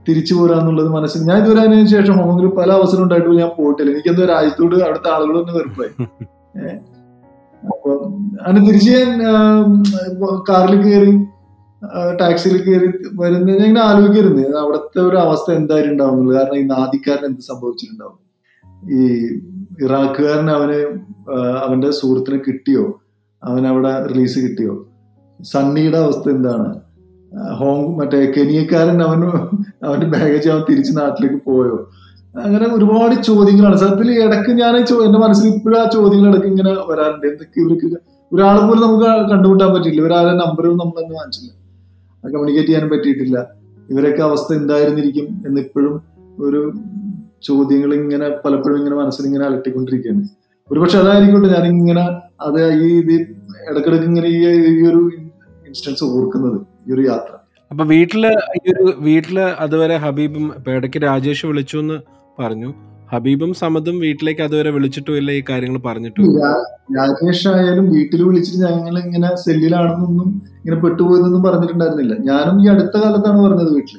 തിരിച്ചു പോരാന്നുള്ളത് മനസ്സിൽ ഞാൻ ഇതുവരെ അതിനു ശേഷം ഹോമിൽ പല അവസരം ഉണ്ടായിട്ടും ഞാൻ പോയിട്ടില്ല. എനിക്കെന്തോ രാജ്യത്തോട് അവിടുത്തെ ആളുകളൊന്നും തന്നെ വെറുപ്പായി. അപ്പൊ തിരിച്ച് ഞാൻ കാറിൽ കയറി ടാക്സിയിൽ കയറി വരുന്ന ഞാൻ ആലോചിക്കരുത്. അവിടുത്തെ ഒരു അവസ്ഥ എന്തായാലും ഉണ്ടാവുന്നുള്ളൂ കാരണം ഈ നാദിക്കാരൻ എന്ത് സംഭവിച്ചിട്ടുണ്ടാവും? ഈ ഇറാഖുകാരൻ അവന് അവന്റെ സുഹൃത്തിന് കിട്ടിയോ? അവൻ അവിടെ റിലീസ് കിട്ടിയോ? സണ്ണിയുടെ അവസ്ഥ എന്താണ്? ഹോങ് മറ്റേ കെനിയക്കാരൻ അവന് അവന്റെ ബാഗേജ് അവൻ തിരിച്ച് നാട്ടിലേക്ക് പോയോ? അങ്ങനെ ഒരുപാട് ചോദ്യങ്ങളാണ്. സത്യത്തിൽ ഇടയ്ക്ക് ഞാൻ എന്റെ മനസ്സിൽ ഇപ്പോഴും ആ ചോദ്യങ്ങൾ ഇടയ്ക്ക് ഇങ്ങനെ വരാറുണ്ട്. എന്തൊക്കെ ഇവർക്ക് ഒരാളെ പോലും നമുക്ക് കണ്ടുമുട്ടാൻ പറ്റില്ല. ഇവരാരുടെ നമ്പറും നമ്മളൊന്നും വാങ്ങിച്ചില്ല. കമ്മ്യൂണിക്കേറ്റ് ചെയ്യാൻ പറ്റിയിട്ടില്ല. ഇവരൊക്കെ അവസ്ഥ എന്തായിരുന്നിരിക്കും എന്ന് ഇപ്പോഴും ഒരു ചോദ്യങ്ങൾ ഇങ്ങനെ പലപ്പോഴും ഇങ്ങനെ മനസ്സിൽ ഇങ്ങനെ അലട്ടിക്കൊണ്ടിരിക്കുകയാണ്. ഒരുപക്ഷെ അതായിരിക്കട്ടെ ഞാൻ ഇങ്ങനെ അത് ഈ ഇത് ഇടക്കിടക്ക് ഇങ്ങനെ ഈ ഒരു ഇൻസ്റ്റൻസ് ഓർക്കുന്നത് ഈ ഒരു യാത്ര. അപ്പൊ വീട്ടിൽ ഈ ഒരു വീട്ടിൽ അതുവരെ ഹബീബും ഇടയ്ക്ക് രാജേഷ് വിളിച്ചു എന്ന് പറഞ്ഞു. ഹബീബും സമതും വീട്ടിലേക്ക് അതുവരെ വിളിച്ചിട്ടുമില്ല ഈ കാര്യങ്ങൾ പറഞ്ഞിട്ടുമില്ല രാജേഷ് ആയാലും വീട്ടിൽ വിളിച്ചിട്ട് ഞങ്ങൾ ഇങ്ങനെ സെല്ലിലാണെന്നൊന്നും ഇങ്ങനെ പെട്ടുപോയതൊന്നും പറഞ്ഞിട്ടുണ്ടായിരുന്നില്ല. ഞാനും ഈ അടുത്ത കാലത്താണ് പറഞ്ഞത് വീട്ടിൽ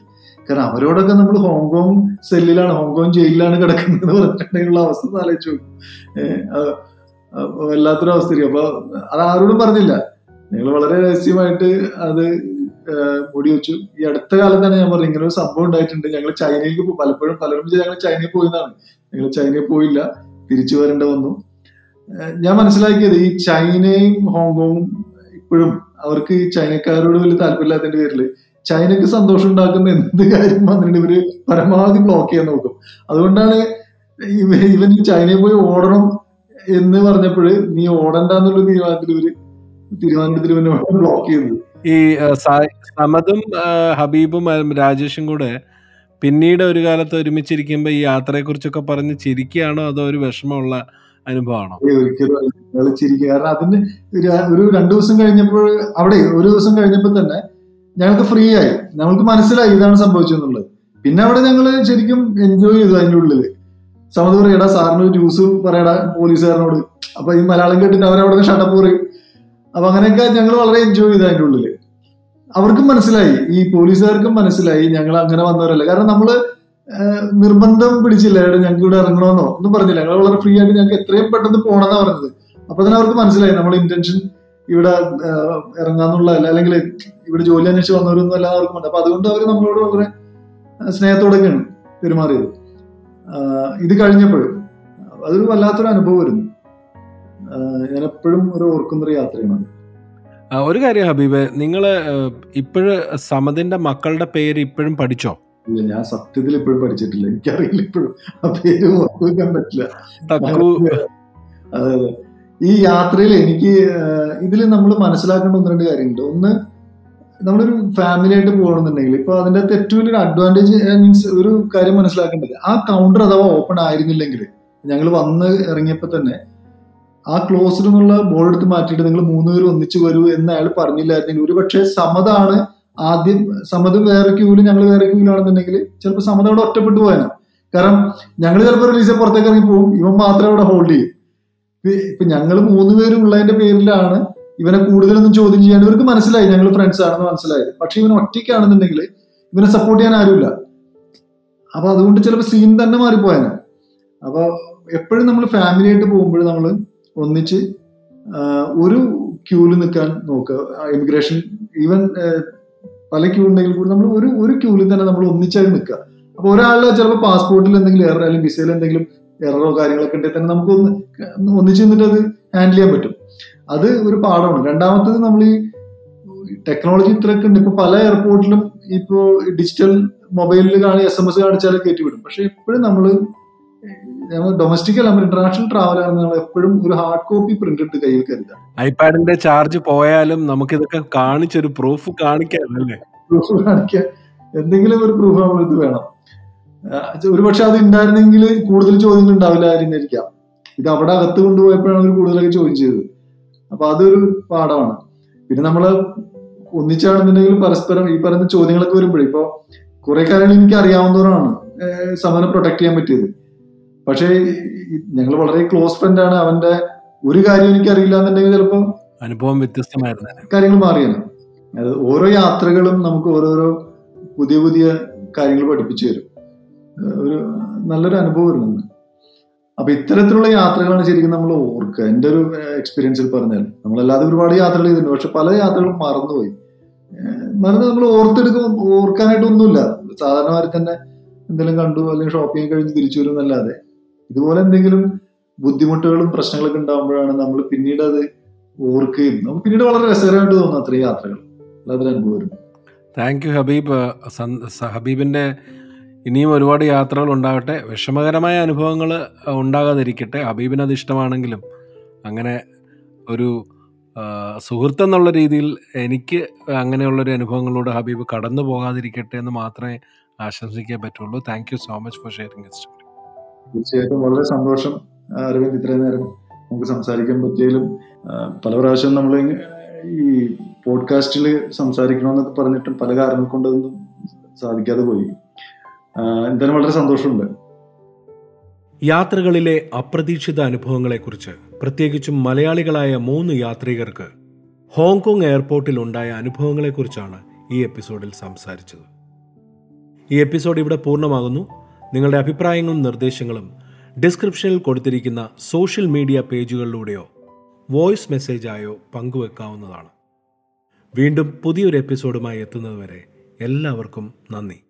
കാരണം അവരോടൊക്കെ നമ്മൾ ഹോങ്കോങ് സെല്ലിലാണ് ഹോങ്കോങ് ജയിലിലാണ് കിടക്കുന്നത് പറഞ്ഞിട്ടുണ്ടെങ്കിലുള്ള അവസ്ഥ ആലോചിച്ചു വല്ലാത്തൊരു അവസ്ഥയായിരിക്കും. അപ്പൊ അത് ആരോടും പറഞ്ഞില്ല. നിങ്ങൾ വളരെ രഹസ്യമായിട്ട് അത് മൂടി വെച്ചു. ഈ അടുത്ത കാലം തന്നെ ഞാൻ പറഞ്ഞു ഇങ്ങനെ ഒരു സംഭവം ഉണ്ടായിട്ടുണ്ട്. ഞങ്ങൾ ചൈനയിലേക്ക് പലപ്പോഴും പലരും ഞങ്ങൾ ചൈനയിൽ പോയതാണ് ഞങ്ങൾ ചൈനയിൽ പോയില്ല. തിരിച്ചു വരേണ്ട വന്നു. ഞാൻ മനസ്സിലാക്കിയത് ഈ ചൈനയും ഹോങ്കോങ്ങും ഇപ്പോഴും അവർക്ക് ഈ ചൈനക്കാരോട് വലിയ താല്പര്യമില്ലാത്തതിന്റെ പേരിൽ ചൈനക്ക് സന്തോഷം ഉണ്ടാക്കുന്ന എന്ത് കാര്യം വന്നിട്ട് ഇവർ പരമാവധി ബ്ലോക്ക് ചെയ്യാൻ നോക്കും. അതുകൊണ്ടാണ് ഇവൻ ചൈനയിൽ പോയി ഓടണം എന്ന് പറഞ്ഞപ്പോൾ നീ ഓടണ്ടെന്നുള്ള തീരുമാനത്തിൽ ഇവർ തീരുമാനത്തിൽ ഇവനെ ബ്ലോക്ക് ചെയ്തത് ഈ സമതും ഹബീബും രാജേഷും കൂടെ പിന്നീട് ഒരു കാലത്ത് ഒരുമിച്ചിരിക്കുമ്പോൾ ഈ യാത്രയെ കുറിച്ചൊക്കെ പറഞ്ഞ് ചിരിക്കുകയാണോ അതോ ഒരു വിഷമമുള്ള അനുഭവമാണോ? ഒരിക്കലും. ചിരിക്കുക കാരണം അതിന് ഒരു രണ്ടു ദിവസം കഴിഞ്ഞപ്പോൾ അവിടെ ഒരു ദിവസം കഴിഞ്ഞപ്പോൾ തന്നെ ഞങ്ങൾക്ക് ഫ്രീ ആയി. ഞങ്ങൾക്ക് മനസ്സിലായി ഇതാണ് സംഭവിച്ചെന്നുള്ളത് പിന്നെ അവിടെ ഞങ്ങൾ ശരിക്കും എൻജോയ് ചെയ്തു അതിന്റെ ഉള്ളിൽ സമത് പറയടാ സാറിന് ജ്യൂസ് പറയടാ പോലീസുകാരനോട്. അപ്പൊ ഈ മലയാളം കേട്ടിട്ട് അവരവിടെ നിന്ന് ഷട്ടപ്പ് പറയും. അപ്പൊ അങ്ങനെയൊക്കെ ഞങ്ങൾ വളരെ എൻജോയ് ചെയ്തു അതിന്റെ ഉള്ളിൽ. അവർക്കും മനസ്സിലായി. ഈ പോലീസുകാർക്കും മനസ്സിലായി ഞങ്ങൾ അങ്ങനെ വന്നവരല്ല. കാരണം നമ്മൾ നിർബന്ധം പിടിച്ചില്ല എവിടെ ഞങ്ങൾക്ക് ഇവിടെ ഇറങ്ങണമെന്നോ ഒന്നും പറഞ്ഞില്ല. ഞങ്ങൾ വളരെ ഫ്രീ ആയിട്ട് ഞങ്ങൾക്ക് എത്രയും പെട്ടെന്ന് പോകണമെന്നാണ് പറഞ്ഞത്. അപ്പൊ തന്നെ അവർക്ക് മനസ്സിലായി. നമ്മുടെ ഇന്റൻഷൻ ഇവിടെ ഇറങ്ങാന്നുള്ള അല്ലെങ്കിൽ ഇവിടെ ജോലി അന്വേഷിച്ച് വന്നവരൊന്നും എല്ലാവർക്കും ഉണ്ട്. അപ്പൊ അതുകൊണ്ട് അവർ നമ്മളോട് വളരെ സ്നേഹത്തോടെയൊക്കെയാണ് പെരുമാറിയത്. ഇത് കഴിഞ്ഞപ്പോൾ അതൊരു വല്ലാത്തൊരു അനുഭവമായിരുന്നു വരുന്നു ഞാൻ എപ്പോഴും ഒരു ഓർക്കുന്നൊരു യാത്രയാണ് ഒരു കാര്യം ഹബീബ് നിങ്ങൾ ഇപ്പോഴ് സമതിന്റെ മക്കളുടെ പേര് ഇപ്പോഴും പഠിച്ചോ? ഇല്ല ഞാൻ സത്യത്തിൽ ഇപ്പോഴും പഠിച്ചിട്ടില്ല. എനിക്കറിയില്ല ഇപ്പോഴും ആ പേര് ഓർക്കാൻ പറ്റില്ല. അതെ അതെ. ഈ യാത്രയിൽ എനിക്ക് ഇതിൽ നമ്മൾ മനസ്സിലാക്കേണ്ട ഒന്ന് രണ്ട് കാര്യമുണ്ട് ഒന്ന് നമ്മളൊരു ഫാമിലി ആയിട്ട് പോകണമെന്നുണ്ടെങ്കിൽ ഇപ്പൊ അതിന്റെ അകത്ത് ഏറ്റവും വലിയൊരു അഡ്വാന്റേജ് മീൻസ് ഒരു കാര്യം മനസ്സിലാക്കേണ്ടത്. ആ കൗണ്ടർ അഥവാ ഓപ്പൺ ആയിരുന്നില്ലെങ്കിൽ ഞങ്ങൾ വന്ന് ഇറങ്ങിയപ്പോൾ തന്നെ ആ ക്ലോസിൽ നിന്നുള്ള ബോർഡ് എടുത്ത് മാറ്റിയിട്ട് നിങ്ങൾ മൂന്ന് മൂന്നുപേരും ഒന്നിച്ചു വരൂ എന്ന് അയാൾ പറഞ്ഞില്ലായിരുന്നെങ്കിൽ ഒരു പക്ഷേ സമതാണ് ആദ്യം സമത് വേറെ ക്യൂവിൽ ഞങ്ങൾ വേറെ ക്യൂവിലാണെന്നുണ്ടെങ്കിൽ ചിലപ്പോൾ സമത അവിടെ ഒറ്റപ്പെട്ടു പോയാനാണ് കാരണം ഞങ്ങൾ ചിലപ്പോൾ റിലീസ് പുറത്തേക്ക് ഇറങ്ങി പോകും. ഇവൻ മാത്രമേ അവിടെ ഹോൾഡ് ചെയ്യും. ഇപ്പൊ- ഞങ്ങൾ മൂന്ന് പേരും ഉള്ളതിന്റെ പേരിലാണ് ഇവനെ കൂടുതലൊന്നും ചോദ്യം ചെയ്യാണ്ട് ഇവർക്ക് മനസ്സിലായി. ഞങ്ങൾ ഫ്രണ്ട്സ് ആണെന്ന് മനസ്സിലായത്. പക്ഷെ ഇവൻ ഒറ്റയ്ക്കാണെന്നുണ്ടെങ്കിൽ ഇവനെ സപ്പോർട്ട് ചെയ്യാൻ ആരുമില്ല. അപ്പൊ അതുകൊണ്ട് ചിലപ്പോൾ സീൻ തന്നെ മാറിപ്പോയാണ് അപ്പൊ എപ്പോഴും നമ്മൾ ഫാമിലി ആയിട്ട് പോകുമ്പോൾ നമ്മൾ ഒന്നിച്ച് ഒരു ക്യൂവിൽ നിൽക്കാൻ നോക്കുക. ഇമിഗ്രേഷൻ ഈവൻ പല ക്യൂ ഉണ്ടെങ്കിൽ കൂടി നമ്മൾ ഒരു ഒരു ക്യൂവിൽ തന്നെ നമ്മൾ ഒന്നിച്ചായി നിൽക്കുക അപ്പൊ ഒരാളുടെ ചിലപ്പോൾ പാസ്പോർട്ടിൽ എന്തെങ്കിലും എറർ അല്ലെങ്കിൽ വിസയിൽ എന്തെങ്കിലും എററോ കാര്യങ്ങളൊക്കെ ഉണ്ടെങ്കിൽ തന്നെ നമുക്ക് ഒന്ന് ഒന്നിച്ച് നിന്നിട്ട് അത് ഹാൻഡിൽ ചെയ്യാൻ പറ്റും. അത് ഒരു പാഠമാണ്. രണ്ടാമത്തത് നമ്മൾ ഈ ടെക്നോളജി ഇത്രയൊക്കെ ഉണ്ട്. ഇപ്പൊ പല എയർപോർട്ടിലും ഇപ്പോ ഡിജിറ്റൽ മൊബൈലിൽ കാണി എസ് എം എസ് കാണിച്ചാലും കയറ്റി വിടും. പക്ഷെ എപ്പോഴും നമ്മൾ ഡൊമസ്റ്റിക് അല്ല ഇന്റർനാഷണൽ ട്രാവൽ ആണ് എപ്പോഴും ഒരു ഹാർഡ് കോപ്പി പ്രിന്റ് എടുത്ത് കയ്യിൽ കരുതുക. ഐപാഡിന്റെ ചാർജ് പോയാലും നമുക്ക് ഇതൊക്കെ കാണിച്ചൊരു പ്രൂഫ് കാണിക്കാനല്ലേ? പ്രൂഫ് കാണിക്കാൻ എന്തെങ്കിലും ഒരു പ്രൂഫ് നമ്മൾ ഇത് വേണം. ഒരു പക്ഷെ അത് ഉണ്ടായിരുന്നെങ്കിൽ കൂടുതൽ ചോദ്യങ്ങൾ ഉണ്ടാവില്ലായിരുന്നിരിക്കാം ഇത് അവിടെ അകത്ത് കൊണ്ടുപോയപ്പോഴാണ് അവർ കൂടുതലൊക്കെ ചോദ്യം ചെയ്തത് അപ്പൊ അതൊരു പാഠമാണ്. പിന്നെ നമ്മൾ ഒന്നിച്ചാണെന്നുണ്ടെങ്കിൽ പരസ്പരം ഈ പറയുന്ന ചോദ്യങ്ങളൊക്കെ വരുമ്പോഴേ ഇപ്പൊ കുറെ കാര്യങ്ങൾ എനിക്ക് അറിയാവുന്നവരാണ് സമനെ പ്രൊട്ടക്ട് ചെയ്യാൻ പറ്റിയത്. പക്ഷേ ഞങ്ങൾ വളരെ ക്ലോസ് ഫ്രണ്ട് ആണ്. അവന്റെ ഒരു കാര്യം എനിക്ക് അറിയില്ല എന്നുണ്ടെങ്കിൽ ചിലപ്പോൾ അനുഭവം വ്യത്യസ്തമായിരുന്നു. കാര്യങ്ങൾ മാറിയാണ്. അത് ഓരോ യാത്രകളും നമുക്ക് ഓരോരോ പുതിയ പുതിയ കാര്യങ്ങൾ പഠിപ്പിച്ചു തരും. ഒരു നല്ലൊരു അനുഭവം വരുന്നുണ്ട്. അപ്പൊ ഇത്തരത്തിലുള്ള യാത്രകളാണ് ശരിക്കും നമ്മൾ ഓർക്കുക. എന്റെ ഒരു എക്സ്പീരിയൻസിൽ പറഞ്ഞാൽ നമ്മളല്ലാതെ ഒരുപാട് യാത്രകൾ ചെയ്തിട്ടുണ്ട്. പക്ഷെ പല യാത്രകളും മറന്നുപോയി. മറന്ന് നമ്മൾ ഓർത്തെടുക്കും ഓർക്കാനായിട്ടൊന്നുമില്ല. സാധാരണമാരി തന്നെ എന്തെങ്കിലും കണ്ടു അല്ലെങ്കിൽ ഷോപ്പിംഗ് കഴിഞ്ഞ് തിരിച്ചു വരും എന്നല്ലാതെ. ഇതുപോലെ എന്തെങ്കിലും ബുദ്ധിമുട്ടുകളും പ്രശ്നങ്ങളൊക്കെ ഉണ്ടാകുമ്പോഴാണ് നമ്മൾ പിന്നീട് അത് ഓർക്കുകയും നമുക്ക് പിന്നീട് വളരെ രസകരമായിട്ട് തോന്നുന്നു അത്രയും യാത്രകൾ. അല്ലാതെ അനുഭവം താങ്ക് യു ഹബീബ് ഹബീബിന്റെ ഇനിയും ഒരുപാട് യാത്രകൾ ഉണ്ടാകട്ടെ. വിഷമകരമായ അനുഭവങ്ങൾ ഉണ്ടാകാതിരിക്കട്ടെ. ഹബീബിന് അത് ഇഷ്ടമാണെങ്കിലും അങ്ങനെ ഒരു സുഹൃത്തെന്നുള്ള രീതിയിൽ എനിക്ക് അങ്ങനെയുള്ളൊരു അനുഭവങ്ങളിലൂടെ ഹബീബ് കടന്നു പോകാതിരിക്കട്ടെ എന്ന് മാത്രമേ ആശംസിക്കാൻ പറ്റുള്ളൂ. Thank you so much for sharing തീർച്ചയായിട്ടും വളരെ സന്തോഷം അരവിന്ദ് ഇത്രയും നേരം നമുക്ക് സംസാരിക്കാൻ പറ്റിയാലും പല പ്രാവശ്യം നമ്മൾ ഈ പോഡ്കാസ്റ്റിൽ സംസാരിക്കണമെന്നൊക്കെ പറഞ്ഞിട്ടും പല കാരണങ്ങൾ കൊണ്ടൊന്നും സാധിക്കാതെ പോയി. എന്തായാലും വളരെ സന്തോഷമുണ്ട്. യാത്രകളിലെ അപ്രതീക്ഷിത അനുഭവങ്ങളെക്കുറിച്ച് പ്രത്യേകിച്ചും മലയാളികളായ മൂന്ന് യാത്രികർക്ക് ഹോങ്കോങ് എയർപോർട്ടിൽ ഉണ്ടായ അനുഭവങ്ങളെക്കുറിച്ചാണ് ഈ എപ്പിസോഡിൽ സംസാരിച്ചത്. ഈ എപ്പിസോഡ് ഇവിടെ പൂർണമാകുന്നു. നിങ്ങളുടെ അഭിപ്രായങ്ങളും നിർദ്ദേശങ്ങളും ഡിസ്ക്രിപ്ഷനിൽ കൊടുത്തിരിക്കുന്ന സോഷ്യൽ മീഡിയ പേജുകളിലൂടെയോ വോയിസ് മെസ്സേജായോ പങ്കുവെക്കാവുന്നതാണ്. വീണ്ടും പുതിയൊരു എപ്പിസോഡുമായി എത്തുന്നതുവരെ എല്ലാവർക്കും നന്ദി.